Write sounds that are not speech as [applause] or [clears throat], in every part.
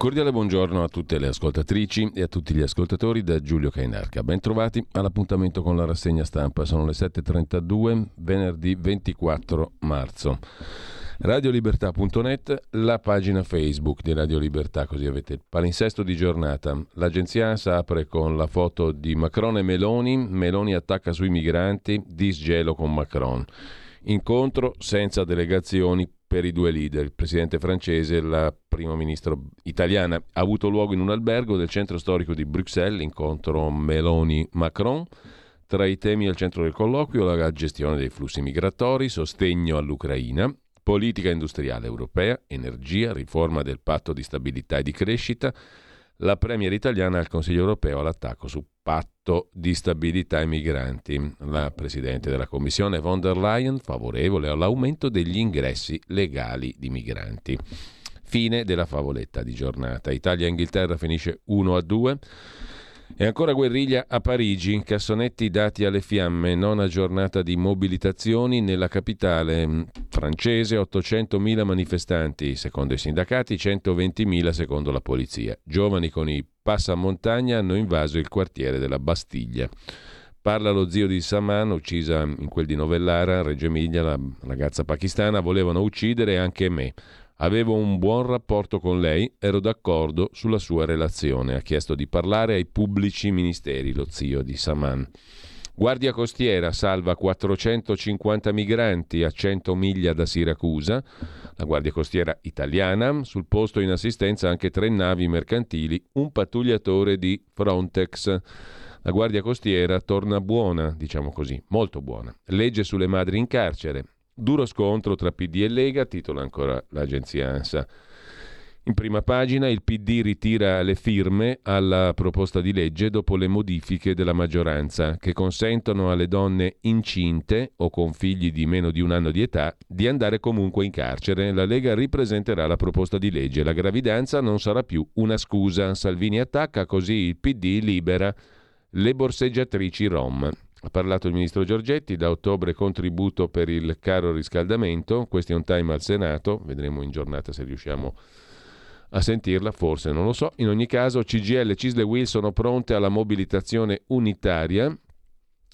Cordiale buongiorno a tutte le ascoltatrici e a tutti gli ascoltatori da Giulio Cainarca. Bentrovati all'appuntamento con la rassegna stampa. Sono le 7.32, venerdì 24 marzo. Radiolibertà.net, la pagina Facebook di Radio Libertà, così avete il palinsesto di giornata. L'agenzia ANSA apre con la foto di Macron e Meloni, Meloni attacca sui migranti, disgelo con Macron. Incontro senza delegazioni per i due leader, il presidente francese e la primo ministro italiana. Ha avuto luogo in un albergo del centro storico di Bruxelles, incontro Meloni-Macron. Tra i temi al centro del colloquio la gestione dei flussi migratori, sostegno all'Ucraina, politica industriale europea, energia, riforma del patto di stabilità e di crescita, la premier italiana al Consiglio europeo all'attacco su patto di stabilità ai migranti. La presidente della Commissione von der Leyen favorevole all'aumento degli ingressi legali di migranti. Fine della favoletta di giornata. Italia-Inghilterra finisce 1 a 2. E ancora guerriglia a Parigi, cassonetti dati alle fiamme, nona giornata di mobilitazioni nella capitale mm, francese, 800.000 manifestanti secondo i sindacati, 120.000 secondo la polizia. Giovani con i passamontagna hanno invaso il quartiere della Bastiglia. Parla lo zio di Saman, uccisa in quel di Novellara, Reggio Emilia, la ragazza pakistana, volevano uccidere anche me. Avevo un buon rapporto con lei, ero d'accordo sulla sua relazione. Ha chiesto di parlare ai pubblici ministeri, lo zio di Saman. Guardia costiera salva 450 migranti a 100 miglia da Siracusa. La Guardia costiera italiana, sul posto in assistenza anche tre navi mercantili, un pattugliatore di Frontex. La Guardia costiera torna buona, diciamo così, molto buona. Legge sulle madri in carcere. Duro scontro tra PD e Lega, titola ancora l'agenzia ANSA. In prima pagina il PD ritira le firme alla proposta di legge dopo le modifiche della maggioranza che consentono alle donne incinte o con figli di meno di un anno di età di andare comunque in carcere. La Lega ripresenterà la proposta di legge. La gravidanza non sarà più una scusa. Salvini attacca così il PD libera le borseggiatrici rom. Ha parlato il ministro Giorgetti, da ottobre contributo per il caro riscaldamento, question time al Senato, vedremo in giornata se riusciamo a sentirla, forse non lo so. In ogni caso CGL e Cisle Will sono pronte alla mobilitazione unitaria.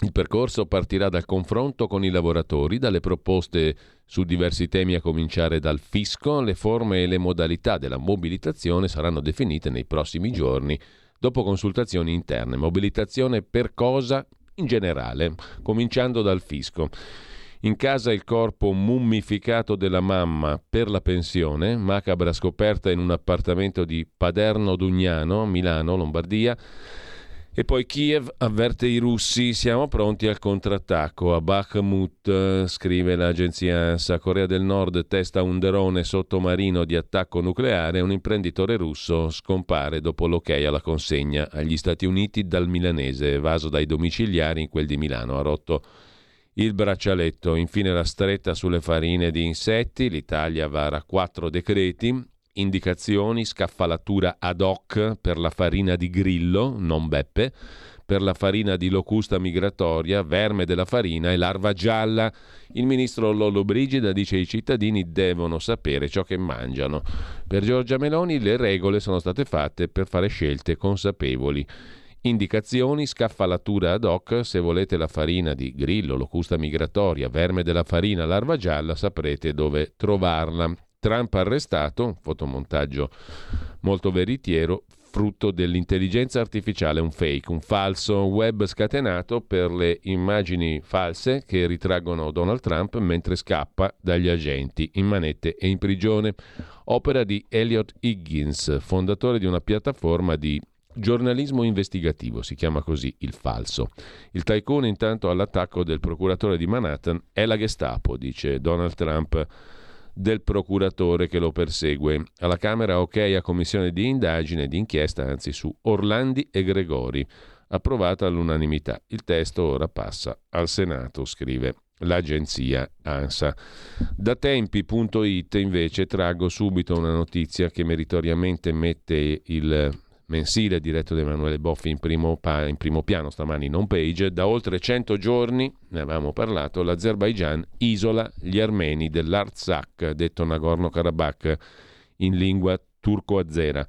Il percorso partirà dal confronto con i lavoratori, dalle proposte su diversi temi a cominciare dal fisco, le forme e le modalità della mobilitazione saranno definite nei prossimi giorni dopo consultazioni interne. Mobilitazione per cosa? In generale, cominciando dal fisco. In casa il corpo mummificato della mamma per la pensione, macabra scoperta in un appartamento di Paderno Dugnano, Milano, Lombardia. E poi Kiev avverte i russi, siamo pronti al contrattacco. A Bakhmut, scrive l'agenzia ANSA, Corea del Nord testa un drone sottomarino di attacco nucleare. Un imprenditore russo scompare dopo l'ok alla consegna agli Stati Uniti dal milanese, evaso dai domiciliari in quel di Milano. Ha rotto il braccialetto. Infine la stretta sulle farine di insetti. L'Italia vara quattro decreti indicazioni, scaffalatura ad hoc per la farina di grillo, non beppe, per la farina di locusta migratoria, verme della farina e larva gialla. Il ministro Lollo Brigida dice che i cittadini devono sapere ciò che mangiano. Per Giorgia Meloni le regole sono state fatte per fare scelte consapevoli. Indicazioni, scaffalatura ad hoc, se volete la farina di grillo, locusta migratoria, verme della farina, larva gialla, saprete dove trovarla. Trump arrestato, fotomontaggio molto veritiero, frutto dell'intelligenza artificiale, un fake, un falso web scatenato per le immagini false che ritraggono Donald Trump mentre scappa dagli agenti in manette e in prigione. Opera di Elliot Higgins, fondatore di una piattaforma di Giornalismo investigativo, si chiama così il falso. Il tycoon intanto all'attacco del procuratore di Manhattan è la Gestapo, dice Donald Trump del procuratore che lo persegue. Alla Camera ok a commissione di indagine, di inchiesta anzi su Orlandi e Gregori, approvata all'unanimità. Il testo ora passa al Senato, scrive l'agenzia ANSA. Da tempi.it invece traggo subito una notizia che meritoriamente mette il mensile diretto da Emanuele Boffi in primo, pa- in primo piano stamani in home page, da oltre 100 giorni, ne avevamo parlato, l'Azerbaigian isola gli armeni dell'Artsakh, detto Nagorno-Karabakh in lingua turco-azera.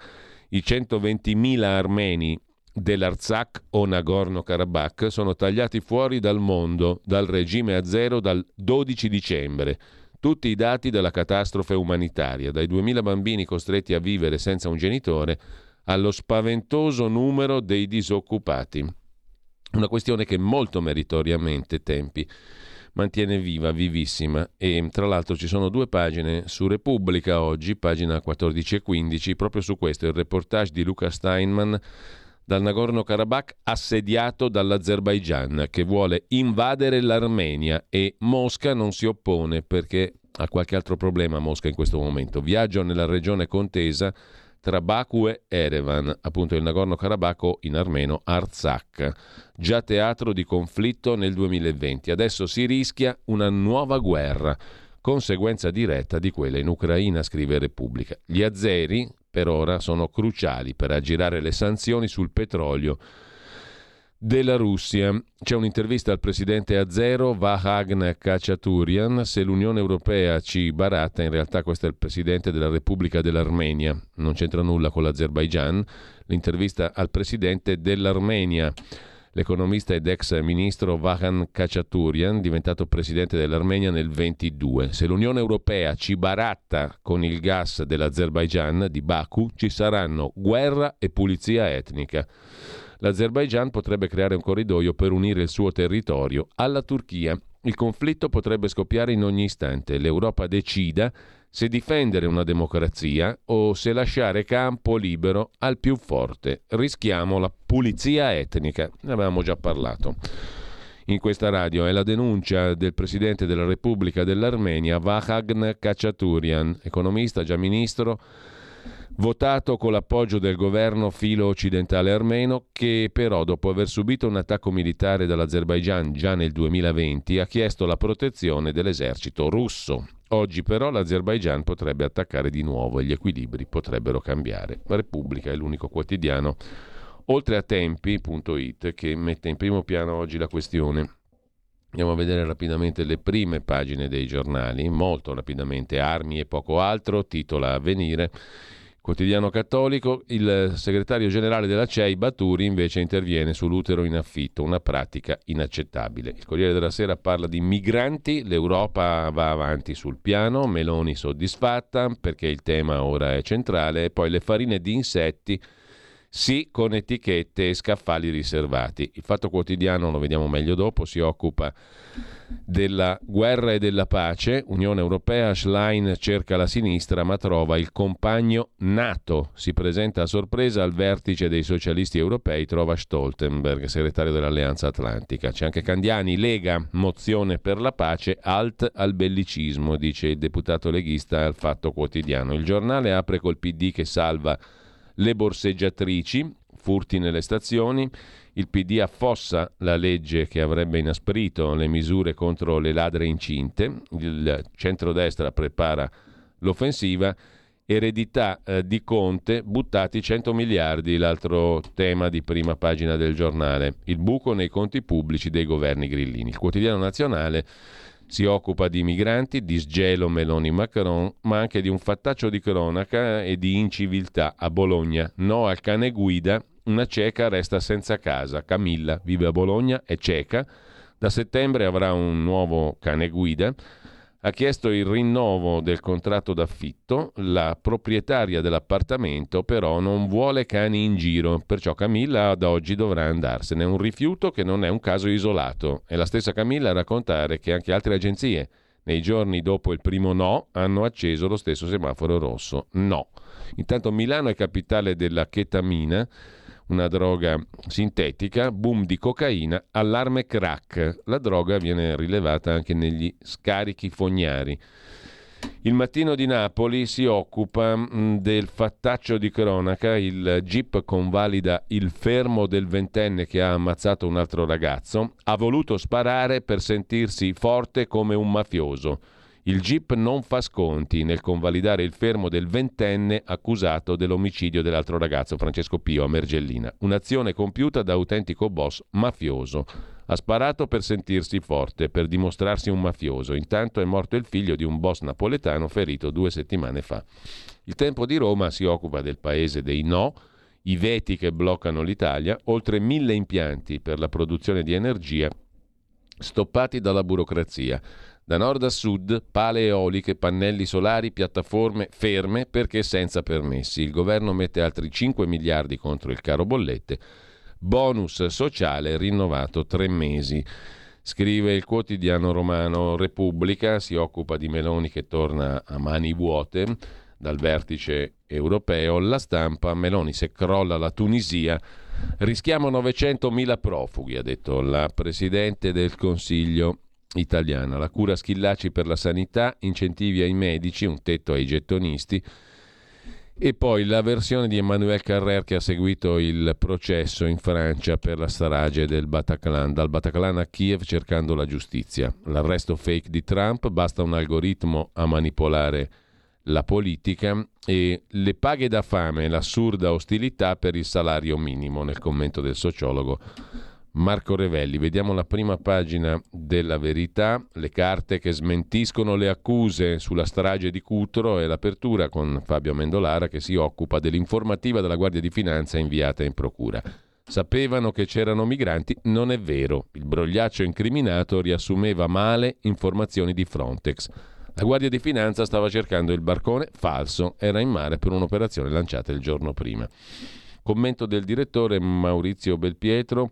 I 120.000 armeni dell'Artsakh o Nagorno-Karabakh sono tagliati fuori dal mondo dal regime azero dal 12 dicembre. Tutti i dati della catastrofe umanitaria, dai 2.000 bambini costretti a vivere senza un genitore allo spaventoso numero dei disoccupati. Una questione che molto meritoriamente Tempi mantiene viva, vivissima e tra l'altro ci sono due pagine su Repubblica oggi, pagina 14 e 15, proprio su questo, il reportage di Luca Steinman dal Nagorno-Karabakh assediato dall'Azerbaigian che vuole invadere l'Armenia e Mosca non si oppone perché ha qualche altro problema Mosca in questo momento. Viaggio nella regione contesa tra Baku e Erevan, appunto il Nagorno-Karabakh in armeno Artsakh, già teatro di conflitto nel 2020. Adesso si rischia una nuova guerra, conseguenza diretta di quella in Ucraina, scrive Repubblica. Gli azeri, per ora, sono cruciali per aggirare le sanzioni sul petrolio della Russia. C'è un'intervista al presidente azero Vahagn Kachaturian. Se l'Unione Europea ci baratta, in realtà questo è il presidente della Repubblica dell'Armenia, non c'entra nulla con l'Azerbaigian. L'intervista al presidente dell'Armenia. L'economista ed ex ministro Vahan Kachaturian, diventato presidente dell'Armenia nel 22. Se l'Unione Europea ci baratta con il gas dell'Azerbaigian, di Baku, ci saranno guerra e pulizia etnica l'Azerbaigian potrebbe creare un corridoio per unire il suo territorio alla Turchia. Il conflitto potrebbe scoppiare in ogni istante. L'Europa decida se difendere una democrazia o se lasciare campo libero al più forte. Rischiamo la pulizia etnica. Ne avevamo già parlato. In questa radio è la denuncia del presidente della Repubblica dell'Armenia, Vahagn Kachaturian, economista, già ministro votato con l'appoggio del governo filo occidentale armeno che però dopo aver subito un attacco militare dall'Azerbaigian già nel 2020 ha chiesto la protezione dell'esercito russo. Oggi però l'Azerbaigian potrebbe attaccare di nuovo e gli equilibri potrebbero cambiare. La Repubblica è l'unico quotidiano, oltre a tempi.it, che mette in primo piano oggi la questione. Andiamo a vedere rapidamente le prime pagine dei giornali, molto rapidamente, armi e poco altro, titola Avvenire. Quotidiano cattolico, il segretario generale della CEI Baturi invece interviene sull'utero in affitto, una pratica inaccettabile. Il Corriere della Sera parla di migranti, l'Europa va avanti sul piano, Meloni soddisfatta perché il tema ora è centrale, e poi le farine di insetti sì con etichette e scaffali riservati. Il Fatto Quotidiano, lo vediamo meglio dopo, si occupa della guerra e della pace. Unione Europea, Schlein cerca la sinistra ma trova il compagno NATO. Si presenta a sorpresa al vertice dei socialisti europei, trova Stoltenberg, segretario dell'Alleanza Atlantica. C'è anche Candiani, Lega, mozione per la pace, alt al bellicismo, dice il deputato leghista al Fatto Quotidiano. Il giornale apre col PD che salva le borseggiatrici, furti nelle stazioni, il PD affossa la legge che avrebbe inasprito le misure contro le ladre incinte, il centrodestra prepara l'offensiva eredità eh, di Conte, buttati 100 miliardi, l'altro tema di prima pagina del giornale, il buco nei conti pubblici dei governi grillini. Il quotidiano nazionale si occupa di migranti, di sgelo Meloni Macron, ma anche di un fattaccio di cronaca e di inciviltà a Bologna. No al cane guida, una cieca resta senza casa. Camilla vive a Bologna, è cieca, da settembre avrà un nuovo cane guida ha chiesto il rinnovo del contratto d'affitto, la proprietaria dell'appartamento però non vuole cani in giro, perciò Camilla ad oggi dovrà andarsene. Un rifiuto che non è un caso isolato. È la stessa Camilla a raccontare che anche altre agenzie nei giorni dopo il primo no hanno acceso lo stesso semaforo rosso. No. Intanto Milano è capitale della chetamina una droga sintetica, boom di cocaina, allarme crack. La droga viene rilevata anche negli scarichi fognari. Il mattino di Napoli si occupa mm, del fattaccio di cronaca, il jeep convalida il fermo del ventenne che ha ammazzato un altro ragazzo, ha voluto sparare per sentirsi forte come un mafioso. Il GIP non fa sconti nel convalidare il fermo del ventenne accusato dell'omicidio dell'altro ragazzo, Francesco Pio, a Mergellina. Un'azione compiuta da autentico boss mafioso. Ha sparato per sentirsi forte, per dimostrarsi un mafioso. Intanto è morto il figlio di un boss napoletano ferito due settimane fa. Il Tempo di Roma si occupa del paese dei no, i veti che bloccano l'Italia, oltre mille impianti per la produzione di energia stoppati dalla burocrazia. Da nord a sud, pale eoliche, pannelli solari, piattaforme ferme perché senza permessi. Il governo mette altri 5 miliardi contro il caro bollette. Bonus sociale rinnovato tre mesi. Scrive il quotidiano romano Repubblica, si occupa di Meloni che torna a mani vuote dal vertice europeo. La stampa, Meloni se crolla la Tunisia, rischiamo 900.000 profughi, ha detto la Presidente del Consiglio italiana. La cura Schillaci per la sanità, incentivi ai medici, un tetto ai gettonisti. E poi la versione di Emmanuel Carrer che ha seguito il processo in Francia per la strage del Bataclan, dal Bataclan a Kiev cercando la giustizia. L'arresto fake di Trump, basta un algoritmo a manipolare la politica e le paghe da fame e l'assurda ostilità per il salario minimo nel commento del sociologo Marco Revelli. Vediamo la prima pagina della verità, le carte che smentiscono le accuse sulla strage di Cutro e l'apertura con Fabio Mendolara che si occupa dell'informativa della Guardia di Finanza inviata in procura. Sapevano che c'erano migranti? Non è vero. Il brogliaccio incriminato riassumeva male informazioni di Frontex. La Guardia di Finanza stava cercando il barcone falso, era in mare per un'operazione lanciata il giorno prima. Commento del direttore Maurizio Belpietro.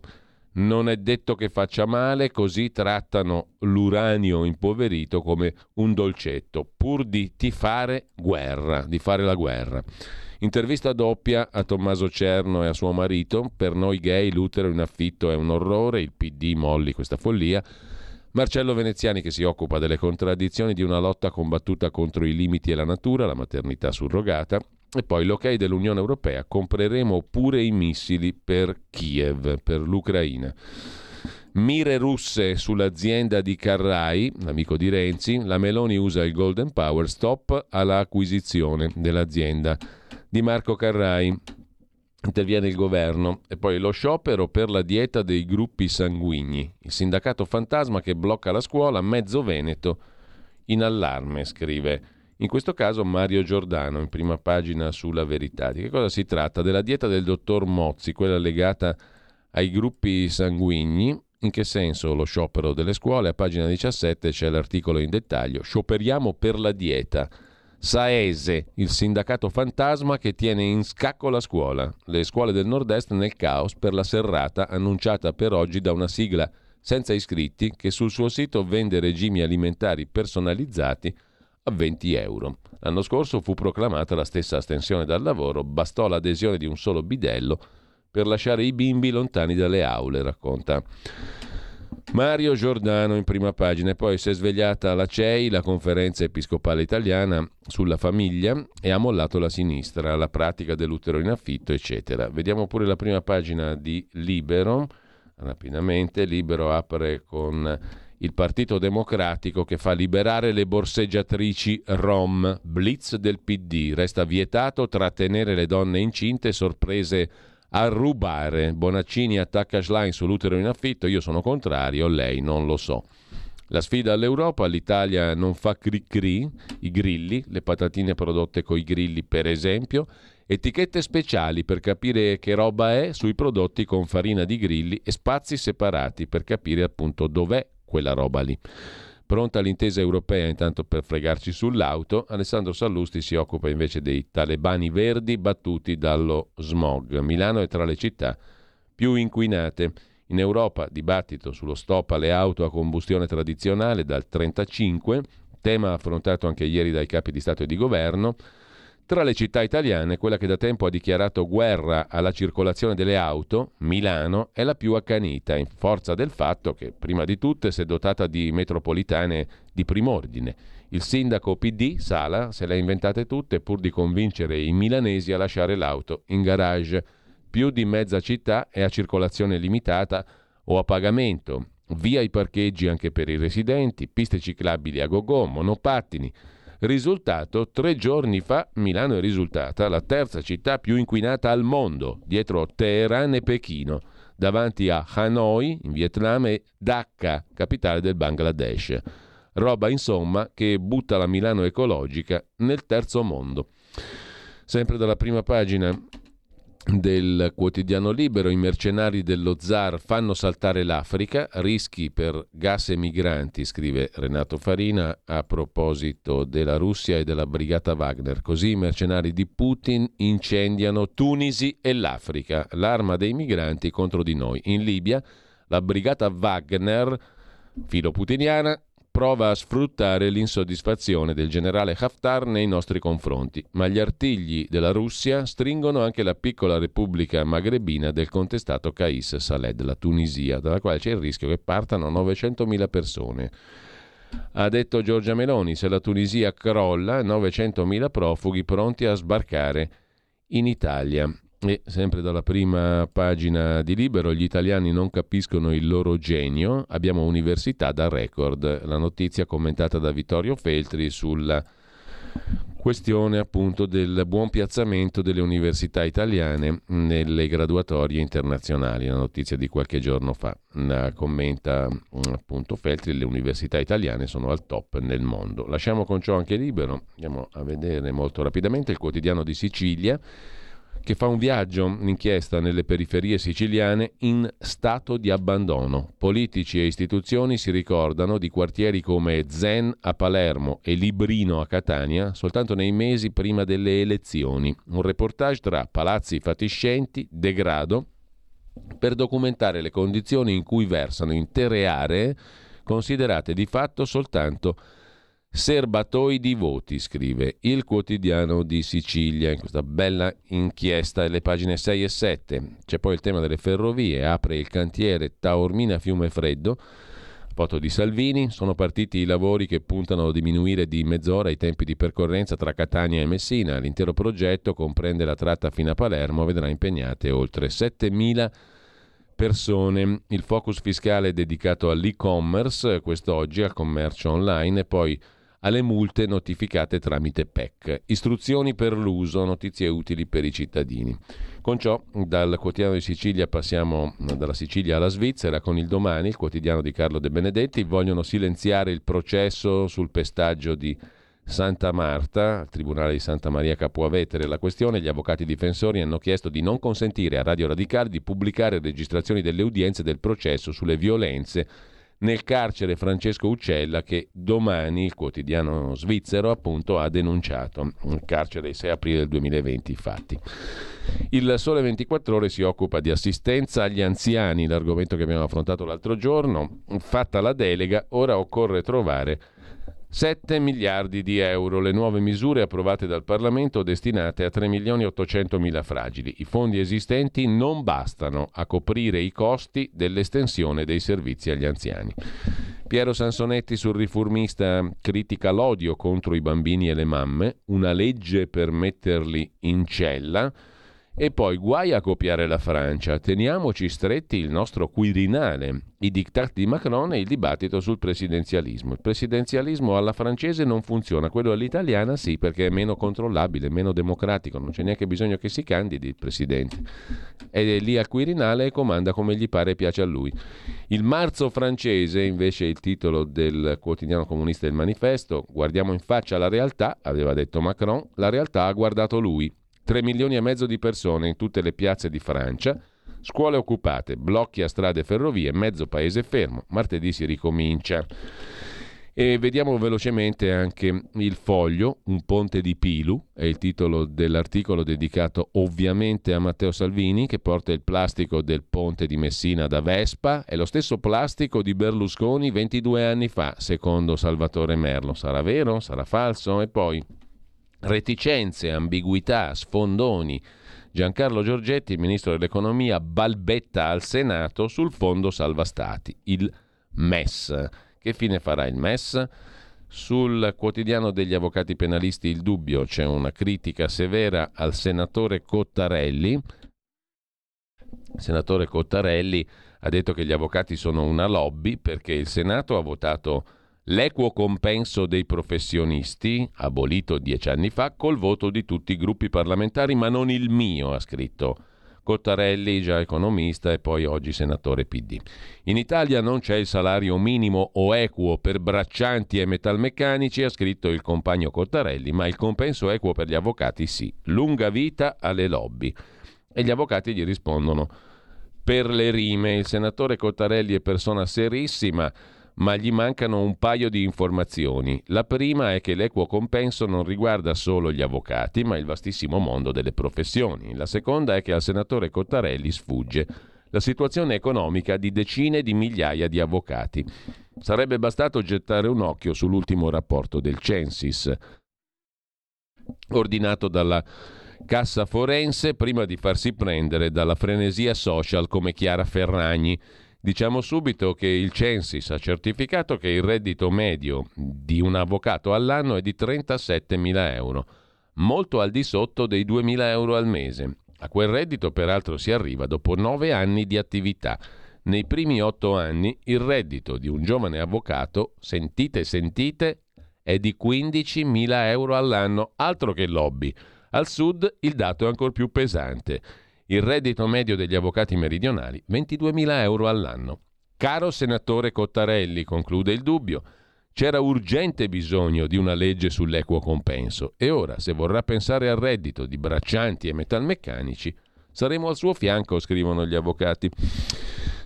Non è detto che faccia male, così trattano l'uranio impoverito come un dolcetto, pur di tifare guerra, di fare la guerra. Intervista doppia a Tommaso Cerno e a suo marito. Per noi gay l'utero in affitto è un orrore, il PD molli questa follia. Marcello Veneziani che si occupa delle contraddizioni di una lotta combattuta contro i limiti e la natura, la maternità surrogata. E poi l'ok dell'Unione Europea, compreremo pure i missili per Kiev, per l'Ucraina. Mire russe sull'azienda di Carrai, l'amico di Renzi, la Meloni usa il Golden Power, stop all'acquisizione dell'azienda di Marco Carrai. Interviene il governo e poi lo sciopero per la dieta dei gruppi sanguigni. Il sindacato fantasma che blocca la scuola, mezzo Veneto in allarme, scrive in questo caso Mario Giordano, in prima pagina sulla verità. Di che cosa si tratta? Della dieta del dottor Mozzi, quella legata ai gruppi sanguigni. In che senso lo sciopero delle scuole? A pagina 17 c'è l'articolo in dettaglio. Scioperiamo per la dieta. Saese, il sindacato fantasma che tiene in scacco la scuola. Le scuole del nord-est nel caos per la serrata annunciata per oggi da una sigla senza iscritti che sul suo sito vende regimi alimentari personalizzati a 20 euro. L'anno scorso fu proclamata la stessa astensione dal lavoro, bastò l'adesione di un solo bidello per lasciare i bimbi lontani dalle aule, racconta Mario Giordano in prima pagina. Poi si è svegliata la CEI, la conferenza episcopale italiana sulla famiglia, e ha mollato la sinistra, la pratica dell'utero in affitto, eccetera. Vediamo pure la prima pagina di Libero. Rapidamente, Libero apre con il Partito Democratico che fa liberare le borseggiatrici rom, blitz del PD, resta vietato trattenere le donne incinte sorprese a rubare. Bonaccini attacca Schlein sull'utero in affitto, io sono contrario, lei non lo so. La sfida all'Europa, l'Italia non fa cri cri, i grilli, le patatine prodotte coi grilli per esempio, etichette speciali per capire che roba è sui prodotti con farina di grilli e spazi separati per capire appunto dov'è quella roba lì. Pronta l'intesa europea intanto per fregarci sull'auto, Alessandro Sallusti si occupa invece dei talebani verdi battuti dallo smog. Milano è tra le città più inquinate. In Europa dibattito sullo stop alle auto a combustione tradizionale dal 1935, tema affrontato anche ieri dai capi di Stato e di Governo. Tra le città italiane, quella che da tempo ha dichiarato guerra alla circolazione delle auto, Milano, è la più accanita, in forza del fatto che, prima di tutte, si è dotata di metropolitane di prim'ordine. Il sindaco PD, Sala, se le ha inventate tutte pur di convincere i milanesi a lasciare l'auto in garage. Più di mezza città è a circolazione limitata o a pagamento. Via i parcheggi anche per i residenti, piste ciclabili a gogo, monopattini. Risultato, tre giorni fa Milano è risultata la terza città più inquinata al mondo, dietro Teheran e Pechino, davanti a Hanoi, in Vietnam, e Dhaka, capitale del Bangladesh. Roba, insomma, che butta la Milano ecologica nel terzo mondo. Sempre dalla prima pagina del quotidiano libero, i mercenari dello zar fanno saltare l'Africa, rischi per gas e migranti, scrive Renato Farina a proposito della Russia e della brigata Wagner. Così i mercenari di Putin incendiano Tunisi e l'Africa, l'arma dei migranti contro di noi. In Libia la brigata Wagner, filo putiniana, prova a sfruttare l'insoddisfazione del generale Haftar nei nostri confronti, ma gli artigli della Russia stringono anche la piccola repubblica magrebina del contestato Kais Saled, la Tunisia, dalla quale c'è il rischio che partano 900.000 persone. Ha detto Giorgia Meloni, se la Tunisia crolla, 900.000 profughi pronti a sbarcare in Italia. E sempre dalla prima pagina di Libero, gli italiani non capiscono il loro genio, abbiamo università da record. La notizia commentata da Vittorio Feltri sulla questione appunto del buon piazzamento delle università italiane nelle graduatorie internazionali, la notizia di qualche giorno fa. La commenta appunto Feltri, le università italiane sono al top nel mondo. Lasciamo con ciò anche libero, andiamo a vedere molto rapidamente il quotidiano di Sicilia che fa un viaggio, un'inchiesta nelle periferie siciliane in stato di abbandono. Politici e istituzioni si ricordano di quartieri come Zen a Palermo e Librino a Catania soltanto nei mesi prima delle elezioni. Un reportage tra palazzi fatiscenti, degrado, per documentare le condizioni in cui versano intere aree considerate di fatto soltanto Serbatoi di voti, scrive il quotidiano di Sicilia in questa bella inchiesta alle pagine 6 e 7. C'è poi il tema delle ferrovie, apre il cantiere Taormina Fiume Freddo. Foto di Salvini, sono partiti i lavori che puntano a diminuire di mezz'ora i tempi di percorrenza tra Catania e Messina. L'intero progetto comprende la tratta fino a Palermo, vedrà impegnate oltre 7.000 persone. Il focus fiscale è dedicato all'e-commerce, quest'oggi al commercio online e poi alle multe notificate tramite PEC. Istruzioni per l'uso, notizie utili per i cittadini. Con ciò, dal quotidiano di Sicilia passiamo dalla Sicilia alla Svizzera con il domani, il quotidiano di Carlo De Benedetti. Vogliono silenziare il processo sul pestaggio di Santa Marta, al Tribunale di Santa Maria Capuavetere. La questione, gli avvocati difensori hanno chiesto di non consentire a Radio Radicale di pubblicare registrazioni delle udienze del processo sulle violenze nel carcere Francesco Uccella che domani il quotidiano svizzero appunto ha denunciato, il carcere 6 aprile del 2020 fatti. Il Sole 24 ore si occupa di assistenza agli anziani, l'argomento che abbiamo affrontato l'altro giorno, fatta la delega, ora occorre trovare 7 miliardi di euro, le nuove misure approvate dal Parlamento destinate a 3 milioni 800 mila fragili. I fondi esistenti non bastano a coprire i costi dell'estensione dei servizi agli anziani. Piero Sansonetti sul riformista critica l'odio contro i bambini e le mamme, una legge per metterli in cella E poi guai a copiare la Francia, teniamoci stretti il nostro Quirinale, i diktat di Macron e il dibattito sul presidenzialismo. Il presidenzialismo alla francese non funziona, quello all'italiana sì, perché è meno controllabile, meno democratico, non c'è neanche bisogno che si candidi il presidente. È lì al Quirinale e comanda come gli pare e piace a lui. Il marzo francese, invece, è il titolo del quotidiano comunista del manifesto, guardiamo in faccia la realtà, aveva detto Macron, la realtà ha guardato lui 3 milioni e mezzo di persone in tutte le piazze di Francia, scuole occupate, blocchi a strade e ferrovie, mezzo paese fermo. Martedì si ricomincia. E vediamo velocemente anche il foglio, un ponte di Pilu, è il titolo dell'articolo dedicato ovviamente a Matteo Salvini che porta il plastico del ponte di Messina da Vespa, è lo stesso plastico di Berlusconi 22 anni fa, secondo Salvatore Merlo. Sarà vero? Sarà falso? E poi reticenze, ambiguità, sfondoni. Giancarlo Giorgetti, ministro dell'economia, balbetta al Senato sul fondo salva stati, il MES. Che fine farà il MES? Sul quotidiano degli avvocati penalisti Il Dubbio c'è una critica severa al senatore Cottarelli. Il senatore Cottarelli ha detto che gli avvocati sono una lobby perché il Senato ha votato L'equo compenso dei professionisti, abolito dieci anni fa, col voto di tutti i gruppi parlamentari, ma non il mio, ha scritto Cottarelli, già economista e poi oggi senatore PD. In Italia non c'è il salario minimo o equo per braccianti e metalmeccanici, ha scritto il compagno Cottarelli, ma il compenso equo per gli avvocati sì. Lunga vita alle lobby. E gli avvocati gli rispondono per le rime. Il senatore Cottarelli è persona serissima ma gli mancano un paio di informazioni. La prima è che l'equo compenso non riguarda solo gli avvocati, ma il vastissimo mondo delle professioni. La seconda è che al senatore Cottarelli sfugge la situazione economica di decine di migliaia di avvocati. Sarebbe bastato gettare un occhio sull'ultimo rapporto del Censis, ordinato dalla Cassa Forense prima di farsi prendere dalla frenesia social come Chiara Ferragni Diciamo subito che il Censis ha certificato che il reddito medio di un avvocato all'anno è di 37.000 euro, molto al di sotto dei 2.000 euro al mese. A quel reddito peraltro si arriva dopo nove anni di attività. Nei primi otto anni il reddito di un giovane avvocato, sentite sentite, è di 15.000 euro all'anno, altro che lobby. Al sud il dato è ancora più pesante. Il reddito medio degli avvocati meridionali 22.000 euro all'anno. Caro senatore Cottarelli, conclude il dubbio, c'era urgente bisogno di una legge sull'equo compenso e ora, se vorrà pensare al reddito di braccianti e metalmeccanici, saremo al suo fianco, scrivono gli avvocati.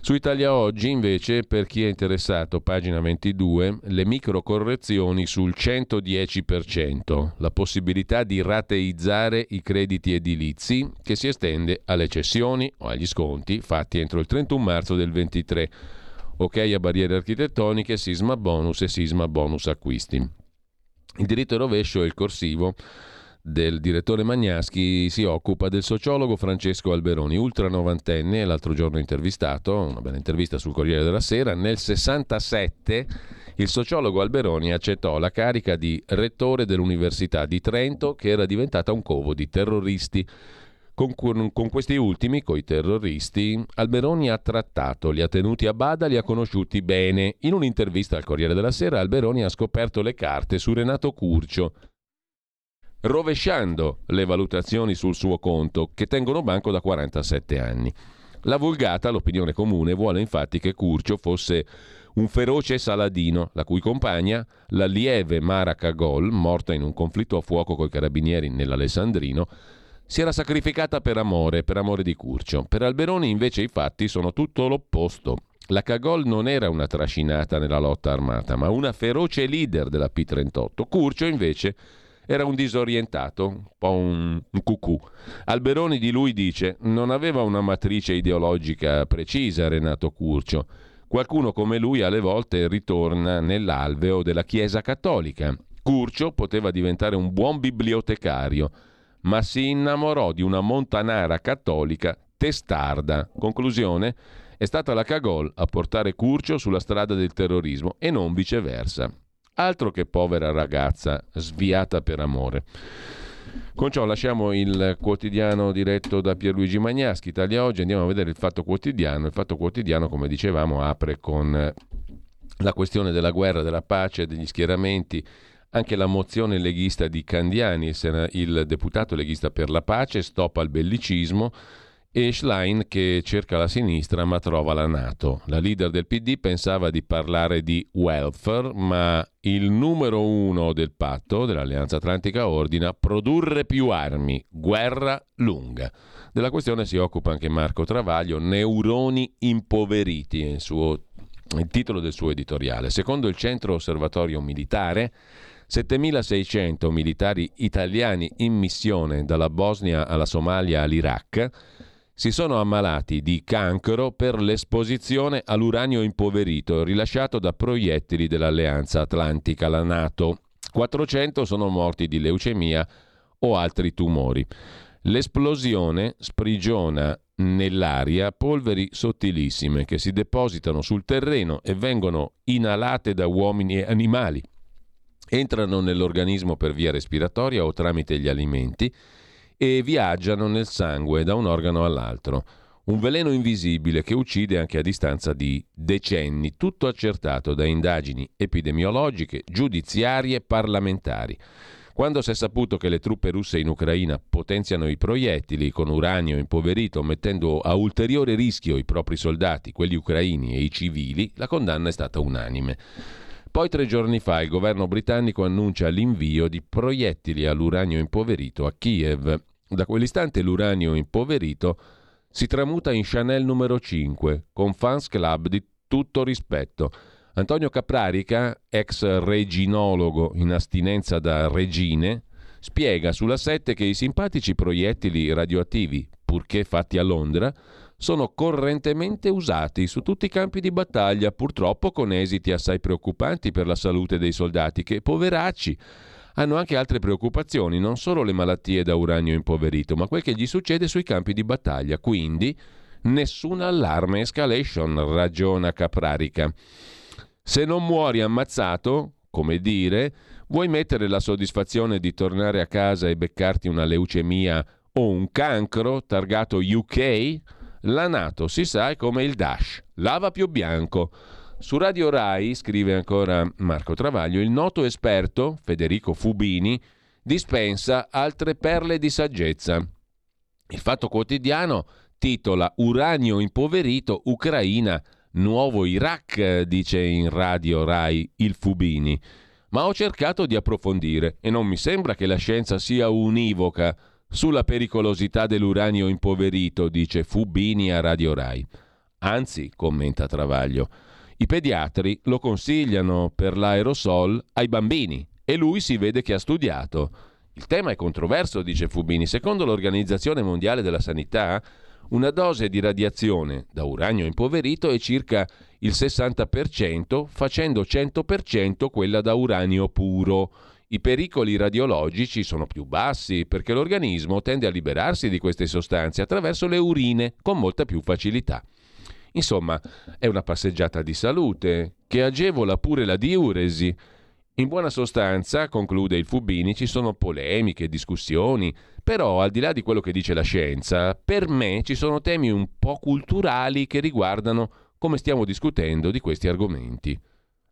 Su Italia Oggi, invece, per chi è interessato, pagina 22, le microcorrezioni sul 110%, la possibilità di rateizzare i crediti edilizi che si estende alle cessioni o agli sconti fatti entro il 31 marzo del 23. Ok a barriere architettoniche, sisma bonus e sisma bonus acquisti. Il diritto rovescio e il corsivo del direttore Magnaschi si occupa del sociologo Francesco Alberoni, ultra novantenne, l'altro giorno intervistato, una bella intervista sul Corriere della Sera. Nel 67 il sociologo Alberoni accettò la carica di rettore dell'Università di Trento, che era diventata un covo di terroristi. Con, con, questi ultimi, coi terroristi, Alberoni ha trattato, li ha tenuti a bada, li ha conosciuti bene. In un'intervista al Corriere della Sera, Alberoni ha scoperto le carte su Renato Curcio, rovesciando le valutazioni sul suo conto, che tengono banco da 47 anni. La vulgata, l'opinione comune, vuole infatti che Curcio fosse un feroce Saladino, la cui compagna, la lieve Mara Cagol, morta in un conflitto a fuoco coi carabinieri nell'Alessandrino, si era sacrificata per amore, per amore di Curcio. Per Alberoni invece i fatti sono tutto l'opposto. La Cagol non era una trascinata nella lotta armata, ma una feroce leader della P38. Curcio invece era un disorientato, un po' un, un cucù. Alberoni di lui dice non aveva una matrice ideologica precisa Renato Curcio. Qualcuno come lui alle volte ritorna nell'alveo della Chiesa cattolica. Curcio poteva diventare un buon bibliotecario, ma si innamorò di una montanara cattolica testarda. Conclusione? È stata la Cagol a portare Curcio sulla strada del terrorismo e non viceversa. Altro che povera ragazza sviata per amore. Con ciò lasciamo il quotidiano diretto da Pierluigi Magnaschi, Italia Oggi, andiamo a vedere il Fatto Quotidiano. Il Fatto Quotidiano, come dicevamo, apre con la questione della guerra, della pace, degli schieramenti, anche la mozione leghista di Candiani, il deputato leghista per la pace, stop al bellicismo, e Schlein che cerca la sinistra ma trova la Nato. La leader del PD pensava di parlare di welfare, ma il numero uno del patto dell'Alleanza Atlantica ordina produrre più armi, guerra lunga. Della questione si occupa anche Marco Travaglio, Neuroni impoveriti, il, suo, il titolo del suo editoriale. Secondo il Centro Osservatorio Militare, 7.600 militari italiani in missione dalla Bosnia alla Somalia all'Iraq si sono ammalati di cancro per l'esposizione all'uranio impoverito rilasciato da proiettili dell'Alleanza Atlantica, la Nato. 400 sono morti di leucemia o altri tumori. L'esplosione sprigiona nell'aria polveri sottilissime che si depositano sul terreno e vengono inalate da uomini e animali. Entrano nell'organismo per via respiratoria o tramite gli alimenti e viaggiano nel sangue da un organo all'altro. Un veleno invisibile che uccide anche a distanza di decenni, tutto accertato da indagini epidemiologiche, giudiziarie e parlamentari. Quando si è saputo che le truppe russe in Ucraina potenziano i proiettili con uranio impoverito, mettendo a ulteriore rischio i propri soldati, quelli ucraini e i civili, la condanna è stata unanime. Poi tre giorni fa il governo britannico annuncia l'invio di proiettili all'uranio impoverito a Kiev. Da quell'istante l'uranio impoverito si tramuta in Chanel numero 5, con fans club di tutto rispetto. Antonio Caprarica, ex reginologo in astinenza da regine, spiega sulla 7 che i simpatici proiettili radioattivi, purché fatti a Londra, sono correntemente usati su tutti i campi di battaglia, purtroppo con esiti assai preoccupanti per la salute dei soldati che, poveracci, hanno anche altre preoccupazioni, non solo le malattie da uranio impoverito, ma quel che gli succede sui campi di battaglia. Quindi nessun allarme escalation, ragiona Caprarica. Se non muori ammazzato, come dire, vuoi mettere la soddisfazione di tornare a casa e beccarti una leucemia o un cancro targato UK? La Nato, si sa, è come il Dash, lava più bianco. Su Radio Rai, scrive ancora Marco Travaglio, il noto esperto Federico Fubini dispensa altre perle di saggezza. Il Fatto Quotidiano titola Uranio impoverito, Ucraina, nuovo Iraq, dice in Radio Rai il Fubini. Ma ho cercato di approfondire e non mi sembra che la scienza sia univoca sulla pericolosità dell'uranio impoverito, dice Fubini a Radio Rai. Anzi, commenta Travaglio, i pediatri lo consigliano per l'aerosol ai bambini e lui si vede che ha studiato. Il tema è controverso, dice Fubini. Secondo l'Organizzazione Mondiale della Sanità, una dose di radiazione da uranio impoverito è circa il 60%, facendo 100% quella da uranio puro. I pericoli radiologici sono più bassi perché l'organismo tende a liberarsi di queste sostanze attraverso le urine con molta più facilità. Insomma, è una passeggiata di salute che agevola pure la diuresi. In buona sostanza, conclude il Fubini, ci sono polemiche, discussioni, però al di là di quello che dice la scienza, per me ci sono temi un po' culturali che riguardano come stiamo discutendo di questi argomenti.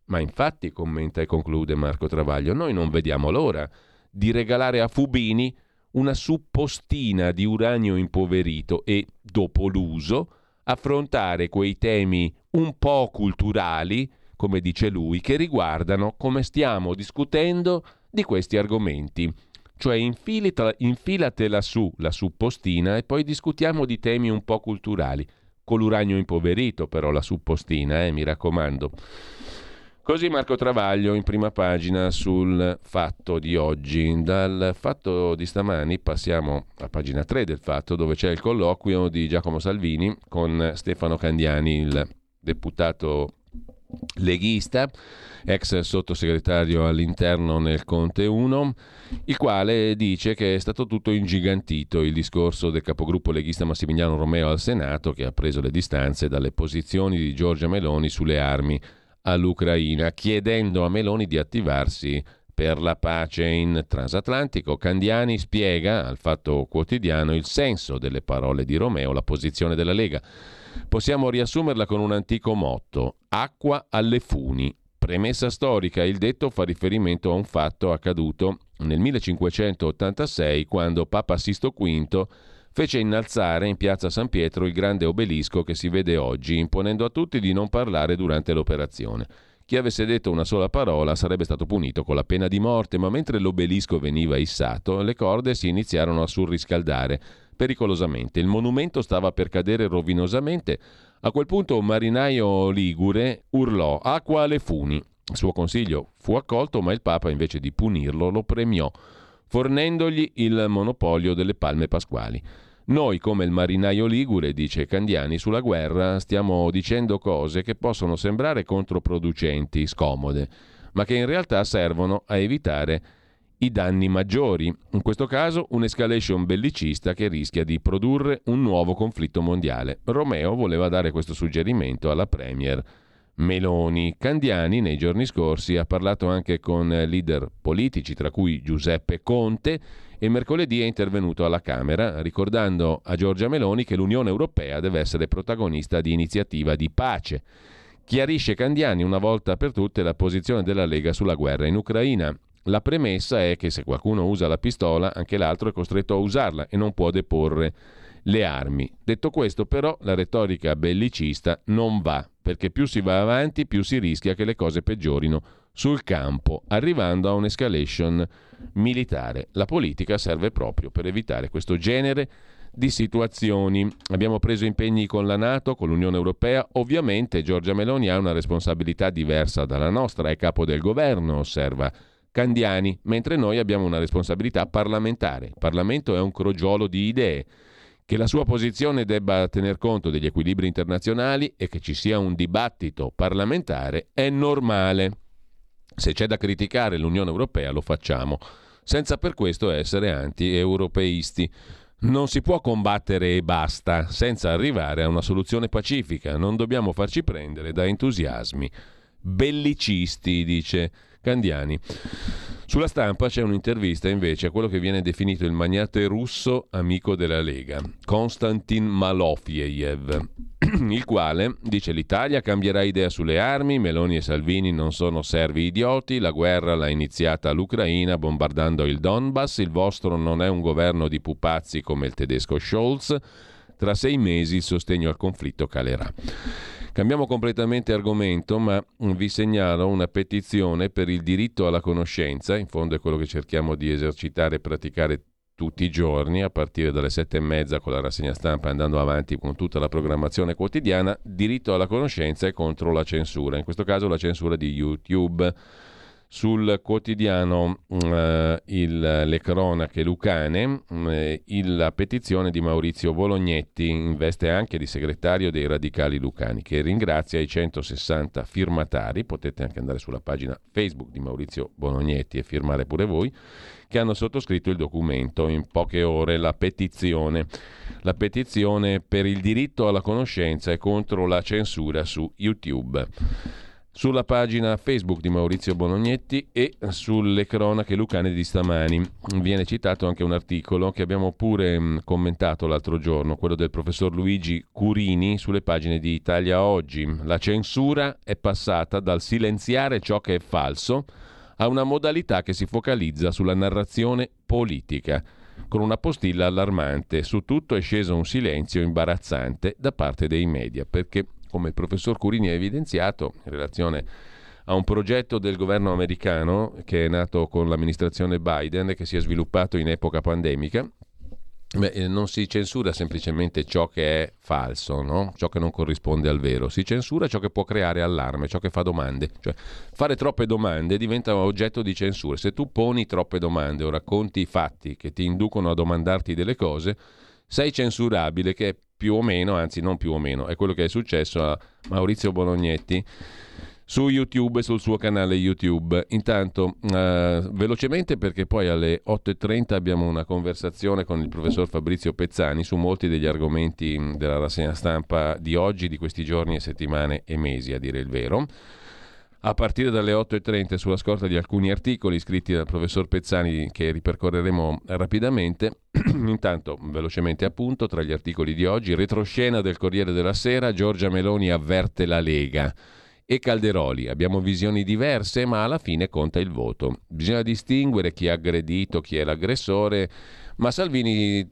Ma infatti, commenta e conclude Marco Travaglio, noi non vediamo l'ora di regalare a Fubini una suppostina di uranio impoverito e, dopo l'uso, affrontare quei temi un po' culturali, come dice lui, che riguardano come stiamo discutendo di questi argomenti. Cioè infilatela, infilatela su la suppostina e poi discutiamo di temi un po' culturali. Con l'uranio impoverito però la suppostina, eh, mi raccomando. Così Marco Travaglio in prima pagina sul fatto di oggi. Dal fatto di stamani passiamo a pagina 3 del fatto dove c'è il colloquio di Giacomo Salvini con Stefano Candiani, il deputato leghista, ex sottosegretario all'interno nel Conte 1, il quale dice che è stato tutto ingigantito il discorso del capogruppo leghista Massimiliano Romeo al Senato che ha preso le distanze dalle posizioni di Giorgia Meloni sulle armi all'Ucraina, chiedendo a Meloni di attivarsi per la pace in transatlantico. Candiani spiega al Fatto Quotidiano il senso delle parole di Romeo, la posizione della Lega. Possiamo riassumerla con un antico motto: acqua alle funi. Premessa storica, il detto fa riferimento a un fatto accaduto nel 1586 quando Papa Sisto V fece innalzare in piazza San Pietro il grande obelisco che si vede oggi, imponendo a tutti di non parlare durante l'operazione. Chi avesse detto una sola parola sarebbe stato punito con la pena di morte, ma mentre l'obelisco veniva issato, le corde si iniziarono a surriscaldare pericolosamente. Il monumento stava per cadere rovinosamente. A quel punto un marinaio ligure urlò acqua alle funi. Il suo consiglio fu accolto, ma il Papa, invece di punirlo, lo premiò fornendogli il monopolio delle palme pasquali. Noi, come il marinaio Ligure, dice Candiani, sulla guerra stiamo dicendo cose che possono sembrare controproducenti, scomode, ma che in realtà servono a evitare i danni maggiori, in questo caso un'escalation bellicista che rischia di produrre un nuovo conflitto mondiale. Romeo voleva dare questo suggerimento alla Premier Meloni. Candiani nei giorni scorsi ha parlato anche con leader politici, tra cui Giuseppe Conte, e mercoledì è intervenuto alla Camera ricordando a Giorgia Meloni che l'Unione Europea deve essere protagonista di iniziativa di pace. Chiarisce Candiani una volta per tutte la posizione della Lega sulla guerra in Ucraina. La premessa è che se qualcuno usa la pistola, anche l'altro è costretto a usarla e non può deporre le armi. Detto questo, però, la retorica bellicista non va, perché più si va avanti, più si rischia che le cose peggiorino sul campo, arrivando a un'escalation militare. La politica serve proprio per evitare questo genere di situazioni. Abbiamo preso impegni con la Nato, con l'Unione Europea. Ovviamente Giorgia Meloni ha una responsabilità diversa dalla nostra, è capo del governo, osserva Candiani, mentre noi abbiamo una responsabilità parlamentare. Il Parlamento è un crogiolo di idee che la sua posizione debba tener conto degli equilibri internazionali e che ci sia un dibattito parlamentare è normale. Se c'è da criticare l'Unione Europea lo facciamo, senza per questo essere anti-europeisti. Non si può combattere e basta, senza arrivare a una soluzione pacifica. Non dobbiamo farci prendere da entusiasmi bellicisti, dice Candiani. Sulla stampa c'è un'intervista invece a quello che viene definito il magnate russo amico della Lega, Konstantin Malofiev, [clears throat] il quale dice l'Italia cambierà idea sulle armi, Meloni e Salvini non sono servi idioti, la guerra l'ha iniziata l'Ucraina bombardando il Donbass, il vostro non è un governo di pupazzi come il tedesco Scholz, tra sei mesi il sostegno al conflitto calerà. Cambiamo completamente argomento, ma vi segnalo una petizione per il diritto alla conoscenza, in fondo è quello che cerchiamo di esercitare e praticare tutti i giorni, a partire dalle sette e mezza con la rassegna stampa andando avanti con tutta la programmazione quotidiana, diritto alla conoscenza e contro la censura, in questo caso la censura di YouTube sul quotidiano eh, il, le cronache lucane eh, il, la petizione di Maurizio Bolognetti in veste anche di segretario dei radicali lucani che ringrazia i 160 firmatari potete anche andare sulla pagina Facebook di Maurizio Bolognetti e firmare pure voi che hanno sottoscritto il documento in poche ore la petizione. La petizione per il diritto alla conoscenza e contro la censura su YouTube sulla pagina Facebook di Maurizio Bonognetti e sulle cronache lucane di stamani. Viene citato anche un articolo che abbiamo pure mm, commentato l'altro giorno, quello del professor Luigi Curini sulle pagine di Italia Oggi. La censura è passata dal silenziare ciò che è falso a una modalità che si focalizza sulla narrazione politica con una postilla allarmante. Su tutto è sceso un silenzio imbarazzante da parte dei media, perché come il professor Curini ha evidenziato in relazione a un progetto del governo americano che è nato con l'amministrazione Biden e che si è sviluppato in epoca pandemica. Beh, eh, non si censura semplicemente ciò che è falso, no? ciò che non corrisponde al vero, si censura ciò che può creare allarme, ciò che fa domande. Cioè, fare troppe domande diventa oggetto di censura. Se tu poni troppe domande o racconti fatti che ti inducono a domandarti delle cose, sei censurabile, che più o meno, anzi non più o meno, è quello che è successo a Maurizio Bolognetti su YouTube e sul suo canale YouTube. Intanto, eh, velocemente perché poi alle 8.30 abbiamo una conversazione con il professor Fabrizio Pezzani su molti degli argomenti della rassegna stampa di oggi, di questi giorni e settimane e mesi, a dire il vero. A partire dalle 8.30 sulla scorta di alcuni articoli scritti dal professor Pezzani che ripercorreremo rapidamente. [clears throat] Intanto, velocemente appunto, tra gli articoli di oggi, retroscena del Corriere della Sera, Giorgia Meloni avverte la Lega e Calderoli. Abbiamo visioni diverse, ma alla fine conta il voto. Bisogna distinguere chi è aggredito, chi è l'aggressore, ma Salvini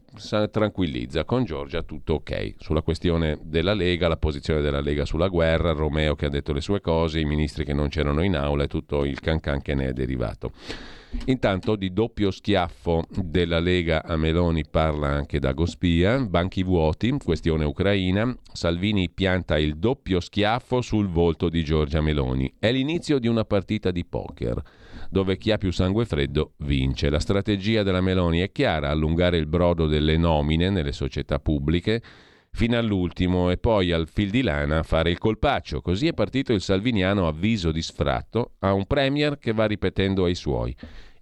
tranquillizza, con Giorgia tutto ok. Sulla questione della Lega, la posizione della Lega sulla guerra, Romeo che ha detto le sue cose, i ministri che non c'erano in aula e tutto il cancan che ne è derivato. Intanto di doppio schiaffo della Lega a Meloni parla anche Dago Spia, banchi vuoti, questione ucraina, Salvini pianta il doppio schiaffo sul volto di Giorgia Meloni. È l'inizio di una partita di poker dove chi ha più sangue freddo vince. La strategia della Meloni è chiara, allungare il brodo delle nomine nelle società pubbliche fino all'ultimo e poi al fil di lana fare il colpaccio. Così è partito il salviniano avviso di sfratto a un premier che va ripetendo ai suoi.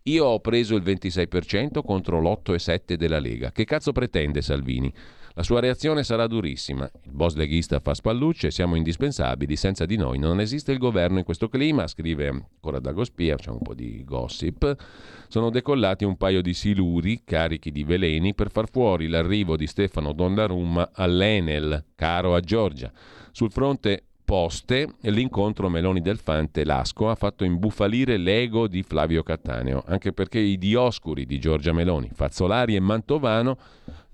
Io ho preso il 26% contro l'8,7% della Lega. Che cazzo pretende Salvini? La sua reazione sarà durissima. Il boss leghista fa spallucce, siamo indispensabili, senza di noi non esiste il governo in questo clima, scrive ancora Dagospia, c'è un po' di gossip. Sono decollati un paio di siluri carichi di veleni per far fuori l'arrivo di Stefano Donnarumma all'Enel, caro a Giorgia. Sul fronte poste, l'incontro Meloni del Fante Lasco ha fatto imbufalire l'ego di Flavio Cattaneo, anche perché i dioscuri di Giorgia Meloni, Fazzolari e Mantovano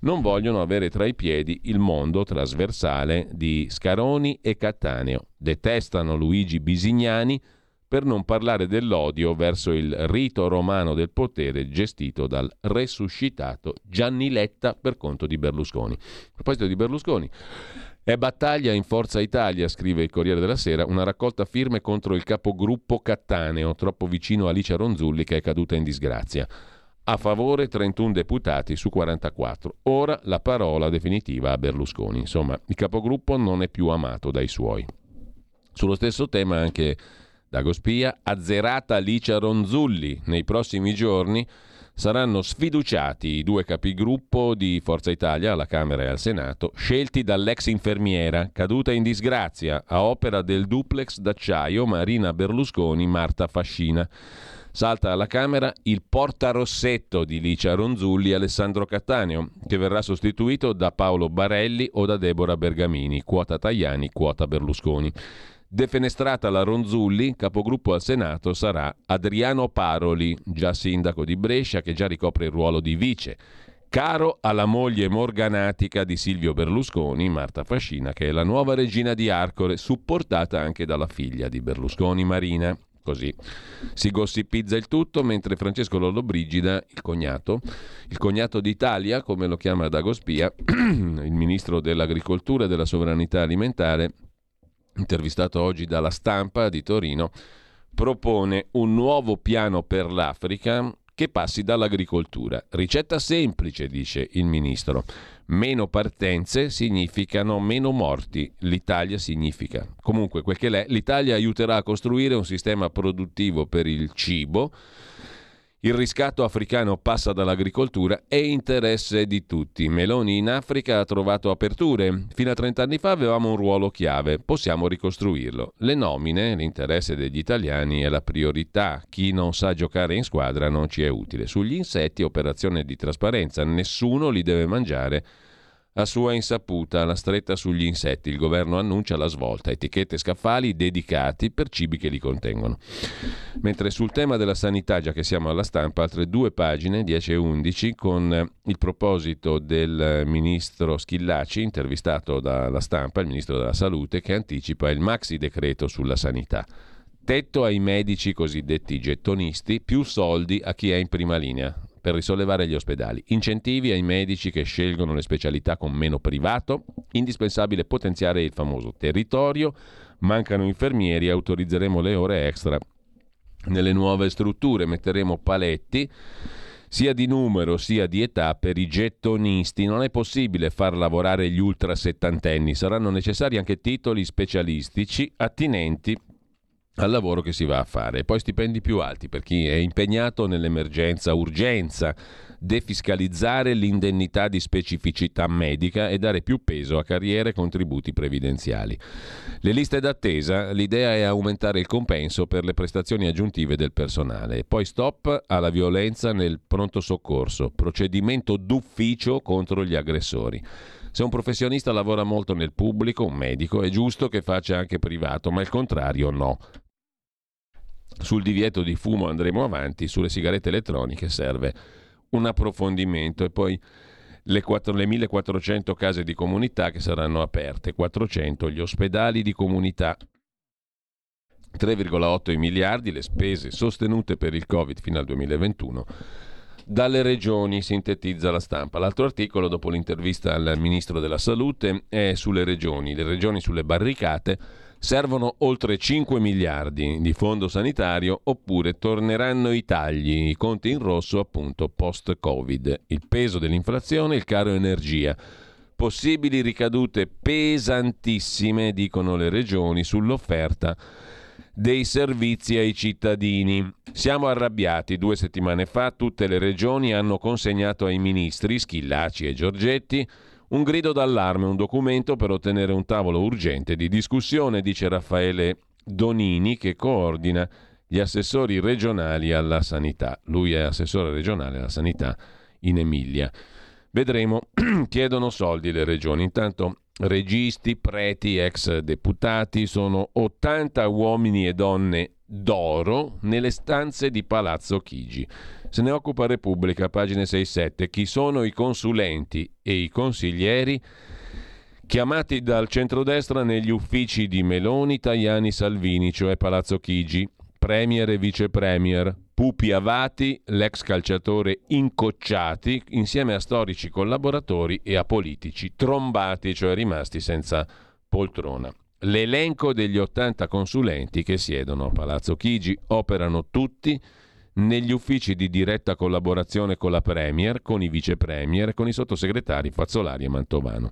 non vogliono avere tra i piedi il mondo trasversale di Scaroni e Cattaneo. Detestano Luigi Bisignani per non parlare dell'odio verso il rito romano del potere gestito dal resuscitato Gianni Letta per conto di Berlusconi. A proposito di Berlusconi, è battaglia in Forza Italia, scrive il Corriere della Sera, una raccolta firme contro il capogruppo Cattaneo, troppo vicino a Alicia Ronzulli che è caduta in disgrazia. A favore 31 deputati su 44. Ora la parola definitiva a Berlusconi. Insomma, il capogruppo non è più amato dai suoi. Sullo stesso tema anche Dago Spia, azzerata Alicia Ronzulli. Nei prossimi giorni saranno sfiduciati i due capigruppo di Forza Italia alla Camera e al Senato, scelti dall'ex infermiera, caduta in disgrazia a opera del duplex d'acciaio Marina Berlusconi-Marta Fascina. Salta alla Camera il portarossetto di Licia Ronzulli Alessandro Cattaneo, che verrà sostituito da Paolo Barelli o da Deborah Bergamini, quota Tajani, quota Berlusconi. Defenestrata la Ronzulli, capogruppo al Senato sarà Adriano Paroli, già sindaco di Brescia, che già ricopre il ruolo di vice. Caro alla moglie morganatica di Silvio Berlusconi, Marta Fascina, che è la nuova regina di Arcore, supportata anche dalla figlia di Berlusconi, Marina. Così si gossipizza il tutto mentre Francesco Lollobrigida, il cognato, il cognato d'Italia, come lo chiama Dagospia, [clears throat] il ministro dell'agricoltura e della sovranità alimentare, intervistato oggi dalla stampa di Torino, propone un nuovo piano per l'Africa che passi dall'agricoltura. Ricetta semplice, dice il ministro. Meno partenze significano meno morti. L'Italia significa. Comunque, quel che l'è, l'Italia aiuterà a costruire un sistema produttivo per il cibo il riscatto africano passa dall'agricoltura è interesse di tutti. Meloni in Africa ha trovato aperture. Fino a 30 anni fa avevamo un ruolo chiave, possiamo ricostruirlo. Le nomine, l'interesse degli italiani è la priorità. Chi non sa giocare in squadra non ci è utile. Sugli insetti, operazione di trasparenza, nessuno li deve mangiare a sua insaputa, la stretta sugli insetti. Il governo annuncia la svolta, etichette scaffali dedicati per cibi che li contengono. Mentre sul tema della sanità, già che siamo alla stampa, altre due pagine, 10 e 11, con il proposito del ministro Schillaci, intervistato dalla stampa, il ministro della salute, che anticipa il maxi decreto sulla sanità. Tetto ai medici cosiddetti gettonisti, più soldi a chi è in prima linea per risollevare gli ospedali, incentivi ai medici che scelgono le specialità con meno privato, indispensabile potenziare il famoso territorio, mancano infermieri, autorizzeremo le ore extra nelle nuove strutture, metteremo paletti sia di numero sia di età per i gettonisti. Non è possibile far lavorare gli ultra settantenni, saranno necessari anche titoli specialistici attinenti al lavoro che si va a fare. E poi stipendi più alti per chi è impegnato nell'emergenza urgenza, defiscalizzare l'indennità di specificità medica e dare più peso a carriere e contributi previdenziali. Le liste d'attesa, l'idea è aumentare il compenso per le prestazioni aggiuntive del personale. E poi stop alla violenza nel pronto soccorso, procedimento d'ufficio contro gli aggressori. Se un professionista lavora molto nel pubblico, un medico, è giusto che faccia anche privato, ma il contrario no. Sul divieto di fumo andremo avanti, sulle sigarette elettroniche serve un approfondimento e poi le, 4, le 1400 case di comunità che saranno aperte, 400 gli ospedali di comunità 3,8 miliardi le spese sostenute per il Covid fino al 2021 dalle regioni, sintetizza la stampa. L'altro articolo, dopo l'intervista al Ministro della Salute, è sulle regioni. Le regioni sulle barricate servono oltre 5 miliardi di fondo sanitario oppure torneranno i tagli, i conti in rosso appunto post-Covid. Il peso dell'inflazione, il caro energia. Possibili ricadute pesantissime, dicono le regioni, sull'offerta dei servizi ai cittadini. Siamo arrabbiati. Due settimane fa tutte le regioni hanno consegnato ai ministri Schillaci e Giorgetti un grido d'allarme, un documento per ottenere un tavolo urgente di discussione, dice Raffaele Donini, che coordina gli assessori regionali alla sanità. Lui è assessore regionale alla sanità in Emilia. Vedremo, [clears throat] chiedono soldi le regioni. Intanto registi, preti, ex deputati, sono 80 uomini e donne d'oro nelle stanze di Palazzo Chigi. Se ne occupa Repubblica, pagine 6-7. Chi sono i consulenti e i consiglieri chiamati dal centrodestra negli uffici di Meloni, Tajani, Salvini, cioè Palazzo Chigi, premier e vice premier, Pupi Avati, l'ex calciatore incocciati, insieme a storici collaboratori e a politici trombati, cioè rimasti senza poltrona. L'elenco degli 80 consulenti che siedono a Palazzo Chigi operano tutti negli uffici di diretta collaborazione con la Premier, con i vice Premier e con i sottosegretari Fazzolari e Mantovano.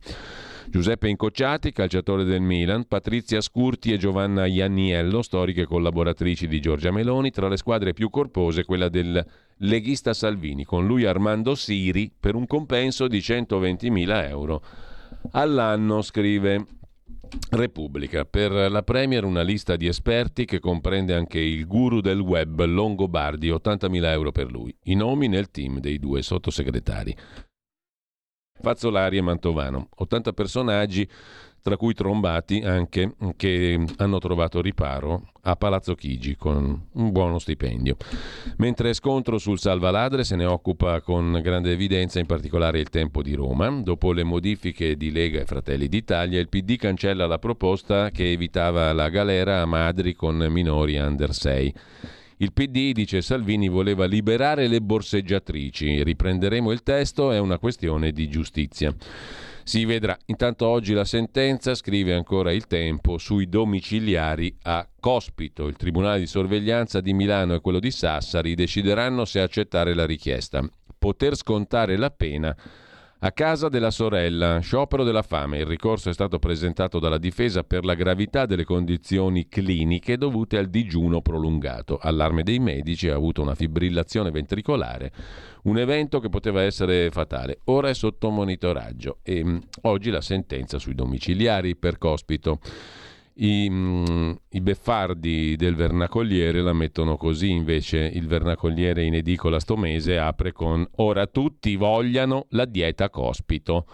Giuseppe Incocciati, calciatore del Milan, Patrizia Scurti e Giovanna Ianniello, storiche collaboratrici di Giorgia Meloni, tra le squadre più corpose quella del leghista Salvini, con lui Armando Siri per un compenso di 120.000 euro all'anno, scrive Repubblica. Per la Premier una lista di esperti che comprende anche il guru del web Longobardi, 80.000 euro per lui. I nomi nel team dei due sottosegretari. Fazzolari e Mantovano. 80 personaggi tra cui trombati anche che hanno trovato riparo a Palazzo Chigi con un buono stipendio. Mentre scontro sul salvaladre se ne occupa con grande evidenza in particolare il tempo di Roma. Dopo le modifiche di Lega e Fratelli d'Italia, il PD cancella la proposta che evitava la galera a madri con minori under 6. Il PD, dice Salvini, voleva liberare le borseggiatrici. Riprenderemo il testo, è una questione di giustizia. Si vedrà. Intanto oggi la sentenza, scrive ancora il tempo, sui domiciliari a Cospito. Il Tribunale di sorveglianza di Milano e quello di Sassari decideranno se accettare la richiesta. Poter scontare la pena a casa della sorella, sciopero della fame. Il ricorso è stato presentato dalla difesa per la gravità delle condizioni cliniche dovute al digiuno prolungato. Allarme dei medici, ha avuto una fibrillazione ventricolare, un evento che poteva essere fatale. Ora è sotto monitoraggio e mh, mm, oggi la sentenza sui domiciliari per cospito. I, mm, I, beffardi del vernacoliere la mettono così, invece il vernacoliere in edicola sto mese apre con ora tutti vogliano la dieta cospito.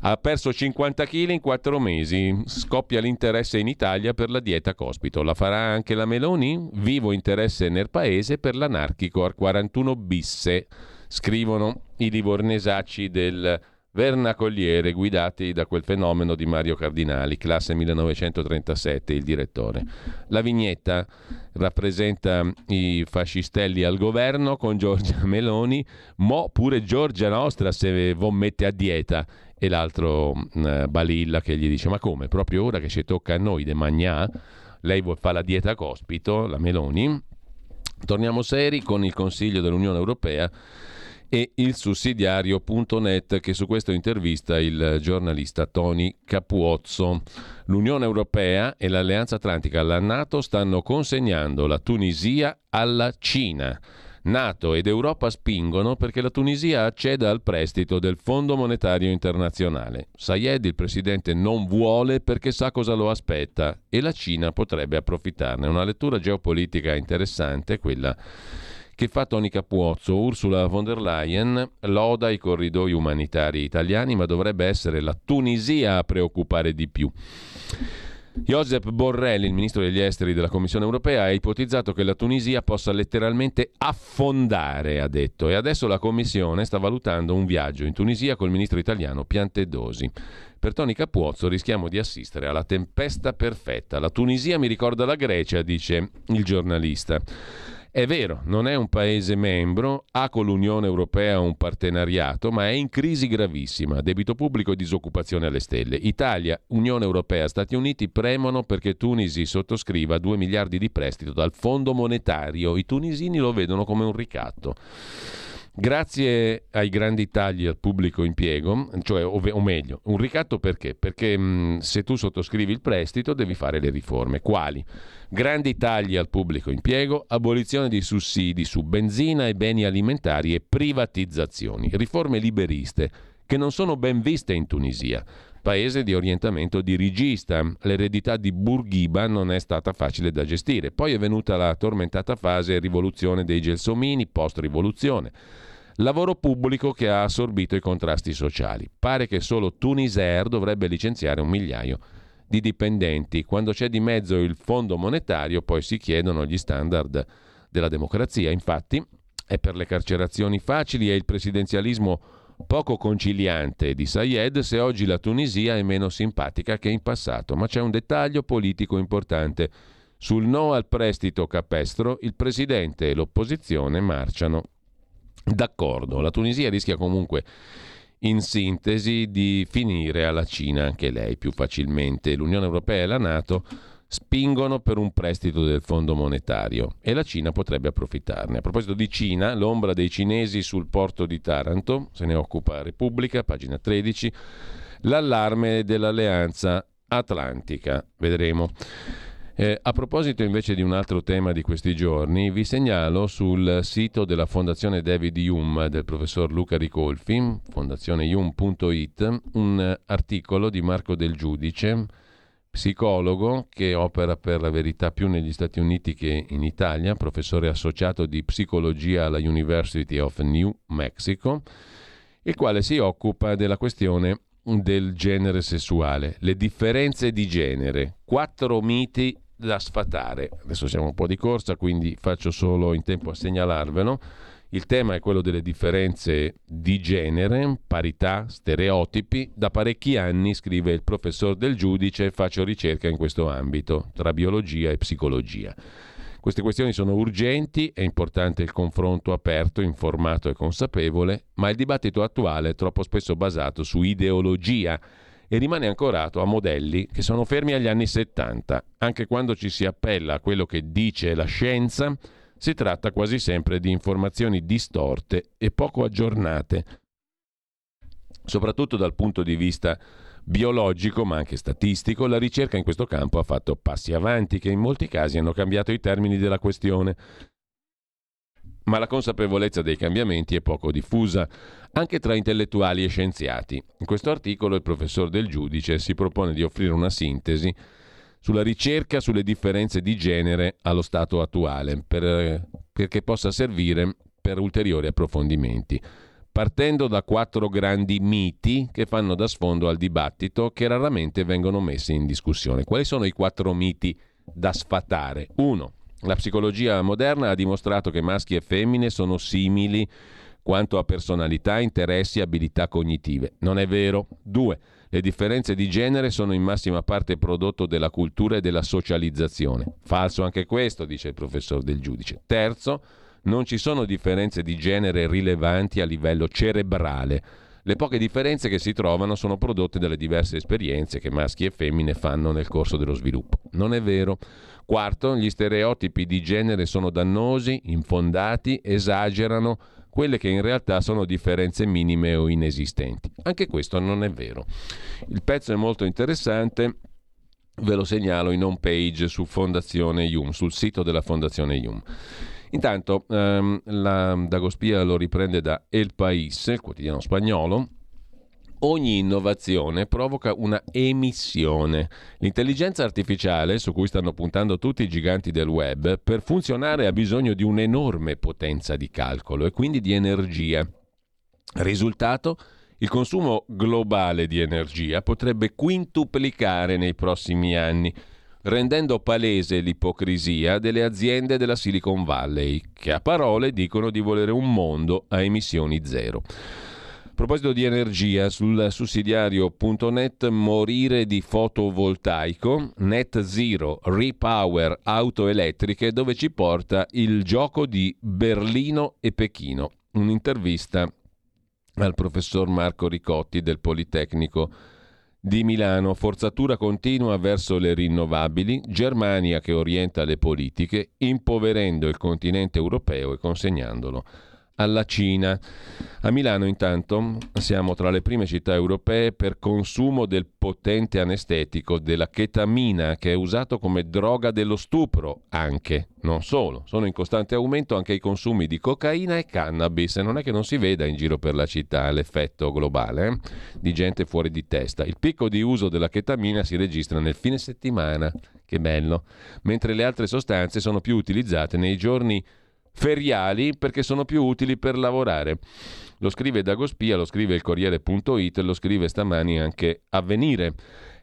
Ha perso 50 kg in 4 mesi, scoppia l'interesse in Italia per la dieta cospito. La farà anche la Meloni? Vivo interesse nel paese per l'anarchico al 41 bisse, scrivono i livornesacci del Vernacolliere guidati da quel fenomeno di Mario Cardinali, classe 1937, il direttore. La vignetta rappresenta i fascistelli al governo con Giorgia [laughs] Meloni, mo pure Giorgia nostra se vo mette a dieta e l'altro uh, Balilla che gli dice ma come, proprio ora che ci tocca a noi de magnà, lei fa la dieta a cospito, la Meloni. Torniamo seri con il Consiglio dell'Unione Europea e il sussidiario.net che su questo intervista il giornalista Tony Capuozzo. L'Unione Europea e l'Alleanza Atlantica alla Nato stanno consegnando la Tunisia alla Cina. Nato ed Europa spingono perché la Tunisia acceda al prestito del Fondo Monetario Internazionale. Sayed, il presidente, non vuole perché sa cosa lo aspetta e la Cina potrebbe approfittarne. Una lettura geopolitica interessante, quella che fa Tony Capuozzo. Ursula von der Leyen loda i corridoi umanitari italiani, ma dovrebbe essere la Tunisia a preoccupare di più. Josep Borrell, il ministro degli esteri della Commissione europea, ha ipotizzato che la Tunisia possa letteralmente affondare, ha detto, e adesso la Commissione sta valutando un viaggio in Tunisia col ministro italiano Piantedosi. Per Toni Capuozzo rischiamo di assistere alla tempesta perfetta. La Tunisia mi ricorda la Grecia, dice il giornalista. È vero, non è un paese membro, ha con l'Unione Europea un partenariato, ma è in crisi gravissima, debito pubblico e disoccupazione alle stelle. Italia, Unione Europea, Stati Uniti premono perché Tunisi sottoscriva 2 miliardi di prestito dal Fondo monetario. I tunisini lo vedono come un ricatto. Grazie ai grandi tagli al pubblico impiego, cioè, o, o meglio, un ricatto perché? Perché mh, se tu sottoscrivi il prestito devi fare le riforme. Quali? Grandi tagli al pubblico impiego, abolizione di sussidi su benzina e beni alimentari e privatizzazioni. Riforme liberiste che non sono ben viste in Tunisia paese di orientamento dirigista. L'eredità di Bourguiba non è stata facile da gestire. Poi è venuta la tormentata fase rivoluzione dei gelsomini, post-rivoluzione. Lavoro pubblico che ha assorbito i contrasti sociali. Pare che solo Tunisair dovrebbe licenziare un migliaio di dipendenti. Quando c'è di mezzo il fondo monetario, poi si chiedono gli standard della democrazia. Infatti, è per le carcerazioni facili e il presidenzialismo poco conciliante di Sayed se oggi la Tunisia è meno simpatica che in passato. Ma c'è un dettaglio politico importante. Sul no al prestito capestro, il presidente e l'opposizione marciano d'accordo. La Tunisia rischia comunque, in sintesi, di finire alla Cina anche lei più facilmente. L'Unione Europea e la Nato spingono per un prestito del Fondo monetario e la Cina potrebbe approfittarne. A proposito di Cina, l'ombra dei cinesi sul porto di Taranto, se ne occupa Repubblica, pagina 13, l'allarme dell'alleanza atlantica. Vedremo. Eh, a proposito invece di un altro tema di questi giorni, vi segnalo sul sito della Fondazione David Hume del professor Luca Ricolfi, fondazionehum.it, un articolo di Marco Del Giudice, psicologo che opera per la verità più negli Stati Uniti che in Italia, professore associato di psicologia alla University of New Mexico, il quale si occupa della questione del genere sessuale, le differenze di genere, quattro miti da sfatare. Adesso siamo un po' di corsa, quindi faccio solo in tempo a segnalarvelo. Il tema è quello delle differenze di genere, parità, stereotipi. Da parecchi anni, scrive il professor del giudice, faccio ricerca in questo ambito, tra biologia e psicologia. Queste questioni sono urgenti, è importante il confronto aperto, informato e consapevole, ma il dibattito attuale è troppo spesso basato su ideologia e rimane ancorato a modelli che sono fermi agli anni 70. Anche quando ci si appella a quello che dice la scienza, si tratta quasi sempre di informazioni distorte e poco aggiornate, soprattutto dal punto di vista biologico ma anche statistico, la ricerca in questo campo ha fatto passi avanti che in molti casi hanno cambiato i termini della questione. Ma la consapevolezza dei cambiamenti è poco diffusa, anche tra intellettuali e scienziati. In questo articolo il professor Del Giudice si propone di offrire una sintesi sulla ricerca sulle differenze di genere allo stato attuale, per, perché possa servire per ulteriori approfondimenti partendo da quattro grandi miti che fanno da sfondo al dibattito che raramente vengono messi in discussione. Quali sono i quattro miti da sfatare? Uno, la psicologia moderna ha dimostrato che maschi e femmine sono simili quanto a personalità, interessi e abilità cognitive. Non è vero. Due, le differenze di genere sono in massima parte prodotto della cultura e della socializzazione. Falso anche questo, dice il professor del giudice. Terzo, non ci sono differenze di genere rilevanti a livello cerebrale. Le poche differenze che si trovano sono prodotte dalle diverse esperienze che maschi e femmine fanno nel corso dello sviluppo. Non è vero. Quarto, gli stereotipi di genere sono dannosi, infondati, esagerano, quelle che in realtà sono differenze minime o inesistenti. Anche questo non è vero. Il pezzo è molto interessante, ve lo segnalo in home page su Fondazione Yum, sul sito della Fondazione Yum. Intanto ehm, la Dagospia lo riprende da El País, il quotidiano spagnolo, ogni innovazione provoca una emissione. L'intelligenza artificiale, su cui stanno puntando tutti i giganti del web, per funzionare ha bisogno di un'enorme potenza di calcolo e quindi di energia. Risultato? Il consumo globale di energia potrebbe quintuplicare nei prossimi anni, rendendo palese l'ipocrisia delle aziende della Silicon Valley, che a parole dicono di volere un mondo a emissioni zero. A proposito di energia, sul sussidiario.net morire di fotovoltaico, net zero, repower, auto elettriche, dove ci porta il gioco di Berlino e Pechino. Un'intervista al professor Marco Ricotti del Politecnico di Milano, forzatura continua verso le rinnovabili, Germania che orienta le politiche, impoverendo il continente europeo e consegnandolo alla Cina. A Milano intanto siamo tra le prime città europee per consumo del potente anestetico, della chetamina, che è usato come droga dello stupro anche, non solo. Sono in costante aumento anche i consumi di cocaina e cannabis e non è che non si veda in giro per la città l'effetto globale eh? di gente fuori di testa. Il picco di uso della chetamina si registra nel fine settimana, che bello, mentre le altre sostanze sono più utilizzate nei giorni feriali perché sono più utili per lavorare. Lo scrive Dagospia, lo scrive il Corriere.it, lo scrive stamani anche Avvenire.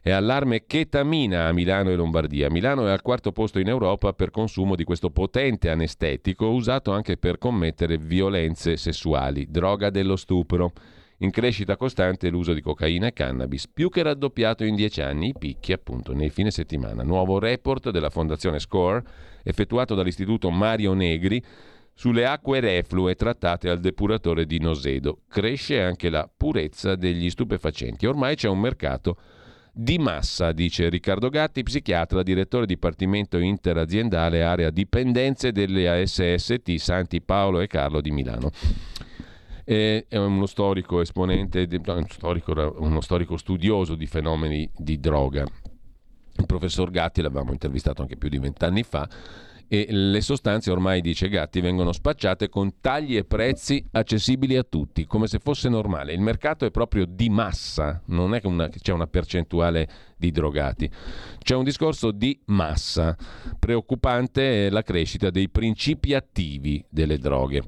È allarme chetamina a Milano e Lombardia. Milano è al quarto posto in Europa per consumo di questo potente anestetico usato anche per commettere violenze sessuali, droga dello stupro. In crescita costante l'uso di cocaina e cannabis, più che raddoppiato in dieci anni, i picchi appunto nei fine settimana. Nuovo report della Fondazione Score effettuato dall'Istituto Mario Negri sulle acque reflue trattate al depuratore di Nosedo. Cresce anche la purezza degli stupefacenti. Ormai c'è un mercato di massa, dice Riccardo Gatti, psichiatra, direttore dipartimento interaziendale area dipendenze delle ASST Santi Paolo e Carlo di Milano. è uno storico esponente, uno storico, uno storico studioso di fenomeni di droga. Il professor Gatti l'avevamo intervistato anche più di vent'anni fa e le sostanze ormai, dice Gatti, vengono spacciate con tagli e prezzi accessibili a tutti, come se fosse normale. Il mercato è proprio di massa, non è che c'è una percentuale di drogati. C'è un discorso di massa. Preoccupante è la crescita dei principi attivi delle droghe.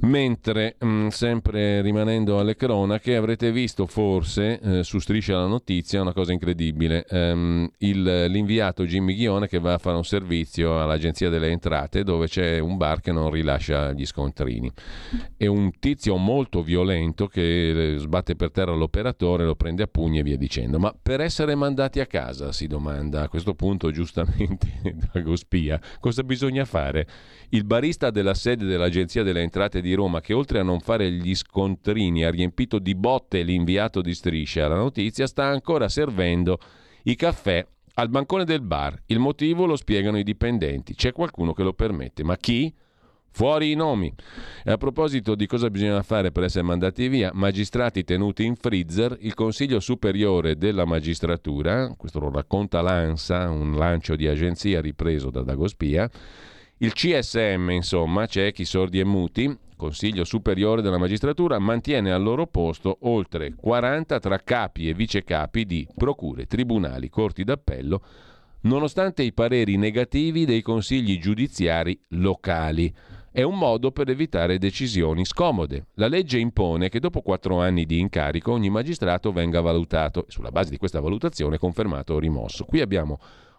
Mentre, mh, mm, sempre rimanendo alle cronache, avrete visto forse eh, su Striscia la Notizia una cosa incredibile. Um, il, l'inviato Jimmy Ghione che va a fare un servizio all'Agenzia delle Entrate dove c'è un bar che non rilascia gli scontrini. E un tizio molto violento che eh, sbatte per terra l'operatore, lo prende a pugni e via dicendo. Ma per essere mandati a casa, si domanda a questo punto giustamente [laughs] Dagospia, cosa bisogna fare? Il barista della sede dell'Agenzia delle Entrate di Roma, che oltre a non fare gli scontrini ha riempito di botte l'inviato di striscia la notizia, sta ancora servendo i caffè al bancone del bar. Il motivo lo spiegano i dipendenti. C'è qualcuno che lo permette. Ma chi? Fuori i nomi. E a proposito di cosa bisogna fare per essere mandati via, magistrati tenuti in freezer, il Consiglio Superiore della Magistratura, questo lo racconta l'ANSA, un lancio di agenzia ripreso da Dagospia, il CSM, insomma, ciechi, sordi e muti, Consiglio Superiore della Magistratura, mantiene al loro posto oltre 40 tra capi e vicecapi di procure, tribunali, corti d'appello, nonostante i pareri negativi dei consigli giudiziari locali. È un modo per evitare decisioni scomode. La legge impone che dopo quattro anni di incarico ogni magistrato venga valutato e sulla base di questa valutazione confermato o rimosso. Qui abbiamo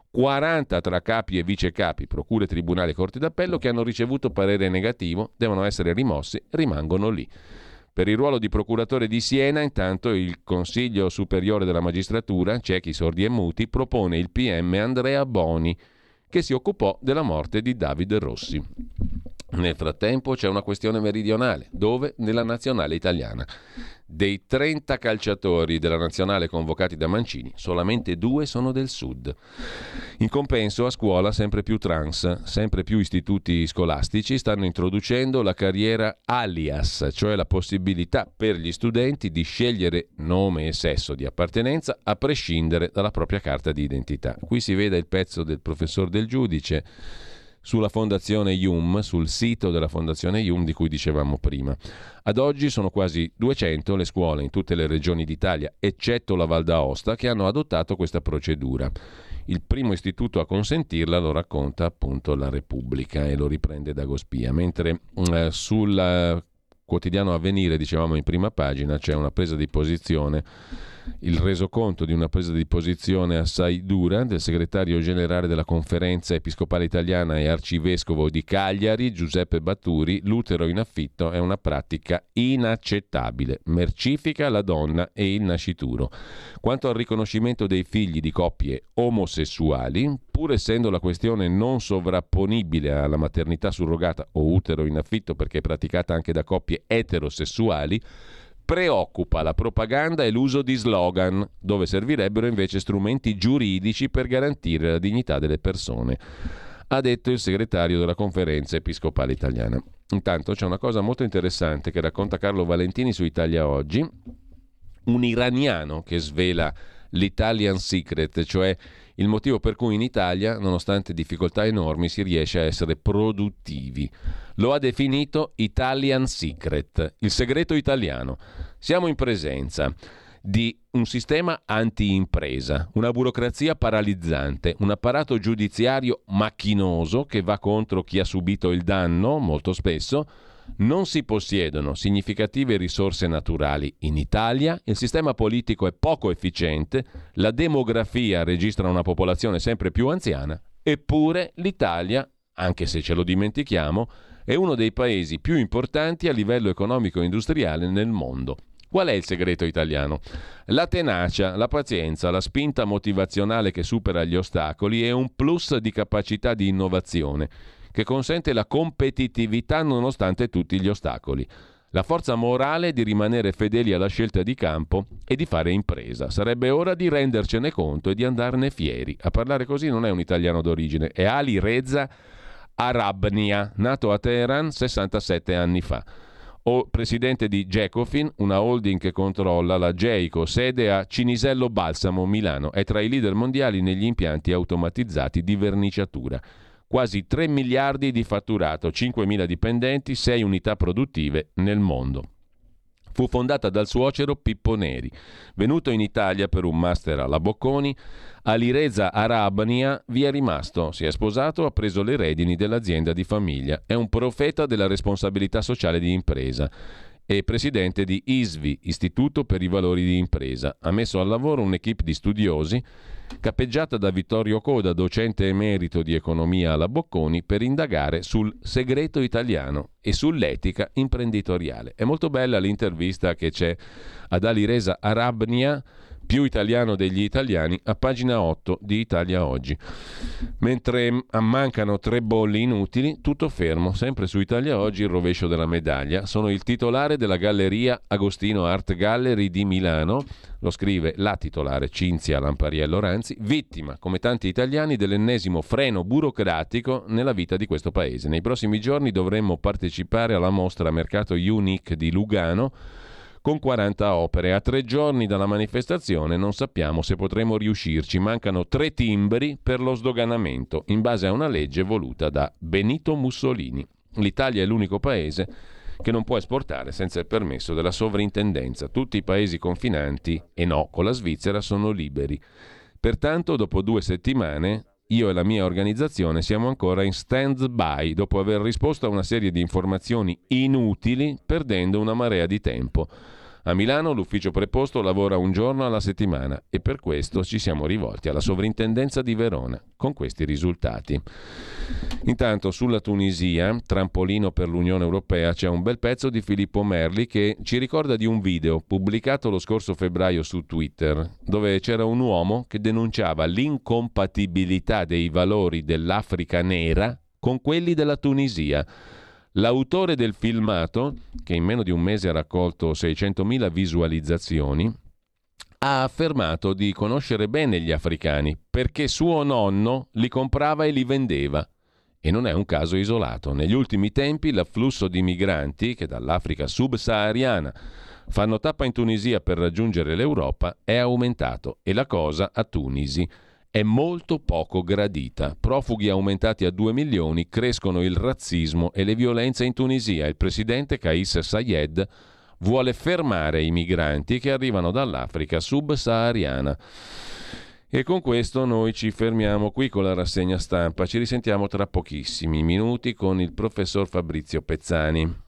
40 tra capi e vicecapi, procure, tribunali e corti d'appello che hanno ricevuto parere negativo, devono essere rimossi, rimangono lì. Per il ruolo di procuratore di Siena, intanto, il Consiglio Superiore della Magistratura, ciechi, sordi e muti, propone il PM Andrea Boni, che si occupò della morte di Davide Rossi. Nel frattempo c'è una questione meridionale, dove? Nella nazionale italiana. Dei 30 calciatori della nazionale convocati da Mancini, solamente due sono del sud. In compenso a scuola sempre più trans, sempre più istituti scolastici stanno introducendo la carriera alias, cioè la possibilità per gli studenti di scegliere nome e sesso di appartenenza a prescindere dalla propria carta di identità. Qui si vede il pezzo del professor del giudice sulla Fondazione IUM, sul sito della Fondazione IUM di cui dicevamo prima. Ad oggi sono quasi 200 le scuole in tutte le regioni d'Italia, eccetto la Val d'Aosta, che hanno adottato questa procedura. Il primo istituto a consentirla lo racconta appunto la Repubblica e lo riprende da Gospia, mentre eh, sul quotidiano Avvenire, dicevamo in prima pagina, c'è una presa di posizione il resoconto di una presa di posizione assai dura del segretario generale della conferenza episcopale italiana e arcivescovo di Cagliari, Giuseppe Batturi, l'utero in affitto è una pratica inaccettabile, mercifica la donna e il nascituro. Quanto al riconoscimento dei figli di coppie omosessuali, pur essendo la questione non sovrapponibile alla maternità surrogata o utero in affitto perché praticata anche da coppie eterosessuali, preoccupa la propaganda e l'uso di slogan, dove servirebbero invece strumenti giuridici per garantire la dignità delle persone, ha detto il segretario della conferenza episcopale italiana. Intanto c'è una cosa molto interessante che racconta Carlo Valentini su Italia Oggi, un iraniano che svela l'Italian Secret, cioè il motivo per cui in Italia, nonostante difficoltà enormi, si riesce a essere produttivi. Lo ha definito Italian Secret, il segreto italiano. Siamo in presenza di un sistema anti-impresa, una burocrazia paralizzante, un apparato giudiziario macchinoso che va contro chi ha subito il danno, molto spesso, non si possiedono significative risorse naturali in Italia, il sistema politico è poco efficiente, la demografia registra una popolazione sempre più anziana, eppure l'Italia, anche se ce lo dimentichiamo, è uno dei paesi più importanti a livello economico-industriale nel mondo. Qual è il segreto italiano? La tenacia, la pazienza, la spinta motivazionale che supera gli ostacoli e un plus di capacità di innovazione che consente la competitività nonostante tutti gli ostacoli. La forza morale di rimanere fedeli alla scelta di campo e di fare impresa. Sarebbe ora di rendercene conto e di andarne fieri. A parlare così non è un italiano d'origine, è Ali Reza Arabnia, nato a Teheran 67 anni fa. O presidente di Gecofin, una holding che controlla la Geico, sede a Cinisello Balsamo, Milano. È tra i leader mondiali negli impianti automatizzati di verniciatura quasi 3 miliardi di fatturato, 5.000 dipendenti, 6 unità produttive nel mondo. Fu fondata dal suocero Pippo Neri. Venuto in Italia per un master alla Bocconi, Alireza Arabania vi è rimasto, si è sposato, ha preso le redini dell'azienda di famiglia. È un profeta della responsabilità sociale di impresa e presidente di ISVI, Istituto per i Valori di Impresa. Ha messo al lavoro un'equipe di studiosi capeggiata da Vittorio Coda, docente emerito di economia alla Bocconi, per indagare sul segreto italiano e sull'etica imprenditoriale. È molto bella l'intervista che c'è ad Alireza Arabnia, più italiano degli italiani, a pagina 8 di Italia Oggi. Mentre mancano tre bolli inutili, tutto fermo, sempre su Italia Oggi il rovescio della medaglia. Sono il titolare della galleria Agostino Art Gallery di Milano, lo scrive la titolare Cinzia Lampariello Ranzi, vittima, come tanti italiani, dell'ennesimo freno burocratico nella vita di questo paese. Nei prossimi giorni dovremmo partecipare alla mostra Mercato Unique di Lugano con 40 opere. A tre giorni dalla manifestazione non sappiamo se potremo riuscirci. Mancano tre timbri per lo sdoganamento, in base a una legge voluta da Benito Mussolini. L'Italia è l'unico paese che non può esportare senza il permesso della sovrintendenza. Tutti i paesi confinanti, e no, con la Svizzera, sono liberi. Pertanto, dopo due settimane, io e la mia organizzazione siamo ancora in stand-by dopo aver risposto a una serie di informazioni inutili perdendo una marea di tempo. A Milano l'ufficio preposto lavora un giorno alla settimana e per questo ci siamo rivolti alla sovrintendenza di Verona con questi risultati. Intanto sulla Tunisia, trampolino per l'Unione Europea, c'è un bel pezzo di Filippo Merli che ci ricorda di un video pubblicato lo scorso febbraio su Twitter, dove c'era un uomo che denunciava l'incompatibilità dei valori dell'Africa nera con quelli della Tunisia L'autore del filmato, che in meno di un mese ha raccolto 600.000 visualizzazioni, ha affermato di conoscere bene gli africani perché suo nonno li comprava e li vendeva. E non è un caso isolato. Negli ultimi tempi l'afflusso di migranti che dall'Africa subsahariana fanno tappa in Tunisia per raggiungere l'Europa è aumentato e la cosa a Tunisi è molto poco gradita. Profughi aumentati a 2 milioni, crescono il razzismo e le violenze in Tunisia. Il presidente Kais Sayed vuole fermare i migranti che arrivano dall'Africa subsahariana. E con questo noi ci fermiamo qui con la rassegna stampa. Ci risentiamo tra pochissimi minuti con il professor Fabrizio Pezzani.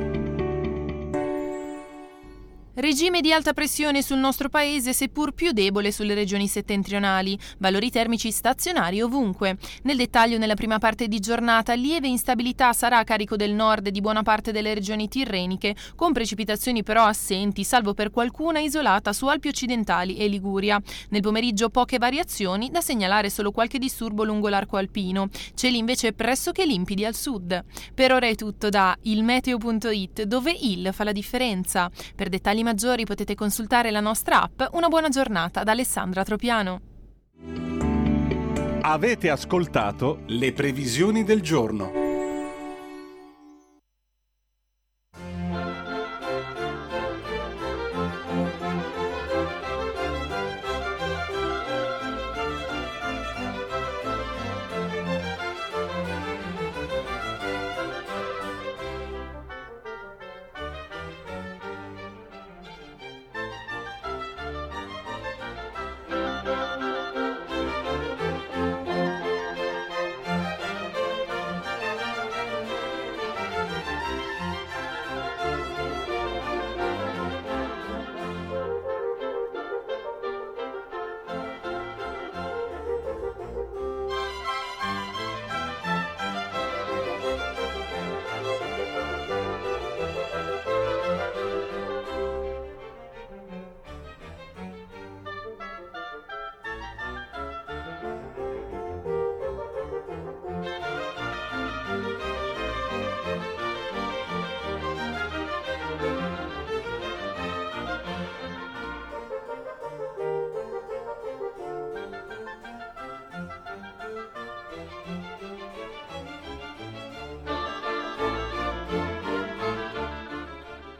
Regime di alta pressione sul nostro paese, seppur più debole sulle regioni settentrionali. Valori termici stazionari ovunque. Nel dettaglio, nella prima parte di giornata, lieve instabilità sarà a carico del nord e di buona parte delle regioni tirreniche, con precipitazioni però assenti, salvo per qualcuna isolata su Alpi occidentali e Liguria. Nel pomeriggio poche variazioni, da segnalare solo qualche disturbo lungo l'arco alpino. Cieli invece pressoché limpidi al sud. Per ora è tutto da ilmeteo.it, dove il fa la differenza. Per dettagli maggiori potete consultare la nostra app Una buona giornata da Alessandra Tropiano. Avete ascoltato le previsioni del giorno.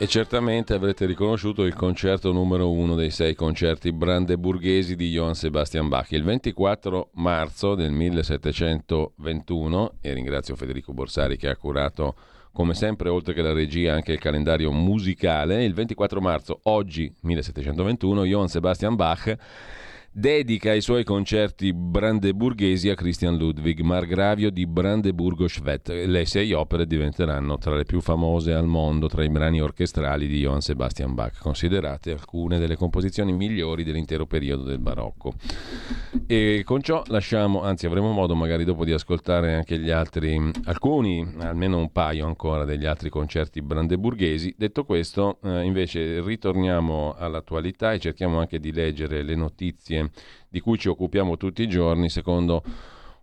E certamente avrete riconosciuto il concerto numero uno dei sei concerti brandeburghesi di Johann Sebastian Bach. Il 24 marzo del 1721, e ringrazio Federico Borsari che ha curato come sempre, oltre che la regia, anche il calendario musicale. Il 24 marzo, oggi 1721, Johann Sebastian Bach dedica i suoi concerti brandeburghesi a Christian Ludwig, margravio di Brandeburgo-Schwedt. Le sei opere diventeranno tra le più famose al mondo tra i brani orchestrali di Johann Sebastian Bach, considerate alcune delle composizioni migliori dell'intero periodo del barocco. E con ciò lasciamo, anzi avremo modo magari dopo di ascoltare anche gli altri, alcuni, almeno un paio ancora degli altri concerti brandeburghesi. Detto questo, eh, invece ritorniamo all'attualità e cerchiamo anche di leggere le notizie di cui ci occupiamo tutti i giorni secondo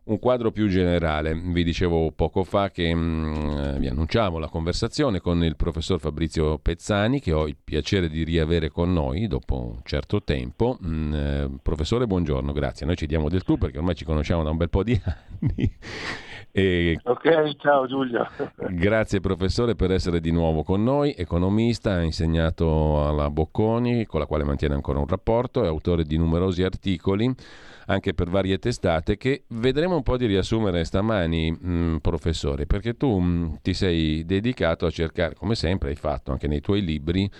un quadro più generale. Vi dicevo poco fa che mh, mm, vi annunciavo la conversazione con il professor Fabrizio Pezzani, che ho il piacere di riavere con noi dopo un certo tempo. Mm, eh, professore, buongiorno, grazie. Noi ci diamo del tu perché ormai ci conosciamo da un bel po' di [laughs] anni. E ok, ciao Giulio. [laughs] Grazie professore per essere di nuovo con noi, economista, ha insegnato alla Bocconi, con la quale mantiene ancora un rapporto, è autore di numerosi articoli anche per varie testate che vedremo un po' di riassumere stamani, mh, mm, professore, perché tu mh, mm, ti sei dedicato a cercare, come sempre hai fatto anche nei tuoi libri,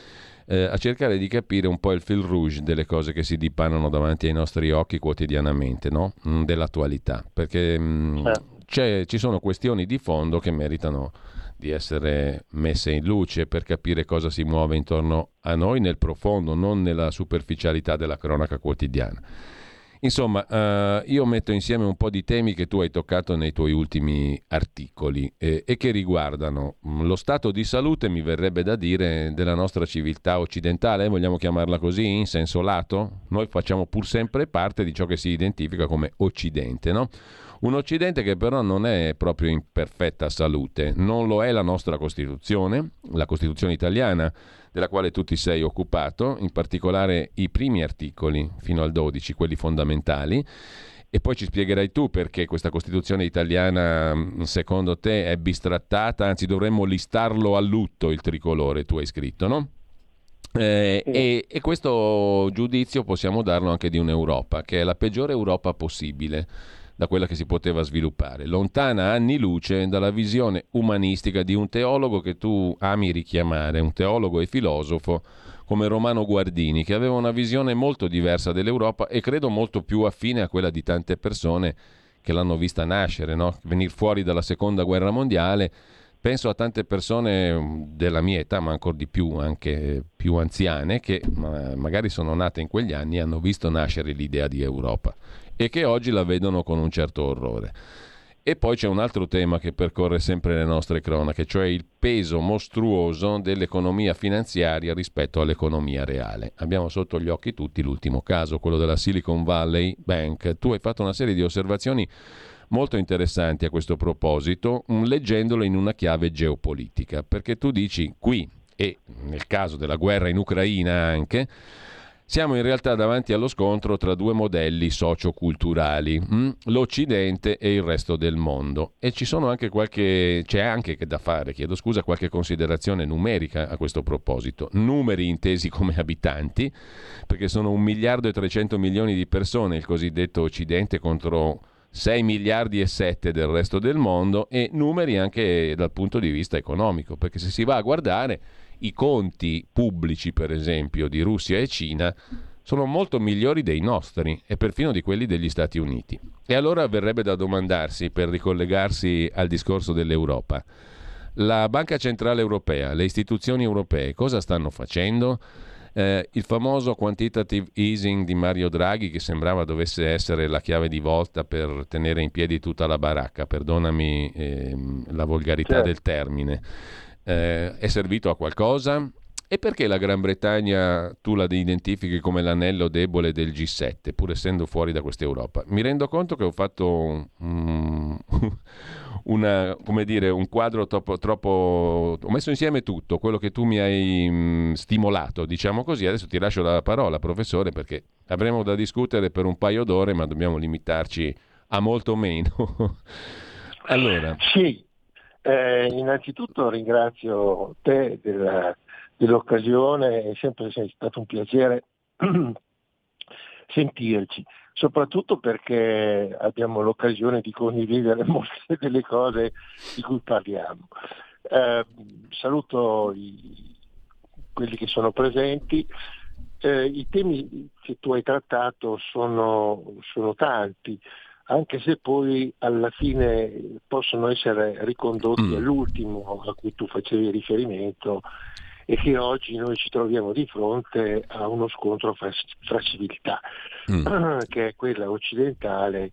eh, a cercare di capire un po' il fil rouge delle cose che si dipanano davanti ai nostri occhi quotidianamente, no? mh, mm, dell'attualità, perché eh. Ci sono questioni di fondo che meritano di essere messe in luce per capire cosa si muove intorno a noi nel profondo, non nella superficialità della cronaca quotidiana. Insomma, eh, io metto insieme un po' di temi che tu hai toccato nei tuoi ultimi articoli eh, e che riguardano mm, lo stato di salute, mi verrebbe da dire, della nostra civiltà occidentale, vogliamo chiamarla così, in senso lato? Noi facciamo pur sempre parte di ciò che si identifica come Occidente, no? Un Occidente che però non è proprio in perfetta salute, non lo è la nostra Costituzione, la Costituzione italiana della quale tu ti sei occupato, in particolare i primi articoli fino al 12, quelli fondamentali. E poi ci spiegherai tu perché questa Costituzione italiana, secondo te, è bistrattata, anzi dovremmo listarlo a lutto il tricolore, tu hai scritto, no? Eh, e, e, questo giudizio possiamo darlo anche di un'Europa, che è la peggiore Europa possibile da quella che si poteva sviluppare, lontana anni luce dalla visione umanistica di un teologo che tu ami richiamare, un teologo e filosofo come Romano Guardini, che aveva una visione molto diversa dell'Europa e credo molto più affine a quella di tante persone che l'hanno vista nascere, no? venire fuori dalla seconda guerra mondiale. Penso a tante persone della mia età, ma ancora di più, anche più anziane, che magari sono nate in quegli anni e hanno visto nascere l'idea di Europa e che oggi la vedono con un certo orrore. E poi c'è un altro tema che percorre sempre le nostre cronache, cioè il peso mostruoso dell'economia finanziaria rispetto all'economia reale. Abbiamo sotto gli occhi tutti l'ultimo caso, quello della Silicon Valley Bank. Tu hai fatto una serie di osservazioni molto interessanti a questo proposito, mm, leggendolo in una chiave geopolitica, perché tu dici qui, e nel caso della guerra in Ucraina anche, siamo in realtà davanti allo scontro tra due modelli socioculturali, hm? l'Occidente e il resto del mondo. E anche qualche, c'è anche da fare, chiedo scusa, qualche considerazione numerica a questo proposito. Numeri intesi come abitanti, perché sono un miliardo e 300 milioni di persone, il cosiddetto Occidente contro 6 miliardi e 7 del resto del mondo, e numeri anche dal punto di vista economico, perché se si va a guardare i conti pubblici, per esempio, di Russia e Cina sono molto migliori dei nostri e perfino di quelli degli Stati Uniti. E allora verrebbe da domandarsi, per ricollegarsi al discorso dell'Europa, la Banca Centrale Europea, le istituzioni europee cosa stanno facendo? Eh, il famoso quantitative easing di Mario Draghi, che sembrava dovesse essere la chiave di volta per tenere in piedi tutta la baracca, perdonami eh, la volgarità certo. del termine eh, è servito a qualcosa? E perché la Gran Bretagna tu la identifichi come l'anello debole del G7, pur essendo fuori da questa Europa? Mi rendo conto che ho fatto um, [laughs] una, dire, un quadro troppo, troppo, Ho messo insieme tutto, quello che tu mi hai um, stimolato, diciamo così. Adesso ti lascio la parola, professore, perché avremo da discutere per un paio d'ore, ma dobbiamo limitarci a molto meno. [laughs] allora. Sì, eh, innanzitutto ringrazio te della, dell'occasione, è sempre è stato un piacere [clears throat] sentirci, soprattutto perché abbiamo l'occasione di condividere [laughs] molte delle cose di cui parliamo. Eh, saluto i, quelli che sono presenti. Eh, I temi che tu hai trattato sono, sono tanti anche se poi alla fine possono essere ricondotti mm. all'ultimo a cui tu facevi riferimento e che oggi noi ci troviamo di fronte a uno scontro fra, fra civiltà, mm. [clears throat] che è quella occidentale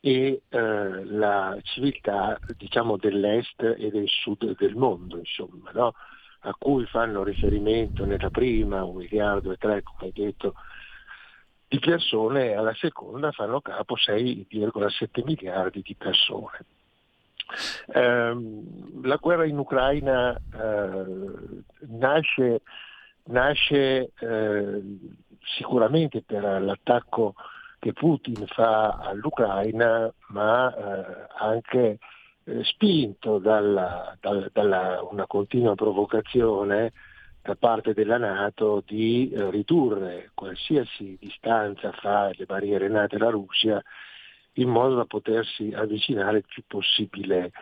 e eh, la civiltà diciamo, dell'est e del sud del mondo, insomma, no? a cui fanno riferimento nella prima, un miliardo e tre, come hai detto, di persone, alla seconda fanno capo 6,7 miliardi di persone. Eh, la guerra in Ucraina eh, nasce, nasce eh, sicuramente per l'attacco che Putin fa all'Ucraina, ma eh, anche eh, spinto dalla, dalla, una continua provocazione da parte della Nato di eh, ridurre qualsiasi distanza fra le barriere nate alla Russia in modo da potersi avvicinare il più possibile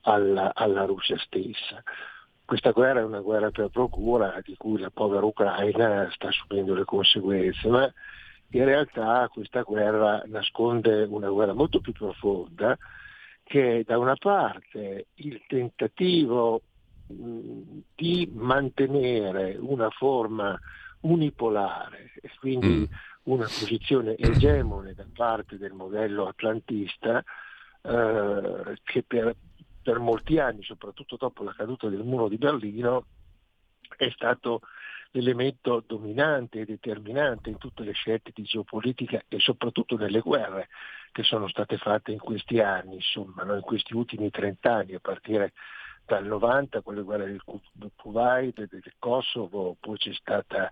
alla, alla Russia stessa. Questa guerra è una guerra per procura di cui la povera Ucraina sta subendo le conseguenze, ma in realtà questa guerra nasconde una guerra molto più profonda che è da una parte il tentativo di mantenere una forma unipolare e quindi mm. una posizione egemone da parte del modello atlantista eh, che per, per molti anni, soprattutto dopo la caduta del muro di Berlino, è stato l'elemento dominante e determinante in tutte le scelte di geopolitica e soprattutto nelle guerre che sono state fatte in questi anni, insomma, no? in questi ultimi trent'anni, a partire dal 90 con le guerre del Kuwait, del Kosovo, poi c'è stata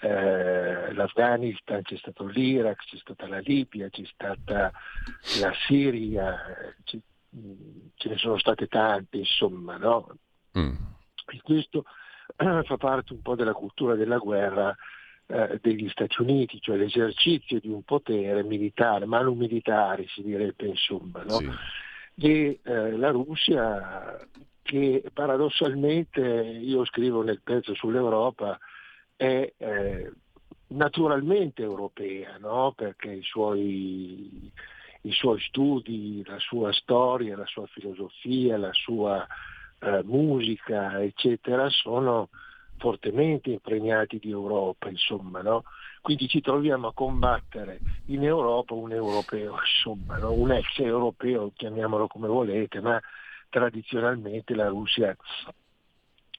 eh, l'Afghanistan, c'è stato l'Iraq, c'è stata la Libia, c'è stata la Siria, ce ne sono state tante, insomma, no? Mm. E questo fa parte un po' della cultura della guerra eh, degli Stati Uniti, cioè l'esercizio di un potere militare, ma non militare si direbbe insomma, no? Sì. E eh, la Russia che paradossalmente, io scrivo nel pezzo sull'Europa, è eh, naturalmente europea, no? perché i suoi, i suoi, studi, la sua storia, la sua filosofia, la sua eh, musica, eccetera, sono fortemente impregnati di Europa, insomma, no? Quindi ci troviamo a combattere in Europa un europeo, insomma, no? un ex europeo, chiamiamolo come volete, ma tradizionalmente la Russia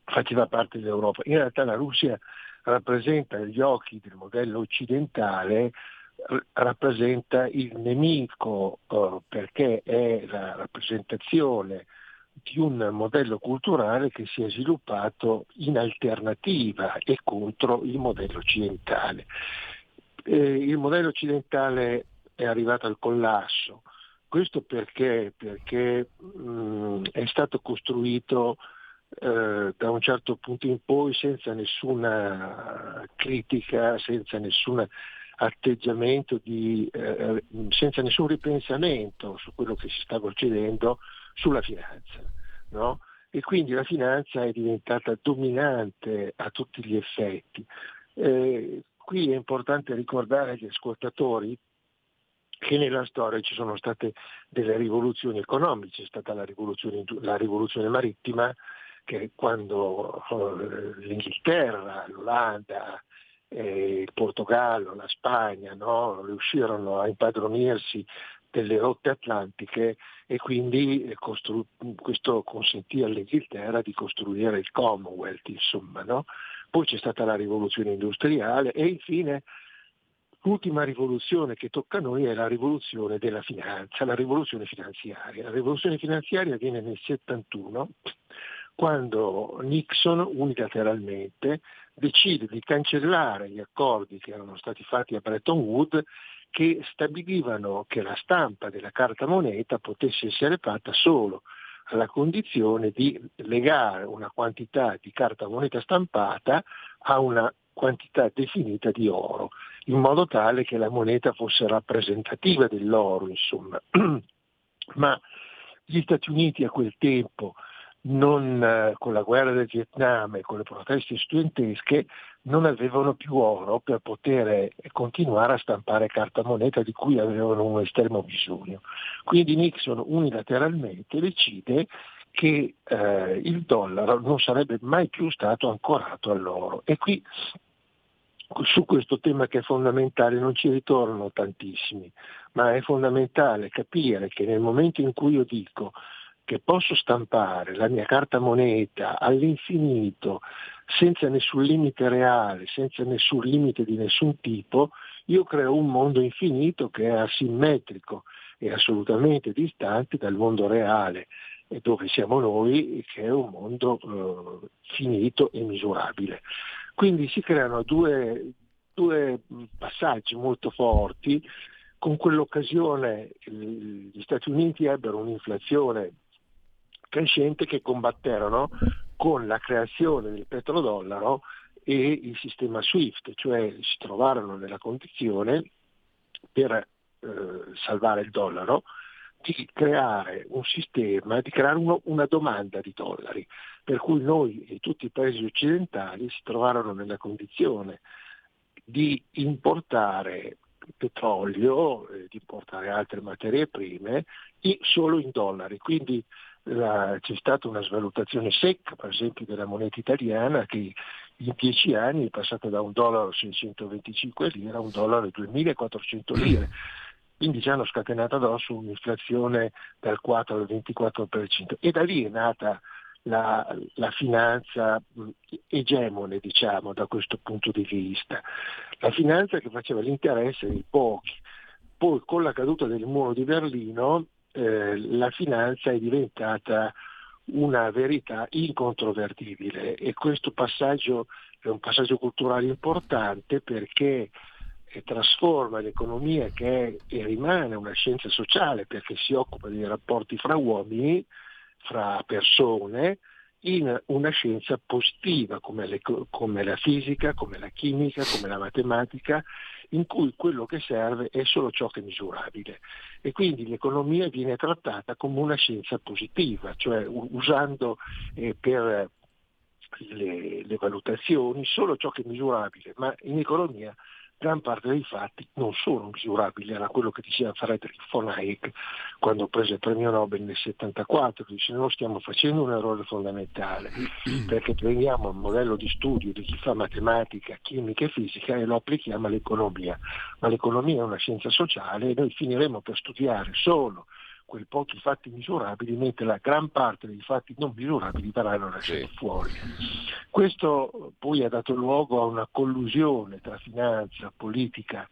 faceva parte dell'Europa. In realtà la Russia rappresenta agli occhi del modello occidentale rappresenta il nemico eh, perché è la rappresentazione di un modello culturale che si è sviluppato in alternativa e contro il modello occidentale. Eh, il modello occidentale è arrivato al collasso, questo perché? Perché mh, è stato costruito eh, da un certo punto in poi senza nessuna critica, senza nessun atteggiamento, di, eh, senza nessun ripensamento su quello che si sta procedendo sulla finanza. No? E quindi la finanza è diventata dominante a tutti gli effetti. Eh, qui è importante ricordare agli ascoltatori che nella storia ci sono state delle rivoluzioni economiche, c'è stata la rivoluzione, la rivoluzione marittima che quando eh, l'Inghilterra, l'Olanda, eh, il Portogallo, la Spagna no, riuscirono a impadronirsi delle rotte atlantiche e quindi eh, costru- questo consentì all'Inghilterra di costruire il Commonwealth, insomma. No? Poi c'è stata la rivoluzione industriale e infine L'ultima rivoluzione che tocca a noi è la rivoluzione della finanza, la rivoluzione finanziaria. La rivoluzione finanziaria avviene nel 71 quando Nixon unilateralmente decide di cancellare gli accordi che erano stati fatti a Bretton Woods che stabilivano che la stampa della carta moneta potesse essere fatta solo alla condizione di legare una quantità di carta moneta stampata a una quantità definita di oro, in modo tale che la moneta fosse rappresentativa dell'oro, insomma. [clears throat] Ma gli Stati Uniti a quel tempo, non, eh, con la guerra del Vietnam e con le proteste studentesche, non avevano più oro per poter continuare a stampare carta moneta di cui avevano un estremo bisogno. Quindi Nixon unilateralmente decide che eh, il dollaro non sarebbe mai più stato ancorato all'oro. E qui su questo tema che è fondamentale non ci ritornano tantissimi, ma è fondamentale capire che nel momento in cui io dico che posso stampare la mia carta moneta all'infinito, senza nessun limite reale, senza nessun limite di nessun tipo, io creo un mondo infinito che è asimmetrico e assolutamente distante dal mondo reale dove siamo noi, che è un mondo eh, finito e misurabile. Quindi si creano due, due passaggi molto forti. Con quell'occasione gli Stati Uniti ebbero un'inflazione crescente che combatterono con la creazione del petrodollaro e il sistema SWIFT, cioè si trovarono nella condizione per eh, salvare il dollaro di creare un sistema, di creare uno, una domanda di dollari, per cui noi e tutti i paesi occidentali si trovarono nella condizione di importare petrolio, eh, di importare altre materie prime solo in dollari. Quindi la, c'è stata una svalutazione secca, per esempio, della moneta italiana che in dieci anni è passata da un dollaro 625 lire a un dollaro 2400 lire quindi ci hanno scatenato addosso un'inflazione dal 4 al 24% e da lì è nata la, la, finanza egemone diciamo da questo punto di vista, la finanza che faceva l'interesse dei pochi. Poi con la caduta del muro di Berlino eh, la finanza è diventata una verità incontrovertibile. E questo passaggio è un passaggio culturale importante perché e trasforma l'economia che è e rimane una scienza sociale perché si occupa dei rapporti fra uomini, fra persone, in una scienza positiva come, le, come, la fisica, come la chimica, come la matematica, in cui quello che serve è solo ciò che è misurabile. E quindi l'economia viene trattata come una scienza positiva, cioè usando eh, per le, le valutazioni solo ciò che è misurabile, ma in economia gran parte dei fatti non sono misurabili, era quello che diceva Friedrich von Hayek quando prese il premio Nobel nel 74, che dice noi stiamo facendo un errore fondamentale [clears throat] perché prendiamo un modello di studio di chi fa matematica, chimica e fisica e lo applichiamo all'economia, ma l'economia è una scienza sociale e noi finiremo per studiare solo quei pochi fatti misurabili, mentre la gran parte dei fatti non misurabili verranno lasciati sì. fuori. Questo poi ha dato luogo a una collusione tra finanza, politica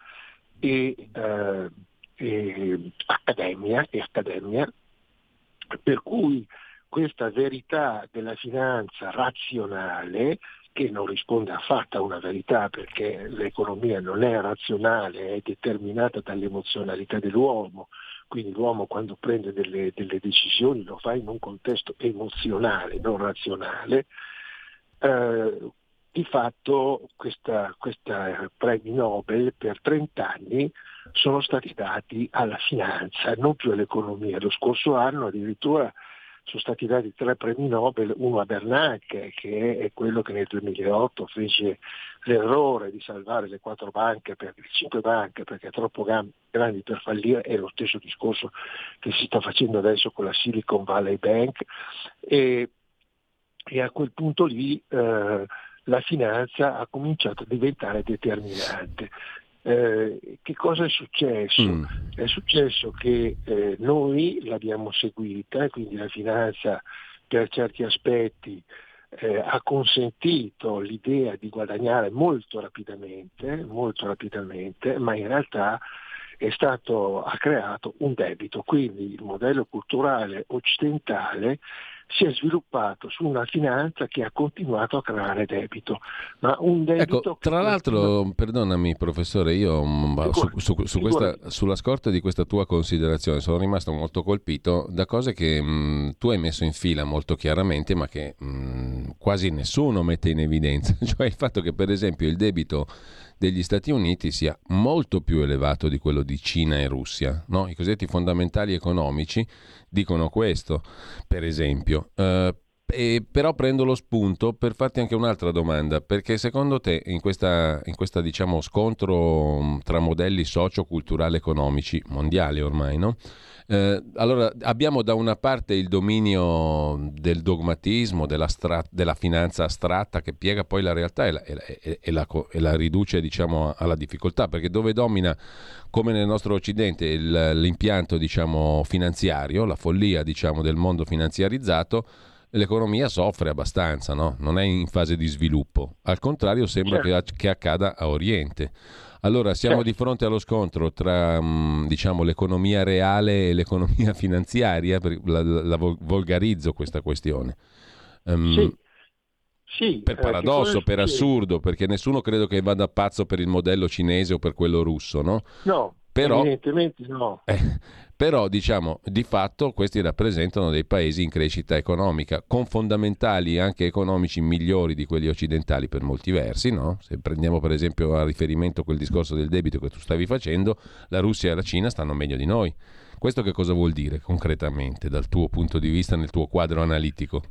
e, eh, e, accademia, e accademia, per cui questa verità della finanza razionale che non risponde affatto a una verità perché l'economia non è razionale, è determinata dall'emozionalità dell'uomo, quindi l'uomo quando prende delle, delle decisioni lo fa in un contesto emozionale, non razionale. Eh, di fatto questa, questa premi Nobel per 30 anni sono stati dati alla finanza, non più all'economia. Lo scorso anno addirittura sono stati dati tre premi Nobel, uno a Bernanke, che è quello che nel 2008 fece l'errore di salvare le quattro banche, per, le cinque banche, perché troppo grandi per fallire, è lo stesso discorso che si sta facendo adesso con la Silicon Valley Bank, e, e a quel punto lì eh, la finanza ha cominciato a diventare determinante. Eh, che cosa è successo? Mm. È successo che eh, noi l'abbiamo seguita e quindi la finanza per certi aspetti eh, ha consentito l'idea di guadagnare molto rapidamente, molto rapidamente, ma in realtà stato, ha creato un debito. Quindi il modello culturale occidentale si è sviluppato su una finanza che ha continuato a creare debito. Ma un debito ecco, tra l'altro, continua... perdonami professore, io mm, su, su, su questa, sulla scorta di questa tua considerazione sono rimasto molto colpito da cose che mh, mm, tu hai messo in fila molto chiaramente, ma che mh, mm, quasi nessuno mette in evidenza, [laughs] cioè il fatto che per esempio il debito degli Stati Uniti sia molto più elevato di quello di Cina e Russia. No? I cosiddetti fondamentali economici dicono questo, per esempio. Uh, e però prendo lo spunto per farti anche un'altra domanda, perché secondo te in questa, in questa diciamo, scontro tra modelli socio-culturali economici mondiali ormai, no? Eh, allora, abbiamo da una parte il dominio del dogmatismo, della, stra- della finanza astratta che piega poi la realtà e la, e, e la, e la riduce diciamo, alla difficoltà, perché dove domina, come nel nostro Occidente, il, l'impianto diciamo, finanziario, la follia diciamo, del mondo finanziarizzato, l'economia soffre abbastanza, no? non è in fase di sviluppo. Al contrario, sembra certo. che, che accada a Oriente. Allora, siamo di fronte allo scontro tra mm, diciamo, l'economia reale e l'economia [laughs] finanziaria, la, la volgarizzo questa questione. Um, sì. Sì, per eh, paradosso, per assurdo, perché nessuno credo che vada pazzo per il modello cinese o per quello russo, no? No, però, evidentemente no. Eh, però, diciamo, di fatto questi rappresentano dei paesi in crescita economica, con fondamentali anche economici migliori di quelli occidentali per molti versi, no? Se prendiamo per esempio a riferimento quel discorso del debito che tu stavi facendo, la Russia e la Cina stanno meglio di noi. Questo che cosa vuol dire concretamente dal tuo punto di vista nel tuo quadro analitico?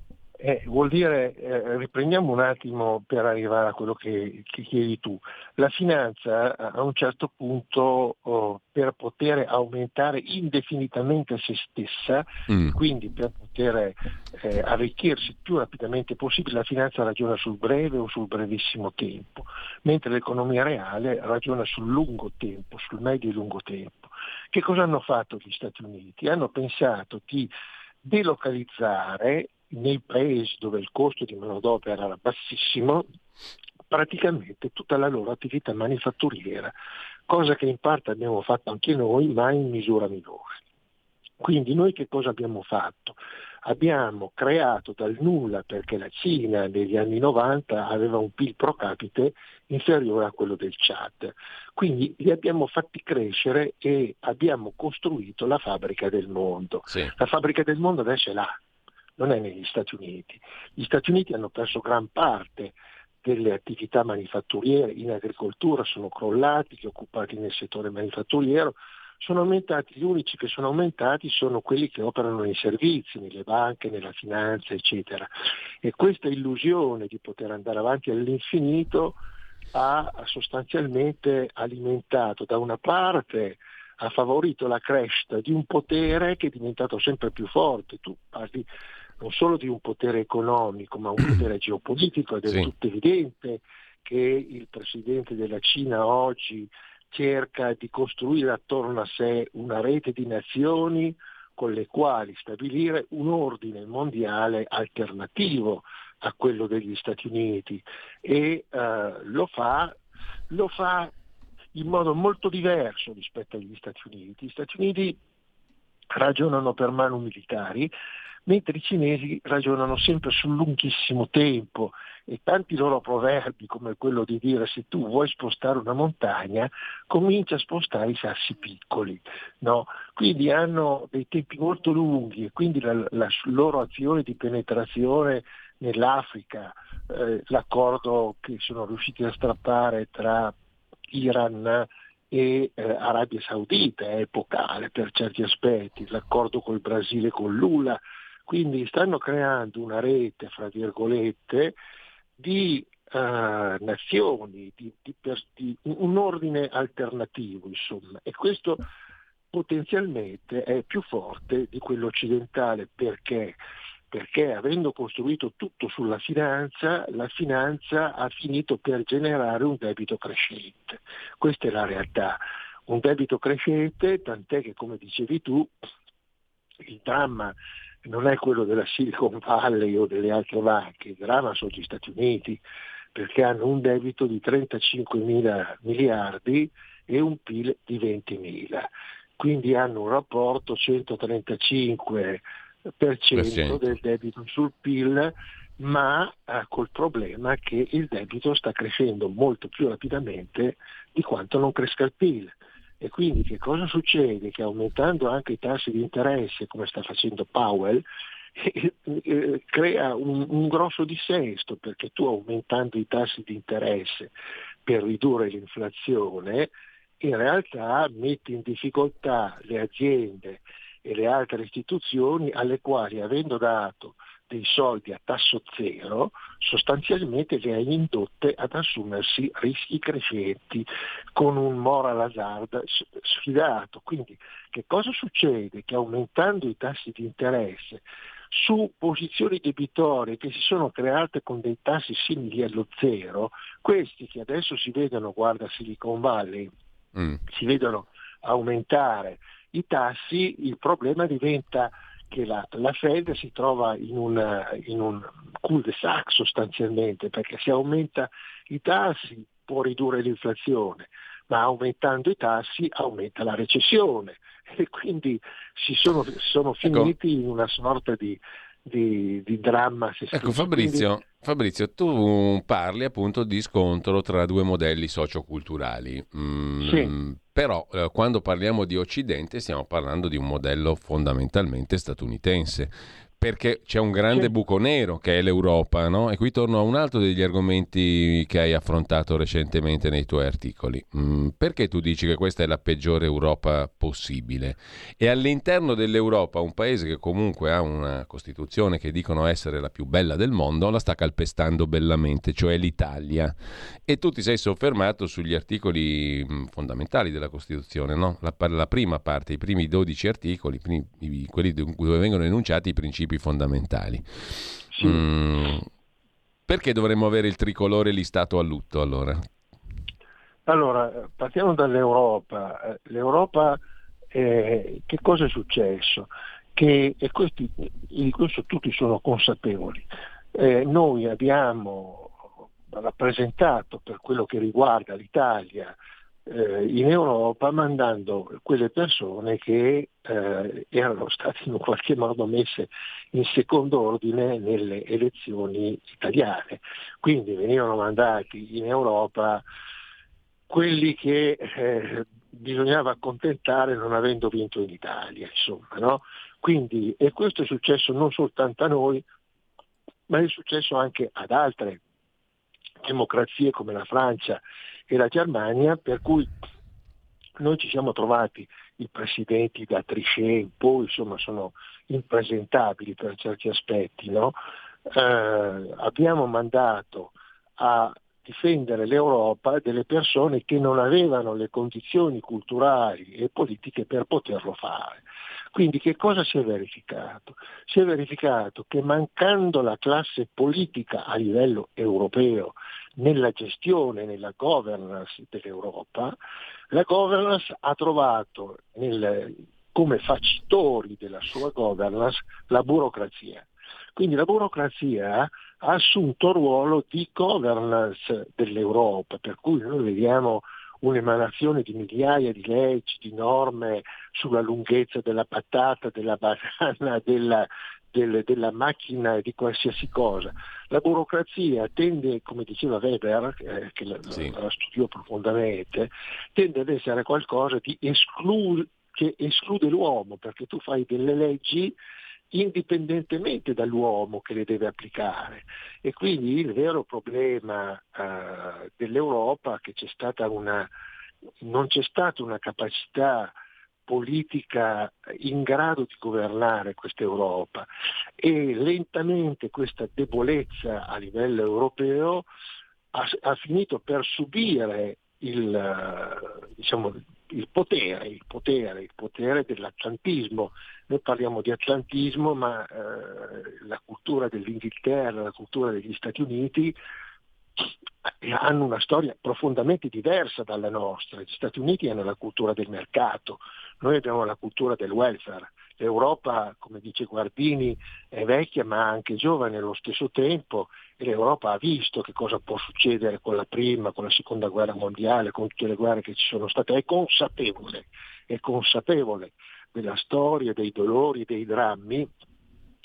Eh, vuol dire, eh, riprendiamo un attimo per arrivare a quello che, che chiedi tu, la finanza a un certo punto oh, per poter aumentare indefinitamente se stessa, mm. quindi per poter eh, arricchirsi più rapidamente possibile, la finanza ragiona sul breve o sul brevissimo tempo, mentre l'economia reale ragiona sul lungo tempo, sul medio e lungo tempo. Che cosa hanno fatto gli Stati Uniti? Hanno pensato di delocalizzare nei paesi dove il costo di manodopera era bassissimo, praticamente tutta la loro attività manifatturiera, cosa che in parte abbiamo fatto anche noi, ma in misura minore. Quindi noi che cosa abbiamo fatto? Abbiamo creato dal nulla, perché la Cina negli anni 90 aveva un PIL pro capite inferiore a quello del Chad. Quindi li abbiamo fatti crescere e abbiamo costruito la fabbrica del mondo. Sì. La fabbrica del mondo adesso è là, non è negli Stati Uniti. Gli Stati Uniti hanno perso gran parte delle attività manifatturiere in agricoltura, sono crollati, gli occupati nel settore manifatturiero, sono aumentati, gli unici che sono aumentati sono quelli che operano nei servizi, nelle banche, nella finanza, eccetera. E questa illusione di poter andare avanti all'infinito ha sostanzialmente alimentato da una parte ha favorito la crescita di un potere che è diventato sempre più forte. Tu parli non solo di un potere economico, ma un potere [clears throat] geopolitico ed è sì. tutto evidente che il presidente della Cina oggi cerca di costruire attorno a sé una rete di nazioni con le quali stabilire un ordine mondiale alternativo a quello degli Stati Uniti e eh, lo, fa, lo fa in modo molto diverso rispetto agli Stati Uniti. Gli Stati Uniti ragionano per mano militari, mentre i cinesi ragionano sempre sul lunghissimo tempo e tanti loro proverbi come quello di dire se tu vuoi spostare una montagna comincia a spostare i sassi piccoli. No? Quindi hanno dei tempi molto lunghi e quindi la, la loro azione di penetrazione nell'Africa, eh, l'accordo che sono riusciti a strappare tra Iran e eh, Arabia Saudita è epocale per certi aspetti, l'accordo col Brasile con Lula, quindi stanno creando una rete, fra virgolette, di uh, nazioni, di, di, di, un ordine alternativo, insomma, e questo potenzialmente è più forte di quello occidentale perché perché avendo costruito tutto sulla finanza, la finanza ha finito per generare un debito crescente. Questa è la realtà. Un debito crescente, tant'è che come dicevi tu, il dramma non è quello della Silicon Valley o delle altre banche, il dramma sono gli Stati Uniti, perché hanno un debito di 35 mila miliardi e un PIL di 20 mila. Quindi hanno un rapporto 135 del debito sul PIL, ma eh, col problema che il debito sta crescendo molto più rapidamente di quanto non cresca il PIL. E quindi che cosa succede? Che aumentando anche i tassi di interesse, come sta facendo Powell, [laughs] eh, eh, crea un, un, grosso dissesto perché tu aumentando i tassi di interesse per ridurre l'inflazione, in realtà metti in difficoltà le aziende e le altre istituzioni alle quali avendo dato dei soldi a tasso zero, sostanzialmente le hai indotte ad assumersi rischi crescenti con un moral hazard sfidato. Quindi che cosa succede? Che aumentando i tassi di interesse su posizioni debitorie che si sono create con dei tassi simili allo zero, questi che adesso si vedono, guarda Silicon Valley, mm. si vedono aumentare i tassi, il problema diventa che la, la Fed si trova in, una, in un cul-de-sac sostanzialmente, perché se aumenta i tassi può ridurre l'inflazione, ma aumentando i tassi aumenta la recessione [laughs] e quindi si sono, sono ecco. finiti ecco. in una sorta di, di, di dramma. Ecco Fabrizio, Quindi... Fabrizio, tu parli appunto di scontro tra due modelli socioculturali. Mm, sì. Però eh, quando parliamo di Occidente stiamo parlando di un modello fondamentalmente statunitense perché c'è un grande sì. buco nero che è l'Europa, no? E qui torno a un altro degli argomenti che hai affrontato recentemente nei tuoi articoli. Mm, perché tu dici che questa è la peggiore Europa possibile? E all'interno dell'Europa, un paese che comunque ha una Costituzione che dicono essere la più bella del mondo, la sta calpestando bellamente, cioè l'Italia. E tu ti sei soffermato sugli articoli mm, fondamentali della Costituzione, no? la, la, prima parte, i primi 12 articoli, quelli dove vengono enunciati i principi principi fondamentali. Sì. Mm, perché dovremmo avere il tricolore listato a lutto allora? Allora, partiamo dall'Europa. Eh, L'Europa, eh, che cosa è successo? Che, e questi, di questo tutti sono consapevoli. Eh, noi abbiamo rappresentato per quello che riguarda l'Italia eh, in Europa mandando quelle persone che eh, erano state in qualche modo messe in secondo ordine nelle elezioni italiane. Quindi venivano mandati in Europa quelli che eh, bisognava accontentare non avendo vinto in Italia, insomma, no? Quindi, e questo è successo non soltanto a noi, ma è successo anche ad altre democrazie come la Francia e la Germania, per cui noi ci siamo trovati i presidenti da Trichet in poi, insomma, sono impresentabili per certi aspetti. No? Eh, abbiamo mandato a difendere l'Europa delle persone che non avevano le condizioni culturali e politiche per poterlo fare. Quindi che cosa si è verificato? Si è verificato che mancando la classe politica a livello europeo nella gestione, nella governance dell'Europa, la governance ha trovato nel, come facitori della sua governance la burocrazia. Quindi la burocrazia ha assunto il ruolo di governance dell'Europa, per cui noi vediamo un'emanazione di migliaia di leggi, di norme sulla lunghezza della patata, della banana, [laughs] della, del, della macchina di qualsiasi cosa. La burocrazia tende, come diceva Weber, eh, che la, sì. la, studiò profondamente, tende ad essere qualcosa esclu- che esclude l'uomo, perché tu fai delle leggi indipendentemente dall'uomo che le deve applicare. E quindi il vero problema eh, dell'Europa è che c'è una, non c'è stata una capacità politica in grado di governare questa Europa e lentamente questa debolezza a livello europeo ha, ha finito per subire il, diciamo, il, potere, il, potere, il potere dell'atlantismo. Noi parliamo di atlantismo, ma eh, la cultura dell'Inghilterra, la cultura degli Stati Uniti hanno una storia profondamente diversa dalla nostra. Gli Stati Uniti hanno la cultura del mercato, noi abbiamo la cultura del welfare. L'Europa, come dice Guardini, è vecchia ma anche giovane allo stesso tempo e l'Europa ha visto che cosa può succedere con la prima, con la seconda guerra mondiale, con tutte le guerre che ci sono state, è consapevole, è consapevole della storia, dei dolori, dei drammi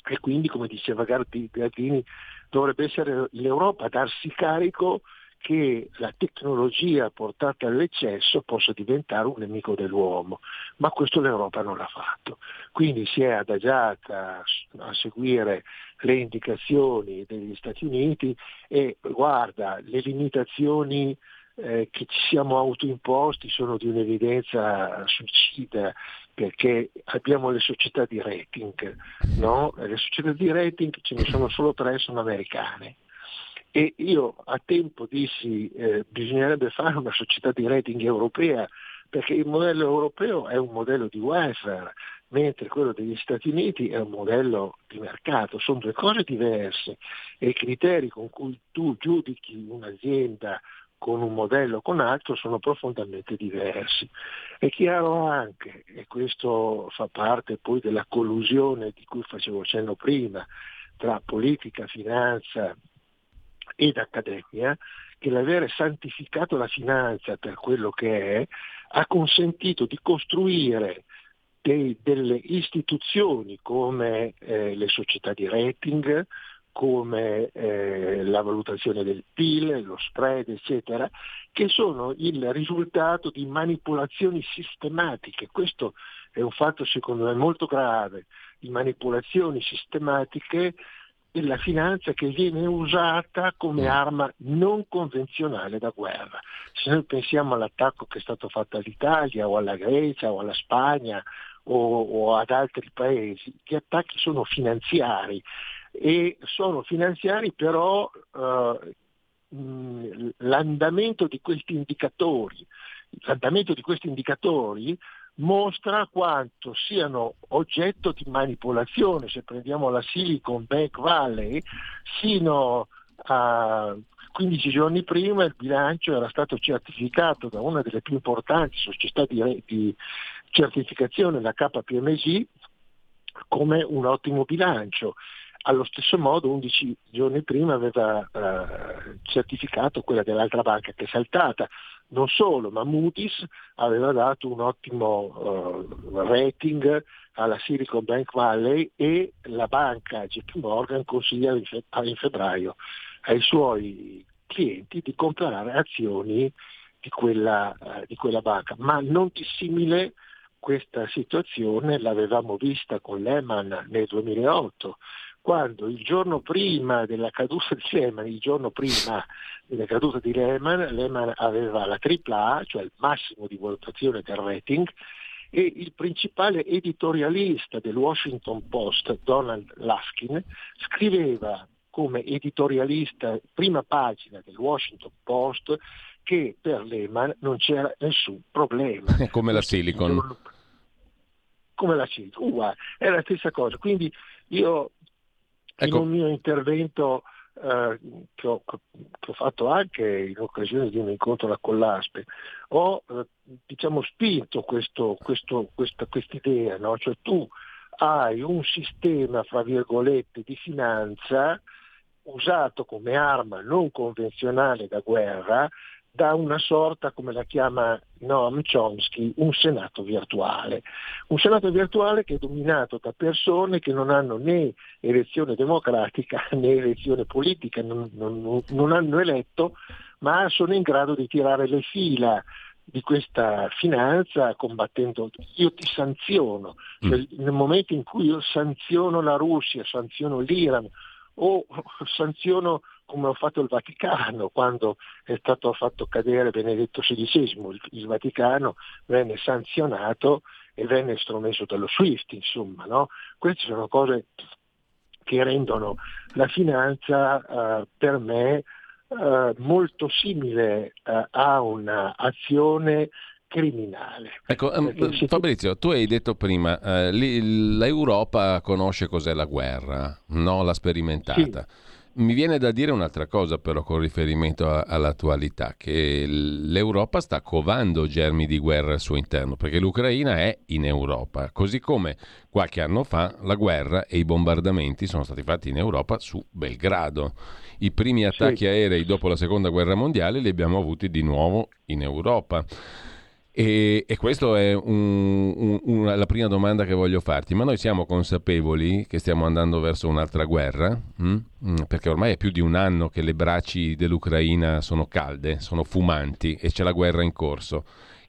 e quindi, come diceva Gardini, dovrebbe essere l'Europa a darsi carico che la tecnologia portata all'eccesso possa diventare un nemico dell'uomo, ma questo l'Europa non l'ha fatto. Quindi si è adagiata a seguire le indicazioni degli Stati Uniti e guarda, le limitazioni eh, che ci siamo autoimposti sono di un'evidenza suicida perché abbiamo le società di rating, no? le società di rating ce ne sono solo tre, sono americane e io a tempo dissi eh, bisognerebbe fare una società di rating europea perché il modello europeo è un modello di welfare, mentre quello degli Stati Uniti è un modello di mercato, sono due cose diverse e i criteri con cui tu giudichi un'azienda con un modello o con altro sono profondamente diversi. È chiaro anche, e questo fa parte poi della collusione di cui facevo cenno prima, tra politica, finanza ed accademia che l'avere santificato la finanza per quello che è ha consentito di costruire dei, delle istituzioni come eh, le società di rating, come eh, la valutazione del PIL, lo spread, eccetera, che sono il risultato di manipolazioni sistematiche. Questo è un fatto secondo me molto grave, di manipolazioni sistematiche della finanza che viene usata come mm. arma non convenzionale da guerra. Se noi pensiamo all'attacco che è stato fatto all'Italia o alla Grecia o alla Spagna o, o ad altri paesi, gli attacchi sono finanziari e sono finanziari però eh, l'andamento di questi indicatori, l'andamento di questi indicatori mostra quanto siano oggetto di manipolazione, se prendiamo la Silicon Bank Valley, sino a 15 giorni prima il bilancio era stato certificato da una delle più importanti società di, di certificazione, la KPMG, come un ottimo bilancio. Allo stesso modo 11 giorni prima aveva eh, certificato quella dell'altra banca che è saltata. Non solo, ma Moody's aveva dato un ottimo uh, rating alla Silicon Bank Valley e la banca JP Morgan consiglia in, fe- in febbraio ai suoi clienti di comprare azioni di quella, uh, di quella banca, ma non dissimile questa situazione l'avevamo vista con Lehman nel 2008, quando il giorno prima della caduta di Lehman, il giorno prima della caduta di Lehman, Lehman aveva la AAA, cioè il massimo di valutazione del rating, e il principale editorialista del Washington Post, Donald Laskin, scriveva come editorialista, prima pagina del Washington Post, che per Lehman non c'era nessun problema. [laughs] Come la Silicon. Come la Silicon, uguale, è la stessa cosa. Quindi io Ecco. In un mio intervento eh, che, ho, che, ho, fatto anche in occasione di un incontro alla Collaspe, ho eh, diciamo, spinto questo, questo, questa idea, no? cioè tu hai un sistema, fra virgolette, di finanza usato come arma non convenzionale da guerra da una sorta, come la chiama Noam Chomsky, un Senato virtuale. Un Senato virtuale che è dominato da persone che non hanno né elezione democratica [laughs] né elezione politica, non, non, non hanno eletto, ma sono in grado di tirare le fila di questa finanza combattendo, io ti sanziono, cioè, mm. nel momento in cui io sanziono la Russia, sanziono l'Iran o [laughs] sanziono come ha fatto il Vaticano quando è stato fatto cadere Benedetto XVI, il, Vaticano venne sanzionato e venne estromesso dallo SWIFT, insomma, no? Queste sono cose che rendono la finanza uh, per me uh, molto simile uh, a un'azione criminale. Ecco, um, Fabrizio, tu hai detto prima, eh, l'Europa conosce cos'è la guerra, no? l'ha sperimentata. Sì. Mi viene da dire un'altra cosa però con riferimento a, all'attualità, che l'Europa sta covando germi di guerra al suo interno, perché l'Ucraina è in Europa, così come qualche anno fa la guerra e i bombardamenti sono stati fatti in Europa su Belgrado. I primi attacchi sì. aerei dopo la seconda guerra mondiale li abbiamo avuti di nuovo in Europa. E, e questa è un, un, una, la prima domanda che voglio farti. Ma noi siamo consapevoli che stiamo andando verso un'altra guerra? Mm? Mm, perché ormai è più di un anno che le braccia dell'Ucraina sono calde, sono fumanti e c'è la guerra in corso.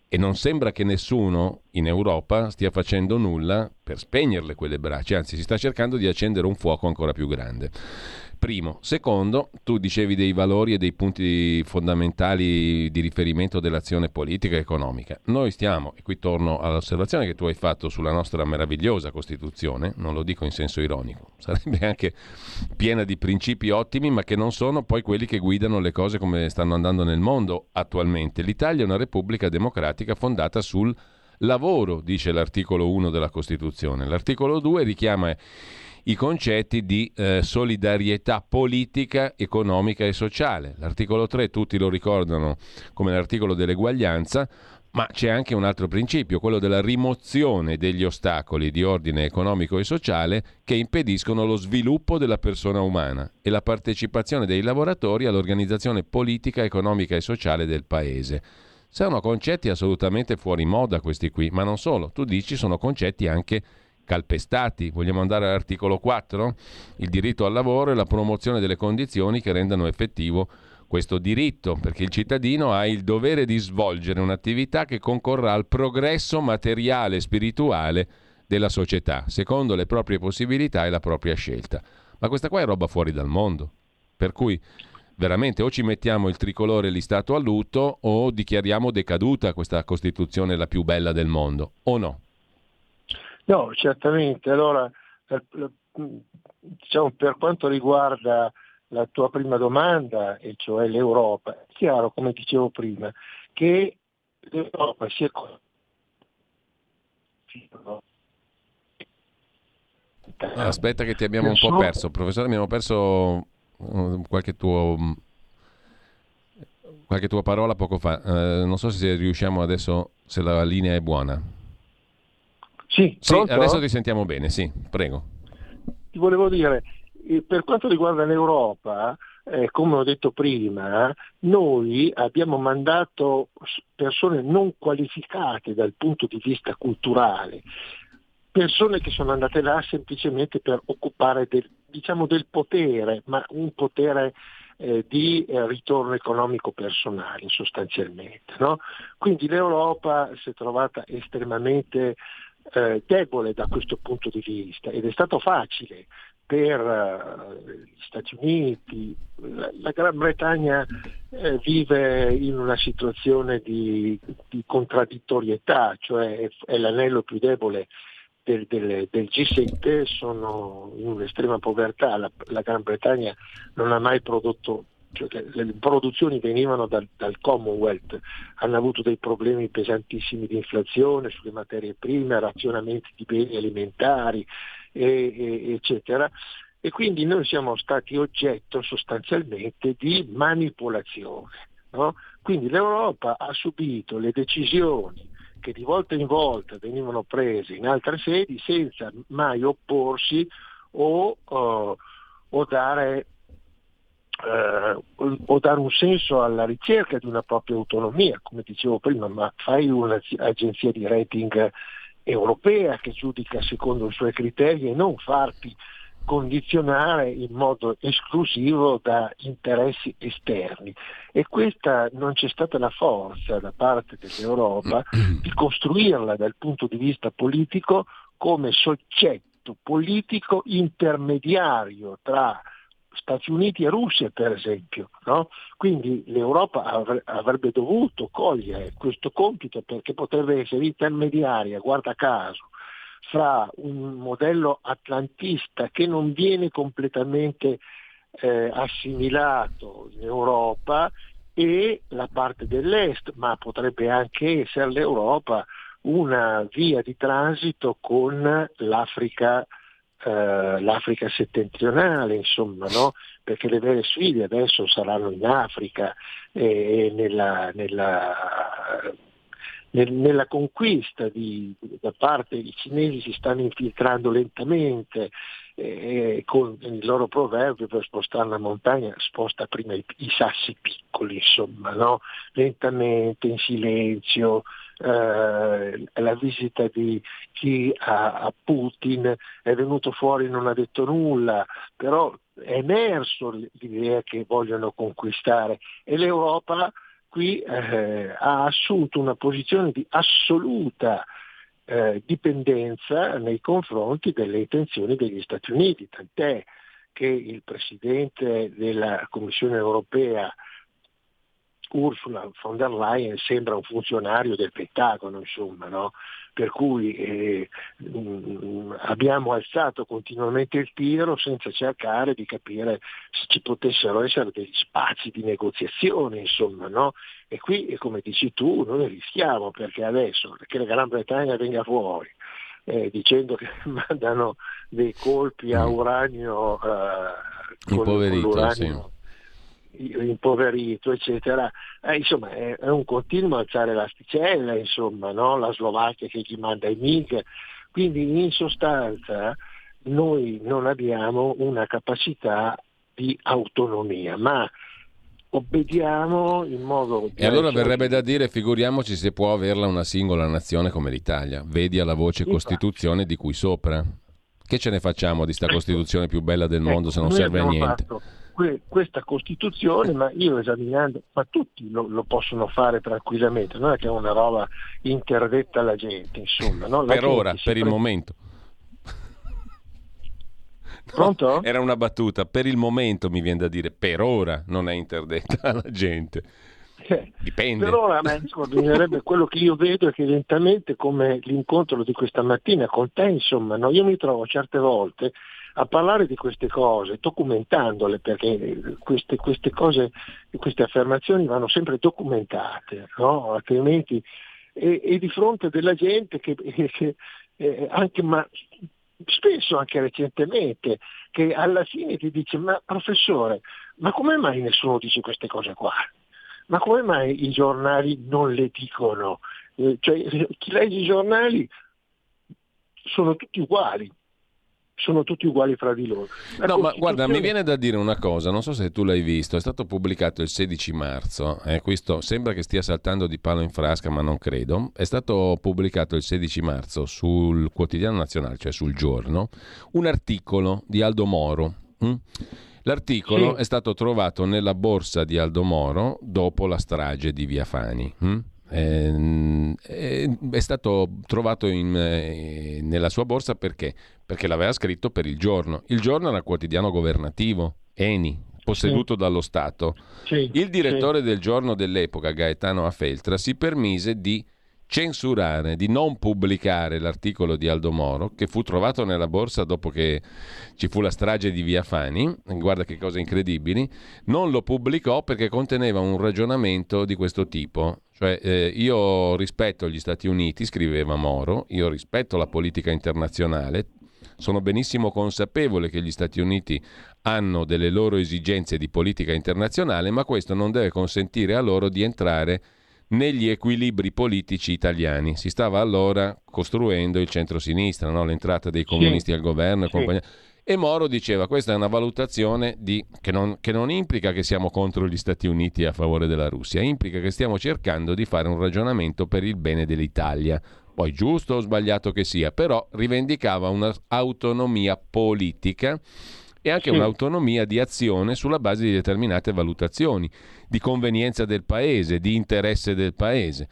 E non sembra che nessuno in Europa stia facendo nulla per spegnerle quelle braccia, anzi si sta cercando di accendere un fuoco ancora più grande. Primo. Secondo, tu dicevi dei valori e dei punti fondamentali di riferimento dell'azione politica e economica. Noi stiamo, e qui torno all'osservazione che tu hai fatto sulla nostra meravigliosa Costituzione, non lo dico in senso ironico, [laughs] sarebbe anche piena di principi ottimi, ma che non sono poi quelli che guidano le cose come stanno andando nel mondo attualmente. L'Italia è una repubblica democratica fondata sul lavoro, dice l'articolo 1 della Costituzione. L'articolo 2 richiama i concetti di eh, solidarietà politica, economica e sociale. L'articolo 3 tutti lo ricordano come l'articolo dell'eguaglianza, Ma c'è anche un altro principio, quello della rimozione degli ostacoli di ordine economico e sociale che impediscono lo sviluppo della persona umana e la partecipazione dei lavoratori all'organizzazione politica, economica e sociale del paese. Sono concetti assolutamente fuori moda questi qui, ma non solo, tu dici sono concetti anche calpestati. Vogliamo andare all'articolo 4? Il diritto al lavoro e la promozione delle condizioni che rendano effettivo questo diritto, perché il cittadino ha il dovere di svolgere un'attività che concorra al progresso materiale e spirituale della società, secondo le proprie possibilità e la propria scelta. Ma questa qua è roba fuori dal mondo. Per cui veramente o ci mettiamo il tricolore listato a lutto o dichiariamo decaduta questa Costituzione la più bella del mondo, o no? No, certamente. Allora, eh, diciamo, per quanto riguarda la tua prima domanda, e cioè l'Europa, è chiaro, come dicevo prima, che l'Europa si è ah, aspetta che ti abbiamo un po' perso, professore, abbiamo perso uh, qualche tuo qualche tua parola poco fa. Uh, non so se riusciamo adesso, se la linea è buona. Sì, sì adesso ti sentiamo bene, sì, prego. Ti volevo dire, per quanto riguarda l'Europa, eh, come ho detto prima, noi abbiamo mandato persone non qualificate dal punto di vista culturale, persone che sono andate là semplicemente per occupare del, diciamo del potere, ma un potere eh, di eh, ritorno economico personale sostanzialmente. No? Quindi l'Europa si è trovata estremamente eh, debole da questo punto di vista. Ed è stato facile per uh, gli Stati Uniti, la, la Gran Bretagna eh, vive in una situazione di, di contraddittorietà, cioè è, è, l'anello più debole del, del, del, G7, sono in un'estrema povertà, la, la Gran Bretagna non ha mai prodotto cioè le, produzioni venivano dal, dal, Commonwealth, hanno avuto dei problemi pesantissimi di inflazione sulle materie prime, razionamenti di beni alimentari, e, e, eccetera. E quindi noi siamo stati oggetto sostanzialmente di manipolazione. No? Quindi l'Europa ha subito le decisioni che di volta in volta venivano prese in altre sedi senza mai opporsi o, uh, o dare eh, o dare un senso alla ricerca di una propria autonomia, come dicevo prima, ma fai un'agenzia di rating europea che giudica secondo i suoi criteri e non farti condizionare in modo esclusivo da interessi esterni. E questa non c'è stata la forza da parte dell'Europa di costruirla dal punto di vista politico come soggetto politico intermediario tra Stati Uniti e Russia per esempio. No? Quindi l'Europa avrebbe dovuto cogliere questo compito perché potrebbe essere intermediaria, guarda caso, fra un modello atlantista che non viene completamente eh, assimilato in Europa e la parte dell'Est, ma potrebbe anche essere l'Europa una via di transito con l'Africa eh, l'Africa settentrionale, insomma, no? perché le vere sfide adesso saranno in Africa e nella, nella, nel, nella conquista di, da parte dei cinesi si stanno infiltrando lentamente eh, con il loro proverbio per spostare la montagna sposta prima i, i sassi piccoli, insomma, no? lentamente, in silenzio, eh, la visita di chi a, a, Putin è venuto fuori non ha detto nulla, però è emerso l'idea che vogliono conquistare. E l'Europa qui eh, ha assunto una posizione di assoluta eh, dipendenza nei confronti delle intenzioni degli Stati Uniti, tant'è che il Presidente della Commissione europea Ursula von der Leyen sembra un funzionario del Pentagono, insomma, no? per cui eh, mh, mm, abbiamo alzato continuamente il tiro senza cercare di capire se ci potessero essere degli spazi di negoziazione, insomma, no? E qui, come dici tu, noi rischiamo perché adesso che la Gran Bretagna venga fuori eh, dicendo che [laughs] mandano dei colpi a mm. uranio eh, l'uranio. Sì impoverito, eccetera. Eh, insomma, è, è, un continuo alzare l'asticella, insomma, no? la Slovacchia che gli manda i MIG. Quindi in sostanza noi non abbiamo una capacità di autonomia, ma obbediamo in modo... E allora verrebbe da dire, figuriamoci se può averla una singola nazione come l'Italia. Vedi alla voce Costituzione di cui sopra. Che ce ne facciamo di sta ecco. Costituzione più bella del mondo ecco, se non serve a niente? Que- questa Costituzione, ma io esaminando, ma tutti lo, lo, possono fare tranquillamente, non è che è una roba interdetta alla gente, insomma. No? per gente ora, per pre- il momento. [laughs] Pronto? [laughs] Era una battuta, per il momento mi viene da dire, per ora non è interdetta [laughs] alla gente. Dipende. Per ora, ma, bisognerebbe quello che io vedo è che lentamente, come l'incontro di questa mattina con te, insomma, no? io mi trovo certe volte a parlare di queste cose, documentandole, perché queste, queste cose, queste affermazioni vanno sempre documentate, no? altrimenti, e, di fronte della gente che, [laughs] che eh, anche, ma spesso anche recentemente, che alla fine ti dice ma professore, ma come mai nessuno dice queste cose qua? Ma come mai i giornali non le dicono? Eh, cioè, [laughs] chi legge i giornali sono tutti uguali, sono tutti uguali fra di loro. La no, Costituzione... ma guarda, mi viene da dire una cosa, non so se tu l'hai visto, è stato pubblicato il 16 marzo, eh, questo sembra che stia saltando di palo in frasca, ma non credo, è stato pubblicato il 16 marzo sul quotidiano nazionale, cioè sul giorno, un articolo di Aldo Moro. Hm? L'articolo sì. è stato trovato nella borsa di Aldo Moro dopo la strage di Via Fani. Hm? Eh, è stato trovato in, eh, nella sua borsa perché? Perché l'aveva scritto per il giorno. Il giorno era quotidiano governativo, Eni, posseduto sì. dallo Stato. Sì, il direttore sì. del giorno dell'epoca, Gaetano Afeltra, si permise di censurare, di non pubblicare l'articolo di Aldo Moro che fu trovato nella borsa dopo che ci fu la strage di Via Fani, guarda che cose incredibili, non lo pubblicò perché conteneva un ragionamento di questo tipo, cioè eh, io rispetto gli Stati Uniti, scriveva Moro, io rispetto la politica internazionale, sono benissimo consapevole che gli Stati Uniti hanno delle loro esigenze di politica internazionale, ma questo non deve consentire a loro di entrare negli equilibri politici italiani. Si stava allora costruendo il centro-sinistra, no? l'entrata dei comunisti sì, al governo e sì. compagnia. E Moro diceva questa è una valutazione di, che, non, che, non, implica che siamo contro gli Stati Uniti a favore della Russia, implica che stiamo cercando di fare un ragionamento per il bene dell'Italia. Poi giusto o sbagliato che sia, però rivendicava un'autonomia politica e anche sì. un'autonomia di azione sulla base di determinate valutazioni, di convenienza del paese, di interesse del paese.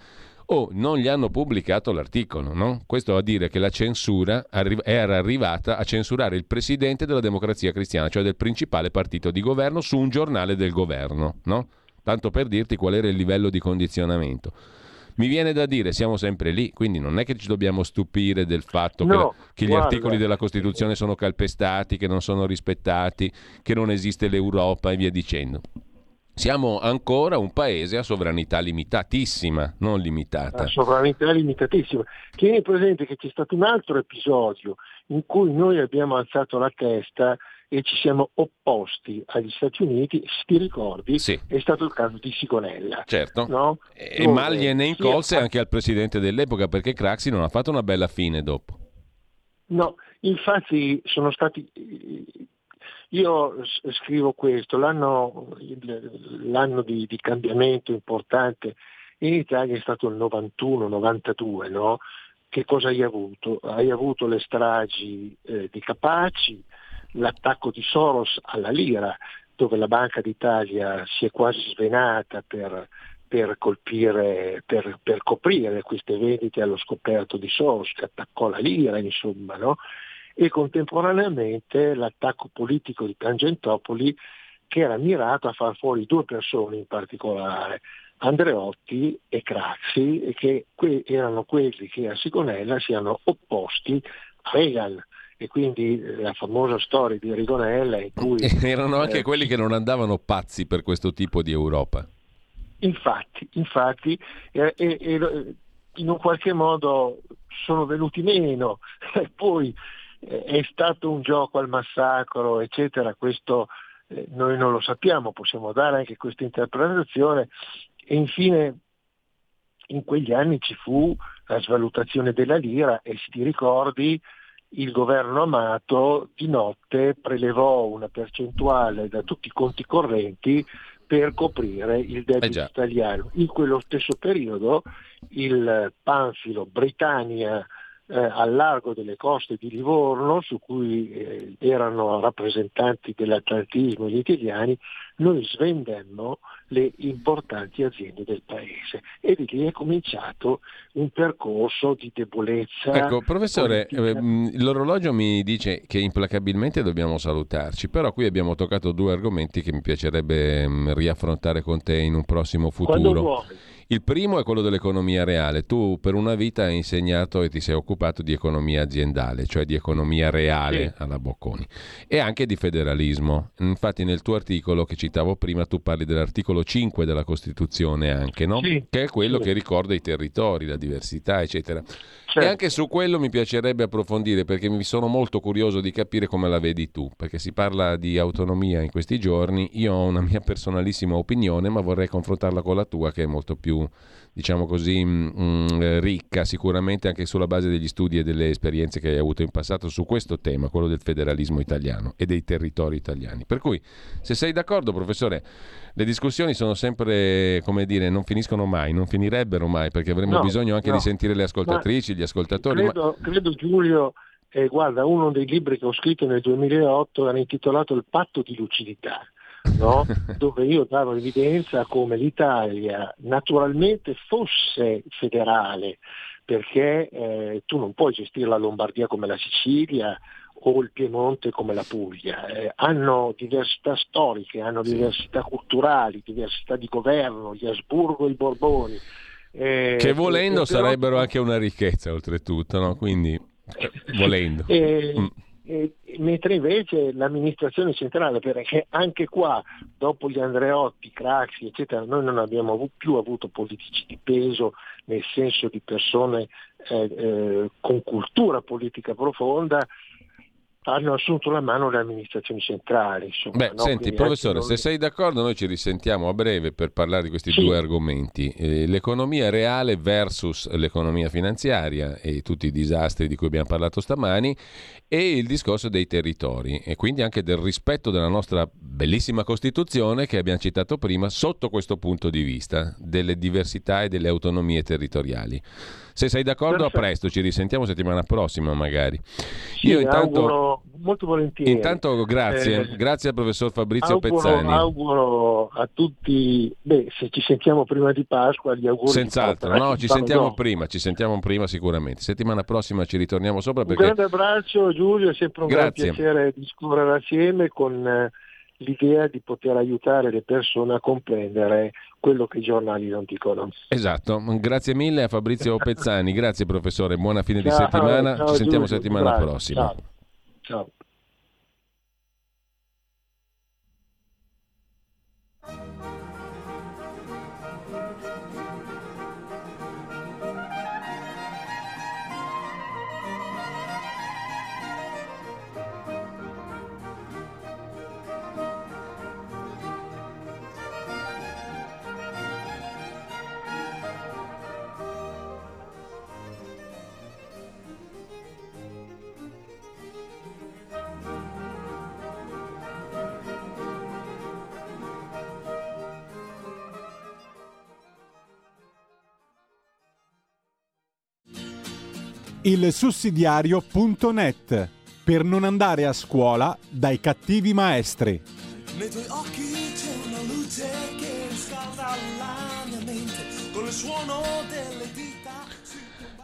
O non gli hanno pubblicato l'articolo, no? Questo a dire che la censura era arrivata a censurare il presidente della democrazia cristiana, cioè del principale partito di governo, su un giornale del governo, no? Tanto per dirti qual era il livello di condizionamento. Mi viene da dire, siamo sempre lì, quindi non è che ci dobbiamo stupire del fatto no, che, che, gli articoli della Costituzione sono calpestati, che non sono rispettati, che non esiste l'Europa e via dicendo. Siamo ancora un paese a sovranità limitatissima, non limitata. A sovranità limitatissima. Tieni presente che c'è stato un altro episodio in cui noi abbiamo alzato la testa e ci siamo opposti agli Stati Uniti, se ti ricordi, sì. è stato il caso di Sigonella. Certo, no? e Dove mal gliene incose anche al presidente dell'epoca perché Craxi non ha fatto una bella fine dopo. No, infatti sono stati... Io scrivo questo, l'anno, l'anno di, di, cambiamento importante in Italia è stato il 91-92, no? Che cosa hai avuto? Hai avuto le stragi eh, di Capaci, l'attacco di Soros alla lira, dove la Banca d'Italia si è quasi svenata per, per, colpire, per, per coprire queste vendite allo scoperto di Soros, che attaccò la lira, insomma, no? e contemporaneamente l'attacco politico di Tangentopoli che era mirato a far fuori due persone in particolare, Andreotti e Craxi, che erano quelli che a Sigonella si erano opposti a Reagan e quindi eh, la famosa storia di Rigonella in cui... [laughs] Erano anche eh, quelli che non andavano pazzi per questo tipo di Europa. Infatti, infatti eh, eh, in un qualche modo sono venuti meno, [laughs] poi eh, è stato un gioco al massacro, eccetera, questo eh, noi non lo sappiamo, possiamo dare anche questa interpretazione e infine in quegli anni ci fu la svalutazione della lira e se ti ricordi il governo Amato di notte prelevò una percentuale da tutti i conti correnti per coprire il debito eh italiano. In quello stesso periodo il panfilo Britannia eh, al largo delle coste di Livorno, su cui eh, erano rappresentanti dell'atlantismo gli italiani, noi svendemmo le importanti aziende del paese e di lì è cominciato un percorso di debolezza. Ecco, professore, eh, l'orologio mi dice che implacabilmente dobbiamo salutarci, però qui abbiamo toccato due argomenti che mi piacerebbe riaffrontare con te in un prossimo futuro. Quando vuoi. Il primo è quello dell'economia reale. Tu per una vita hai insegnato e ti sei occupato di economia aziendale, cioè di economia reale sì. alla Bocconi e anche di federalismo. Infatti nel tuo articolo che citavo prima tu parli dell'articolo 5 della Costituzione anche, no? Sì. Che è quello sì. che ricorda i territori, la diversità, eccetera. Certo. E anche su quello mi piacerebbe approfondire perché mi sono molto curioso di capire come la vedi tu, perché si parla di autonomia in questi giorni. Io ho una mia personalissima opinione, ma vorrei confrontarla con la tua che è molto più diciamo così, mh, mm, mm, ricca sicuramente anche sulla base degli studi e delle esperienze che hai avuto in passato su questo tema, quello del federalismo italiano e dei territori italiani. Per cui, se sei d'accordo, professore, le discussioni sono sempre, come dire, non finiscono mai, non finirebbero mai, perché avremo no, bisogno anche no. di sentire le ascoltatrici, ma gli ascoltatori. Credo, ma... credo Giulio, eh, guarda, uno dei libri che ho scritto nel 2008 era intitolato Il patto di lucidità no? [laughs] dove io davo evidenza come l'Italia naturalmente fosse federale, perché eh, tu non puoi gestire la Lombardia come la Sicilia o il Piemonte come la Puglia, eh, hanno diversità storiche, hanno diversità culturali, diversità di governo, gli Asburgo e i Borboni. Eh, che volendo però... sarebbero anche una ricchezza oltretutto, no? quindi eh, volendo. Mm. Mentre invece l'amministrazione centrale, perché anche qua, dopo gli Andreotti, Craxi, eccetera, noi non abbiamo più avuto politici di peso nel senso di persone eh, eh, con cultura politica profonda, hanno assunto la mano le amministrazioni centrali. Insomma, Beh, no? senti, Quindi professore, non... se sei d'accordo noi ci risentiamo a breve per parlare di questi sì. due argomenti, eh, l'economia reale versus l'economia finanziaria e tutti i disastri di cui abbiamo parlato stamani e il discorso dei territori e quindi anche del rispetto della nostra bellissima Costituzione che abbiamo citato prima sotto questo punto di vista, delle diversità e delle autonomie territoriali. Se sei d'accordo, Perfetto. a presto, ci risentiamo settimana prossima magari. Sì, Io intanto, molto volentieri. Intanto grazie, eh, grazie al professor Fabrizio auguro, Pezzani. Auguro a tutti, beh, se ci sentiamo prima di Pasqua, gli auguri. Senz'altro, no, ci sentiamo no. prima, ci sentiamo prima sicuramente. Settimana prossima ci ritorniamo sopra perché... Un grande abbraccio Giulio, è sempre un grazie. gran piacere discorrere assieme con... Eh, l'idea di poter aiutare le persone a comprendere quello che i giornali non dicono. Esatto, grazie mille a Fabrizio Pezzani, [laughs] grazie professore, buona fine ciao, di settimana, ciao, ci sentiamo Giulio, settimana grazie, prossima. Ciao. ciao. Il sussidiario.net per non andare a scuola dai cattivi maestri. Nei tuoi occhi c'è una luce che riscalda la mia mente con il suono delle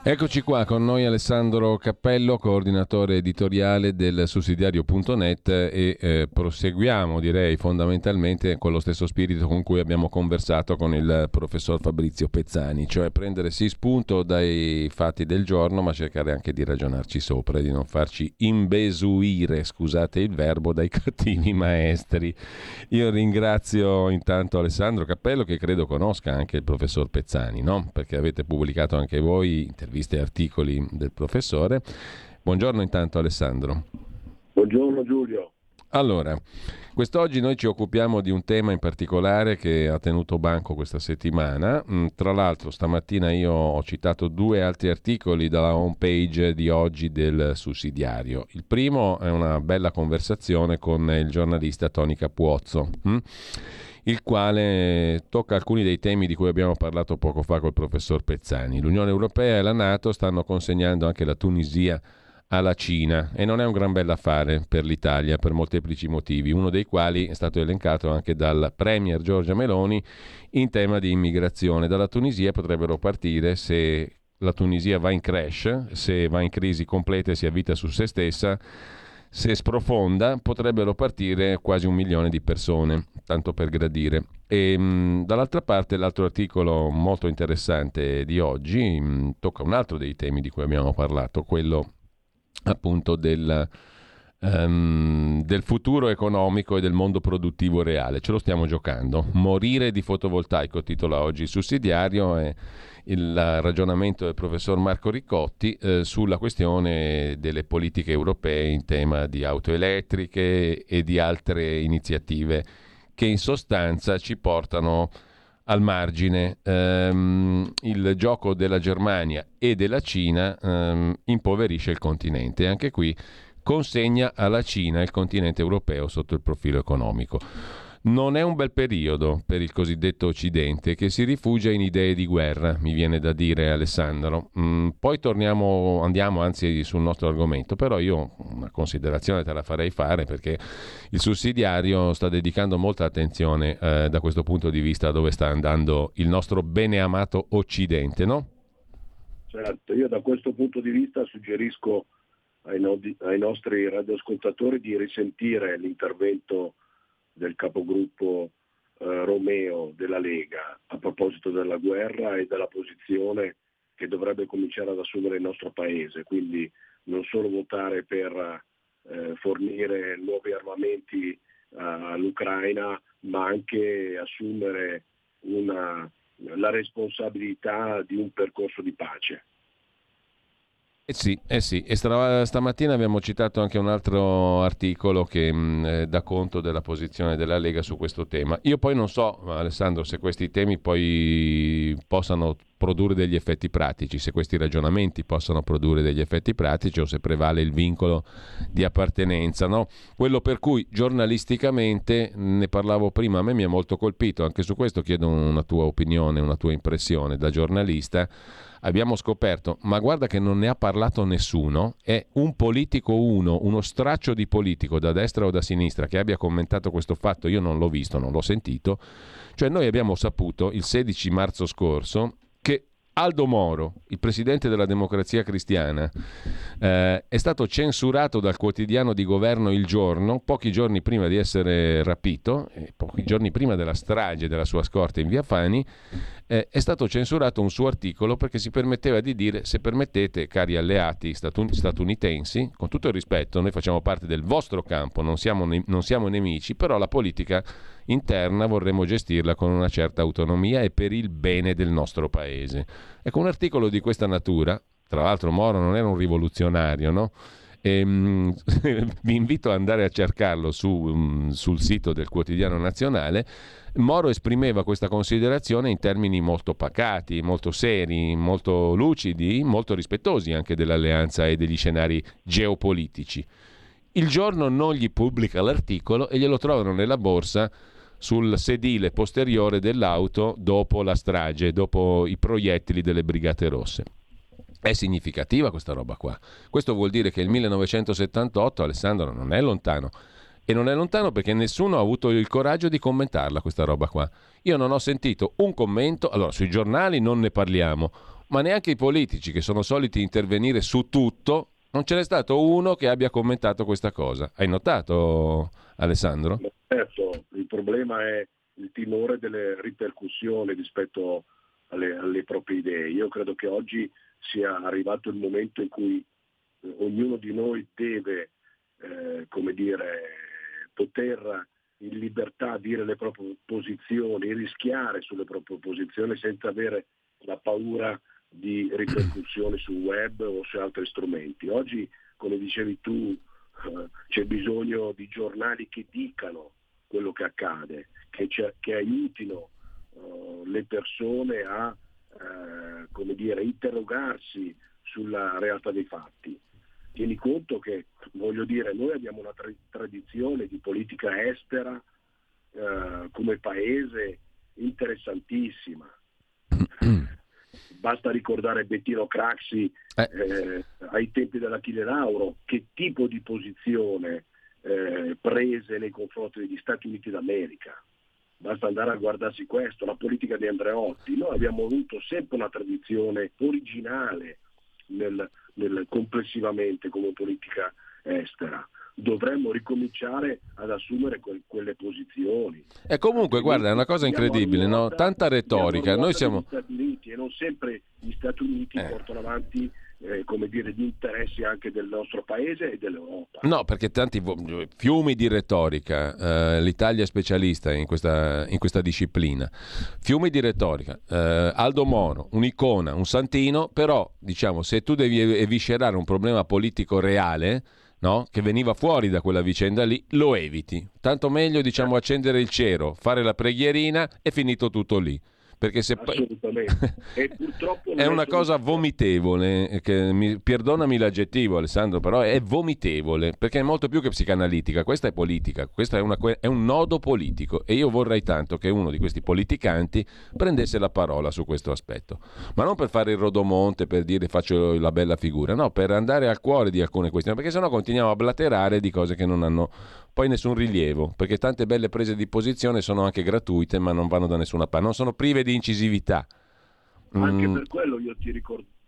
Eccoci qua con noi Alessandro Cappello, coordinatore editoriale del sussidiario.net e eh, proseguiamo direi fondamentalmente con lo stesso spirito con cui abbiamo conversato con il professor Fabrizio Pezzani, cioè prendere sì spunto dai fatti del giorno ma cercare anche di ragionarci sopra e di non farci imbesuire, scusate il verbo, dai [laughs] cattivi maestri. Io ringrazio intanto Alessandro Cappello che credo conosca anche il professor Pezzani, no? perché avete pubblicato anche voi interviste e articoli del professore. Buongiorno intanto Alessandro. Buongiorno Giulio. Allora, quest'oggi noi ci occupiamo di un tema in particolare che ha tenuto banco questa settimana. Mm, tra l'altro stamattina io ho citato due altri articoli dalla home page di oggi del sussidiario. Il primo è una bella conversazione con il giornalista Tony Capuozzo. Il quale tocca alcuni dei temi di cui abbiamo parlato poco fa col professor Pezzani. L'Unione Europea e la Nato stanno consegnando anche la Tunisia alla Cina e non è un gran bell'affare per l'Italia per molteplici motivi, uno dei quali è stato elencato anche dal Premier Giorgia Meloni in tema di immigrazione. Dalla Tunisia potrebbero partire se la Tunisia va in crash, se va in crisi completa e si avvita su se stessa, se sprofonda potrebbero partire quasi un milione di persone, tanto per gradire. E mh, dall'altra parte l'altro articolo molto interessante di oggi mh, tocca un altro dei temi di cui abbiamo parlato, quello appunto del, um, del futuro economico e del mondo produttivo reale. Ce lo stiamo giocando. Morire di fotovoltaico titola oggi il sussidiario e il ragionamento del professor Marco Ricotti eh, sulla questione delle politiche europee in tema di auto elettriche e di altre iniziative che in sostanza ci portano al margine. Um, il gioco della Germania e della Cina um, impoverisce il continente. Anche qui consegna alla Cina il continente europeo sotto il profilo economico. Non è un bel periodo per il cosiddetto Occidente che si rifugia in idee di guerra, mi viene da dire Alessandro. Mm, poi torniamo, andiamo anzi sul nostro argomento, però io una considerazione te la farei fare perché il sussidiario sta dedicando molta attenzione eh, da questo punto di vista a dove sta andando il nostro beneamato Occidente, no? Certo, io da questo punto di vista suggerisco ai, no- ai nostri radioascoltatori di risentire l'intervento del capogruppo eh, Romeo della Lega a proposito della guerra e della posizione che dovrebbe cominciare ad assumere il nostro Paese, quindi non solo votare per eh, fornire nuovi armamenti eh, all'Ucraina, ma anche assumere una, la responsabilità di un percorso di pace. Eh sì, eh sì. e stra- stamattina abbiamo citato anche un altro articolo che mh, mm, eh, dà conto della posizione della Lega su questo tema. Io poi non so, Alessandro, se questi temi poi possano produrre degli effetti pratici, se questi ragionamenti possano produrre degli effetti pratici o se prevale il vincolo di appartenenza. No? Quello per cui giornalisticamente, ne parlavo prima, a me mi ha molto colpito, anche su questo chiedo una tua opinione, una tua impressione da giornalista abbiamo scoperto, ma guarda che non ne ha parlato nessuno, è un politico uno, uno straccio di politico da destra o da sinistra che abbia commentato questo fatto, io non l'ho visto, non l'ho sentito, cioè noi abbiamo saputo il 16 marzo scorso Aldo Moro, il presidente della Democrazia Cristiana, eh, è stato censurato dal quotidiano di governo Il Giorno pochi giorni prima di essere rapito, eh, pochi giorni prima della strage della sua scorta in via Fani, eh, è stato censurato un suo articolo perché si permetteva di dire se permettete, cari alleati statun- statunitensi, con tutto il rispetto, noi facciamo parte del vostro campo, non siamo, ne- non siamo nemici, però la politica interna vorremmo gestirla con una certa autonomia e per il bene del nostro paese. Ecco, un articolo di questa natura, tra l'altro Moro non era un rivoluzionario, no? E, um, [laughs] vi invito ad andare a cercarlo su, um, sul sito del quotidiano nazionale. Moro esprimeva questa considerazione in termini molto pacati, molto seri, molto lucidi, molto rispettosi anche dell'alleanza e degli scenari geopolitici. Il giorno non gli pubblica l'articolo e glielo trovano nella borsa sul sedile posteriore dell'auto dopo la strage, dopo i proiettili delle Brigate Rosse. È significativa questa roba qua. Questo vuol dire che il 1978, Alessandro, non è lontano. E non è lontano perché nessuno ha avuto il coraggio di commentarla questa roba qua. Io non ho sentito un commento, allora sui giornali non ne parliamo, ma neanche i politici che sono soliti intervenire su tutto, non ce n'è stato uno che abbia commentato questa cosa. Hai notato Alessandro? Certo, problema è il timore delle ripercussioni rispetto alle, alle proprie idee. Io credo che oggi sia arrivato il momento in cui eh, ognuno di noi deve, eh, come dire, poter in libertà dire le proprie posizioni, rischiare sulle proprie posizioni senza avere la paura di ripercussioni sul web o su altri strumenti. Oggi, come dicevi tu, eh, c'è bisogno di giornali che dicano quello che accade, che, che aiutino uh, le persone a uh, come dire, interrogarsi sulla realtà dei fatti. Tieni conto che, voglio dire, noi abbiamo una tra- tradizione di politica estera uh, come paese interessantissima. Basta ricordare Bettino Craxi eh. Eh, ai tempi dell'Achille Lauro, che tipo di posizione eh, prese nei confronti degli Stati Uniti d'America. Basta andare a guardarsi questo, la politica di Andreotti. Noi abbiamo avuto sempre una tradizione originale nel, nel, complessivamente come politica estera dovremmo ricominciare ad assumere que- quelle posizioni. E comunque, guarda, è una cosa incredibile, no? tanta retorica. Noi siamo... Gli Stati Uniti e non sempre gli Stati Uniti eh. portano avanti eh, come dire, gli interessi anche del nostro paese e dell'Europa. No, perché tanti fiumi di retorica, eh, l'Italia è specialista in questa, in questa, disciplina, fiumi di retorica, eh, Aldo Moro, un'icona, un santino, però diciamo se tu devi eviscerare un problema politico reale, no? che veniva fuori da quella vicenda lì, lo eviti. Tanto meglio diciamo accendere il cero, fare la preghierina e finito tutto lì. Perché se Assolutamente. [laughs] purtroppo è una cosa vomitevole, mi, perdonami l'aggettivo Alessandro, però è vomitevole, perché è molto più che psicanalitica, questa è politica, questo è, una, è un nodo politico e io vorrei tanto che uno di questi politicanti prendesse la parola su questo aspetto, ma non per fare il rodomonte, per dire faccio la bella figura, no, per andare al cuore di alcune questioni, perché sennò continuiamo a blaterare di cose che non hanno poi nessun rilievo, perché tante belle prese di posizione sono anche gratuite, ma non vanno da nessuna parte, non sono prive di incisività. Anche mm. per quello io ti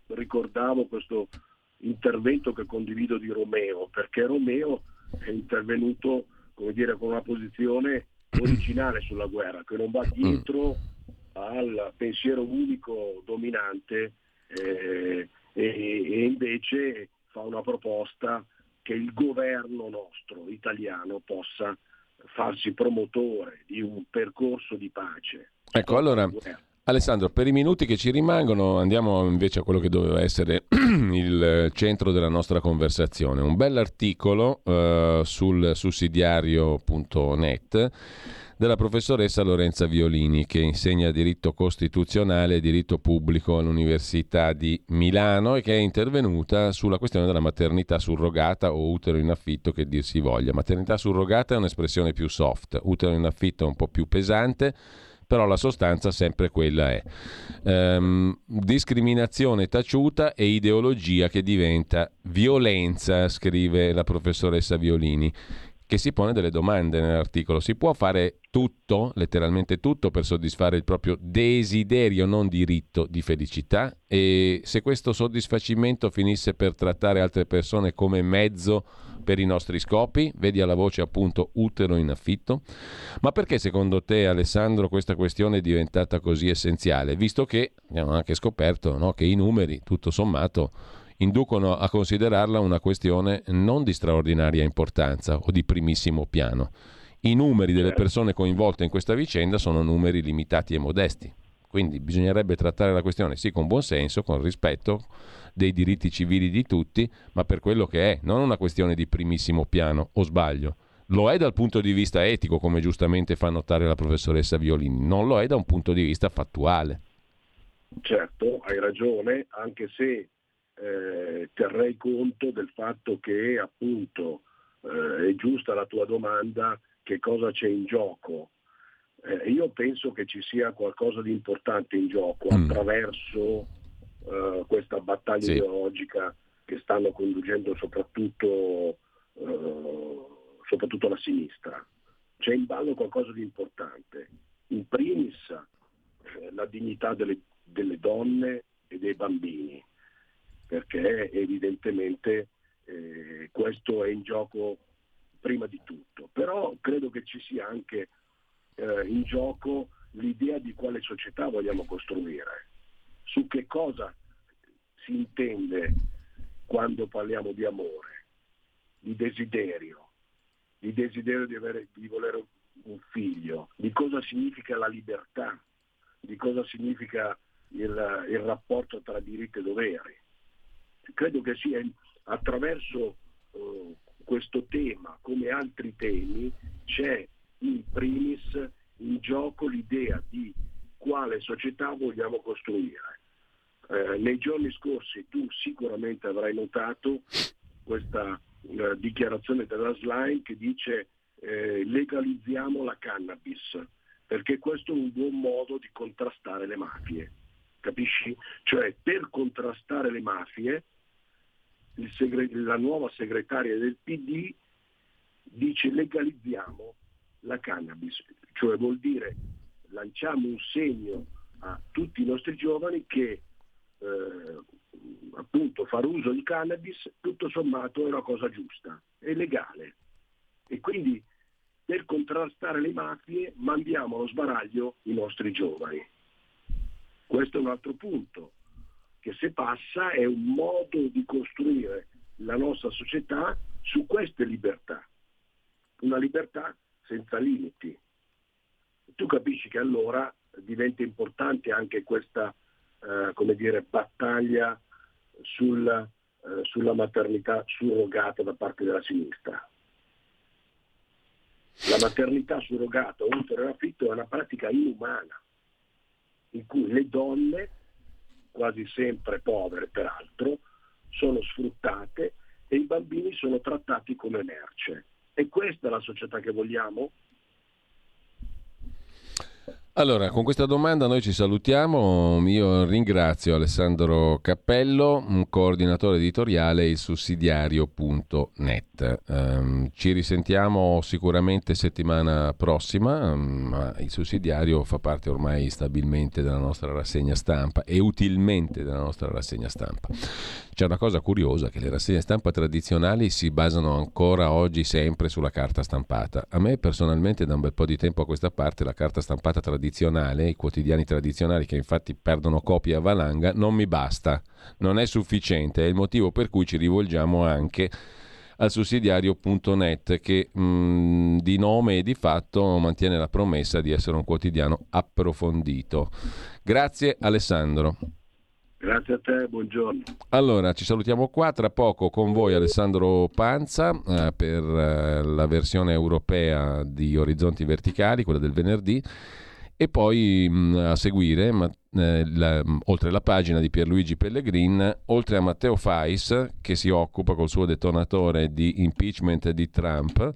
ricordavo questo intervento che condivido di Romeo, perché Romeo è intervenuto come dire, con una posizione [clears throat] originale sulla guerra, che non va dietro al pensiero unico dominante eh, e, e invece fa una proposta che il governo nostro italiano possa farsi promotore di un percorso di pace. Ecco, allora Alessandro, per i minuti che ci rimangono andiamo invece a quello che doveva essere [clears throat] il centro della nostra conversazione. Un bell'articolo uh, sul sussidiario.net della professoressa Lorenza Violini che insegna diritto costituzionale e diritto pubblico all'Università di Milano e che è intervenuta sulla questione della maternità surrogata o utero in affitto che dir si voglia. Maternità surrogata è un'espressione più soft, utero in affitto è un po' più pesante però la sostanza sempre quella è. Um, discriminazione taciuta e ideologia che diventa violenza, scrive la professoressa Violini che si pone delle domande nell'articolo. Si può fare tutto, letteralmente tutto, per soddisfare il proprio desiderio, non diritto di felicità? E se questo soddisfacimento finisse per trattare altre persone come mezzo per i nostri scopi, vedi alla voce appunto utero in affitto? Ma perché secondo te Alessandro questa questione è diventata così essenziale? Visto che abbiamo anche scoperto no, che i numeri, tutto sommato, inducono a considerarla una questione non di straordinaria importanza o di primissimo piano. I numeri delle certo. persone coinvolte in questa vicenda sono numeri limitati e modesti. Quindi bisognerebbe trattare la questione sì con buon senso, con rispetto dei diritti civili di tutti, ma per quello che è, non una questione di primissimo piano, o sbaglio. Lo è dal punto di vista etico, come giustamente fa notare la professoressa Violini, non lo è da un punto di vista fattuale. Certo, hai ragione, anche se eh, terrei conto del fatto che appunto eh, è giusta la tua domanda, che cosa c'è in gioco. Eh, io penso che ci sia qualcosa di importante in gioco mm. attraverso eh, questa battaglia sì. ideologica che stanno conducendo soprattutto, eh, soprattutto la sinistra. C'è in ballo qualcosa di importante. In primis la dignità delle, delle donne e dei bambini perché evidentemente eh, questo è in gioco prima di tutto. Però credo che ci sia anche eh, in gioco l'idea di quale società vogliamo costruire, su che cosa si intende quando parliamo di amore, di desiderio, di desiderio di, avere, di volere un figlio, di cosa significa la libertà, di cosa significa il, il rapporto tra diritti e doveri credo che sia attraverso uh, questo tema, come altri temi, c'è in primis in gioco l'idea di quale società vogliamo costruire. Eh, nei giorni scorsi tu sicuramente avrai notato questa eh, dichiarazione della Slime che dice eh, legalizziamo la cannabis, perché questo è un buon modo di contrastare le mafie. Capisci? Cioè per contrastare le mafie segre- la nuova segretaria del PD dice legalizziamo la cannabis, cioè vuol dire lanciamo un segno a tutti i nostri giovani che eh, appunto fare uso di cannabis tutto sommato è una cosa giusta, è legale. E quindi per contrastare le mafie mandiamo allo sbaraglio i nostri giovani. Questo è un altro punto, che se passa è un modo di costruire la nostra società su queste libertà, una libertà senza limiti. Tu capisci che allora diventa importante anche questa eh, come dire, battaglia sul, eh, sulla maternità surrogata da parte della sinistra. La maternità surrogata oltre l'affitto è una pratica inumana, in cui le donne, quasi sempre povere peraltro, sono sfruttate e i bambini sono trattati come merce. E questa è la società che vogliamo? Allora, con questa domanda noi ci salutiamo. Io ringrazio Alessandro Cappello, coordinatore editoriale il sussidiario.net. Um, ci risentiamo sicuramente settimana prossima, um, il sussidiario fa parte ormai stabilmente della nostra rassegna stampa e utilmente della nostra rassegna stampa. C'è una cosa curiosa che le rassegne stampa tradizionali si basano ancora oggi sempre sulla carta stampata. A me personalmente da un bel po' di tempo a questa parte la carta stampata tradizionale, i quotidiani tradizionali che infatti perdono copie a valanga, non mi basta, non è sufficiente, è il motivo per cui ci rivolgiamo anche al sussidiario.net che mh, di nome e di fatto mantiene la promessa di essere un quotidiano approfondito. Grazie Alessandro. Grazie a te, buongiorno. Allora, ci salutiamo qua, tra poco con voi Alessandro Panza eh, per eh, la versione europea di Orizzonti Verticali, quella del venerdì, e poi mh, mm, a seguire, ma, eh, la, oltre la pagina di Pierluigi Pellegrin, oltre a Matteo Fais, che si occupa col suo detonatore di impeachment di Trump,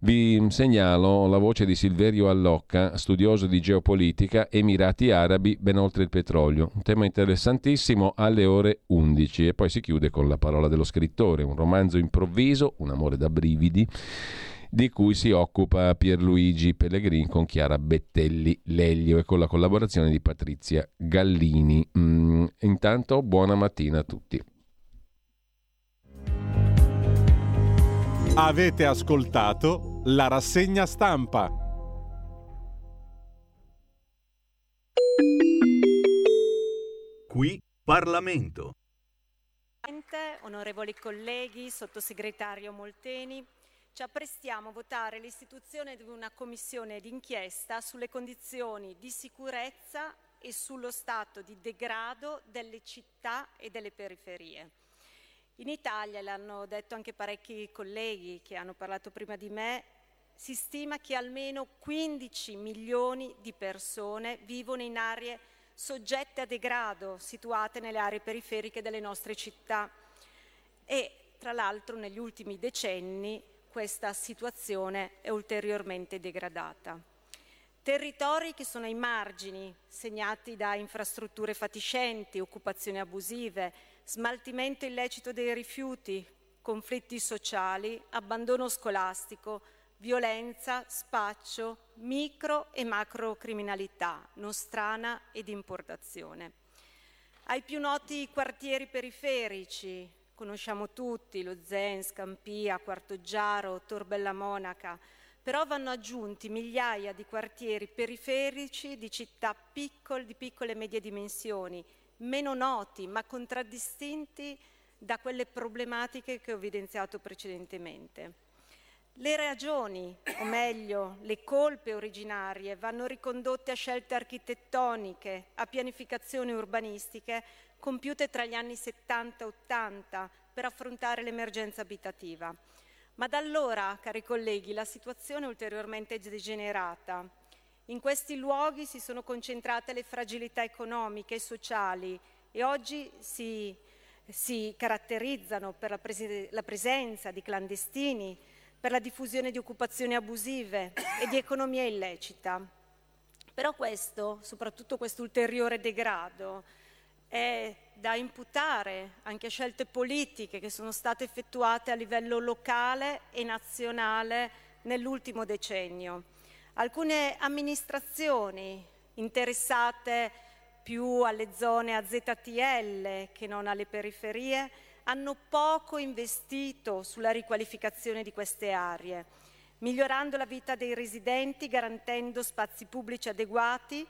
vi segnalo la voce di Silverio Allocca, studioso di geopolitica, Emirati Arabi, ben oltre il petrolio. Un tema interessantissimo alle ore 11 e poi si chiude con la parola dello scrittore, un romanzo improvviso, un amore da brividi, di cui si occupa Pierluigi Pellegrin con Chiara Bettelli Leglio e con la collaborazione di Patrizia Gallini. Mm, intanto buona mattina a tutti. Avete ascoltato la rassegna stampa. Qui Parlamento. Onorevoli colleghi, sottosegretario Molteni, ci apprestiamo a votare l'istituzione di una commissione d'inchiesta sulle condizioni di sicurezza e sullo stato di degrado delle città e delle periferie. In Italia, l'hanno detto anche parecchi colleghi che hanno parlato prima di me, si stima che almeno 15 milioni di persone vivono in aree soggette a degrado, situate nelle aree periferiche delle nostre città. E tra l'altro negli ultimi decenni questa situazione è ulteriormente degradata. Territori che sono ai margini, segnati da infrastrutture fatiscenti, occupazioni abusive, smaltimento illecito dei rifiuti, conflitti sociali, abbandono scolastico, violenza, spaccio, micro e macro criminalità, nostrana ed importazione. Ai più noti quartieri periferici, conosciamo tutti, lo Zen, Scampia, Quartoggiaro, Torbella Monaca, però vanno aggiunti migliaia di quartieri periferici di città piccole, di piccole e medie dimensioni, meno noti ma contraddistinti da quelle problematiche che ho evidenziato precedentemente. Le ragioni, o meglio le colpe originarie, vanno ricondotte a scelte architettoniche, a pianificazioni urbanistiche compiute tra gli anni 70 e 80 per affrontare l'emergenza abitativa. Ma da allora, cari colleghi, la situazione è ulteriormente degenerata. In questi luoghi si sono concentrate le fragilità economiche e sociali e oggi si, si caratterizzano per la, pres- la presenza di clandestini, per la diffusione di occupazioni abusive e di economia illecita. Però questo, soprattutto questo ulteriore degrado, è da imputare anche a scelte politiche che sono state effettuate a livello locale e nazionale nell'ultimo decennio. Alcune amministrazioni interessate più alle zone AZTL che non alle periferie hanno poco investito sulla riqualificazione di queste aree, migliorando la vita dei residenti, garantendo spazi pubblici adeguati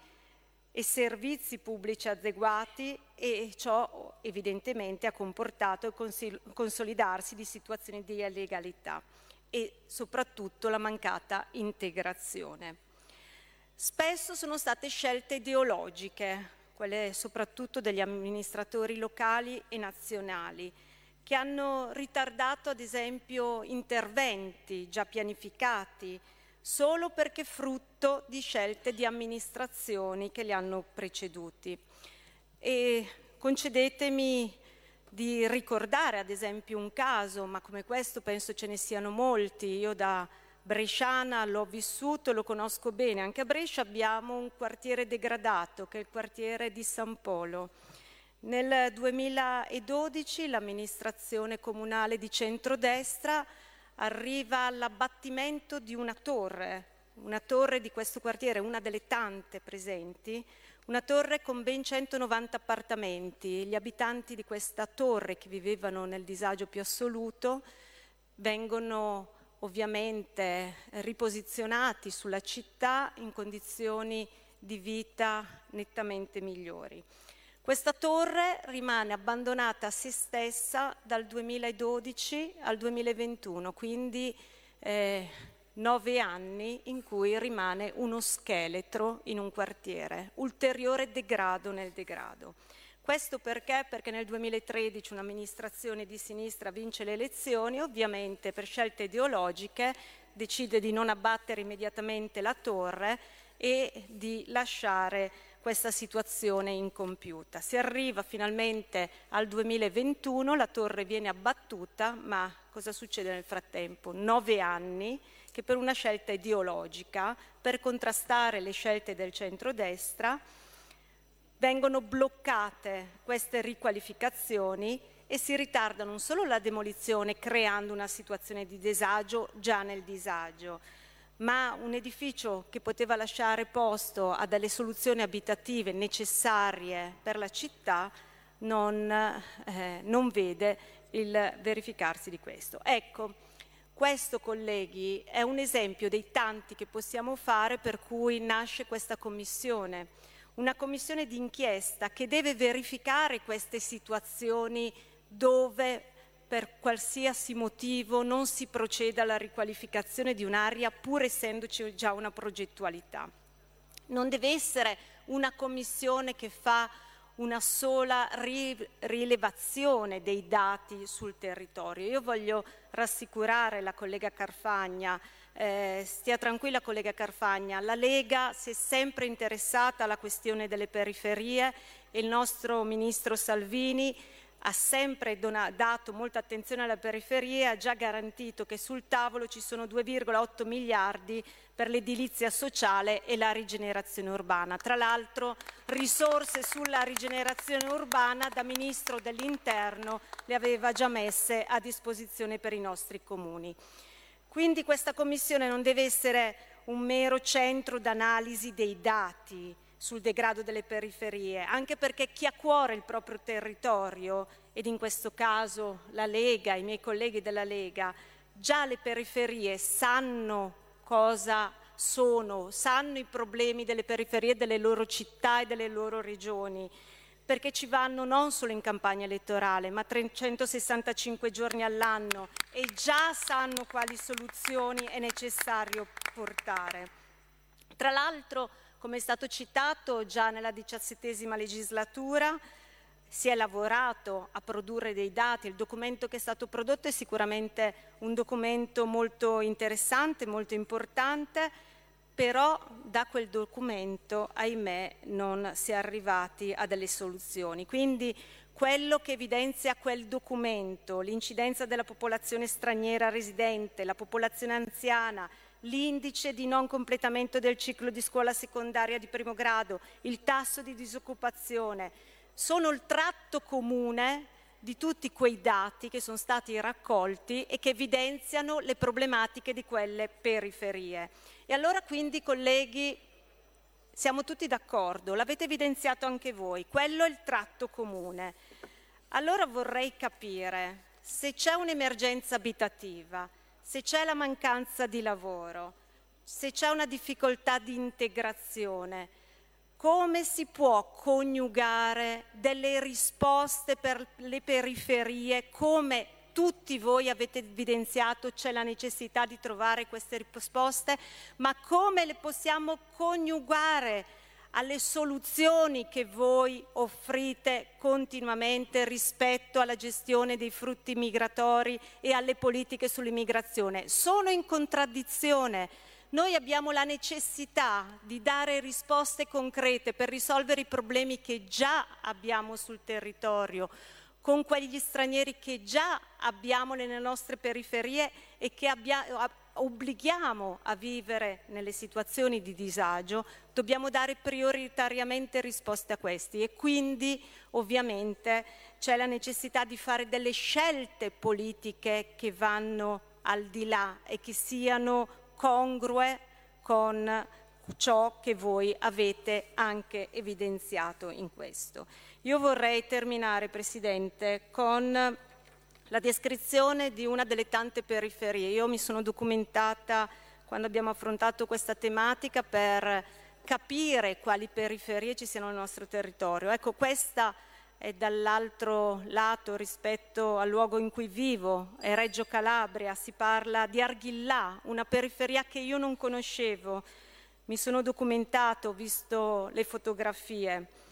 e servizi pubblici adeguati e ciò evidentemente ha comportato il consolidarsi di situazioni di illegalità e soprattutto la mancata integrazione. Spesso sono state scelte ideologiche, quelle soprattutto degli amministratori locali e nazionali, che hanno ritardato ad esempio interventi già pianificati, solo perché frutto di scelte di amministrazioni che li hanno preceduti. E concedetemi di ricordare ad esempio un caso, ma come questo penso ce ne siano molti. Io da bresciana l'ho vissuto, lo conosco bene. Anche a Brescia abbiamo un quartiere degradato che è il quartiere di San Polo. Nel 2012 l'amministrazione comunale di centrodestra arriva all'abbattimento di una torre, una torre di questo quartiere, una delle tante presenti, una torre con ben 190 appartamenti. Gli abitanti di questa torre, che vivevano nel disagio più assoluto, vengono ovviamente riposizionati sulla città in condizioni di vita nettamente migliori. Questa torre rimane abbandonata a se stessa dal 2012 al 2021, quindi eh, nove anni in cui rimane uno scheletro in un quartiere, ulteriore degrado nel degrado. Questo perché? Perché nel 2013 un'amministrazione di sinistra vince le elezioni, ovviamente per scelte ideologiche decide di non abbattere immediatamente la torre e di lasciare questa situazione incompiuta. Si arriva finalmente al 2021, la torre viene abbattuta, ma cosa succede nel frattempo? Nove anni che per una scelta ideologica, per contrastare le scelte del centrodestra, vengono bloccate queste riqualificazioni e si ritarda non solo la demolizione creando una situazione di disagio già nel disagio, ma un edificio che poteva lasciare posto a delle soluzioni abitative necessarie per la città non, eh, non vede il verificarsi di questo. Ecco, questo colleghi è un esempio dei tanti che possiamo fare per cui nasce questa commissione, una commissione d'inchiesta che deve verificare queste situazioni dove per qualsiasi motivo non si proceda alla riqualificazione di un'area pur essendoci già una progettualità. Non deve essere una commissione che fa una sola rilevazione dei dati sul territorio. Io voglio rassicurare la collega Carfagna, eh, stia tranquilla collega Carfagna, la Lega si è sempre interessata alla questione delle periferie e il nostro Ministro Salvini ha sempre dona- dato molta attenzione alla periferia, ha già garantito che sul tavolo ci sono 2,8 miliardi per l'edilizia sociale e la rigenerazione urbana. Tra l'altro risorse sulla rigenerazione urbana da Ministro dell'Interno le aveva già messe a disposizione per i nostri comuni. Quindi questa Commissione non deve essere un mero centro d'analisi dei dati, sul degrado delle periferie, anche perché chi ha a cuore il proprio territorio, ed in questo caso la Lega, i miei colleghi della Lega, già le periferie sanno cosa sono, sanno i problemi delle periferie delle loro città e delle loro regioni, perché ci vanno non solo in campagna elettorale, ma 365 giorni all'anno e già sanno quali soluzioni è necessario portare. Tra l'altro, come è stato citato già nella diciassettesima legislatura, si è lavorato a produrre dei dati, il documento che è stato prodotto è sicuramente un documento molto interessante, molto importante, però da quel documento, ahimè, non si è arrivati a delle soluzioni. Quindi quello che evidenzia quel documento, l'incidenza della popolazione straniera residente, la popolazione anziana, l'indice di non completamento del ciclo di scuola secondaria di primo grado, il tasso di disoccupazione, sono il tratto comune di tutti quei dati che sono stati raccolti e che evidenziano le problematiche di quelle periferie. E allora quindi, colleghi, siamo tutti d'accordo, l'avete evidenziato anche voi, quello è il tratto comune. Allora vorrei capire se c'è un'emergenza abitativa, se c'è la mancanza di lavoro, se c'è una difficoltà di integrazione, come si può coniugare delle risposte per le periferie, come tutti voi avete evidenziato c'è la necessità di trovare queste risposte, ma come le possiamo coniugare alle soluzioni che voi offrite continuamente rispetto alla gestione dei frutti migratori e alle politiche sull'immigrazione. Sono in contraddizione. Noi abbiamo la necessità di dare risposte concrete per risolvere i problemi che già abbiamo sul territorio, con quegli stranieri che già abbiamo nelle nostre periferie e che abbiamo obblighiamo a vivere nelle situazioni di disagio, dobbiamo dare prioritariamente risposte a questi e quindi ovviamente c'è la necessità di fare delle scelte politiche che vanno al di là e che siano congrue con ciò che voi avete anche evidenziato in questo. Io vorrei terminare, Presidente, con la descrizione di una delle tante periferie. Io mi sono documentata quando abbiamo affrontato questa tematica per capire quali periferie ci siano nel nostro territorio. Ecco, questa è dall'altro lato rispetto al luogo in cui vivo, è Reggio Calabria, si parla di Arghillà, una periferia che io non conoscevo. Mi sono documentato, ho visto le fotografie.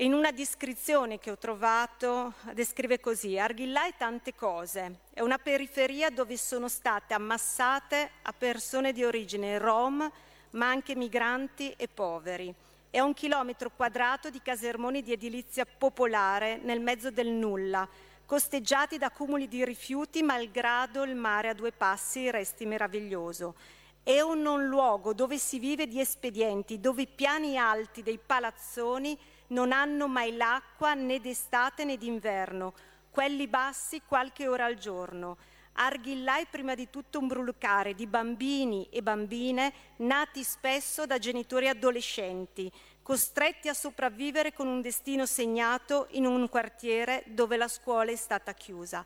In una descrizione che ho trovato descrive così, Arghillà è tante cose, è una periferia dove sono state ammassate a persone di origine rom, ma anche migranti e poveri. È un chilometro quadrato di casermoni di edilizia popolare nel mezzo del nulla, costeggiati da cumuli di rifiuti malgrado il mare a due passi resti meraviglioso. È un non luogo dove si vive di espedienti, dove i piani alti dei palazzoni non hanno mai l'acqua né d'estate né d'inverno, quelli bassi qualche ora al giorno. Arghillà è prima di tutto un brulicare di bambini e bambine nati spesso da genitori adolescenti, costretti a sopravvivere con un destino segnato in un quartiere dove la scuola è stata chiusa.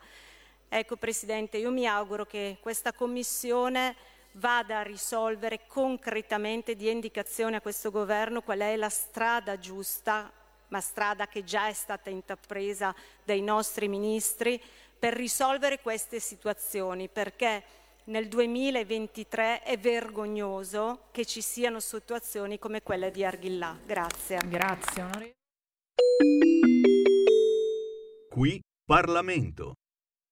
Ecco Presidente, io mi auguro che questa Commissione vada a risolvere concretamente, dia indicazione a questo governo qual è la strada giusta, ma strada che già è stata intrapresa dai nostri ministri, per risolvere queste situazioni, perché nel 2023 è vergognoso che ci siano situazioni come quelle di Arghillà. Grazie. Grazie, onorevole. Qui Parlamento.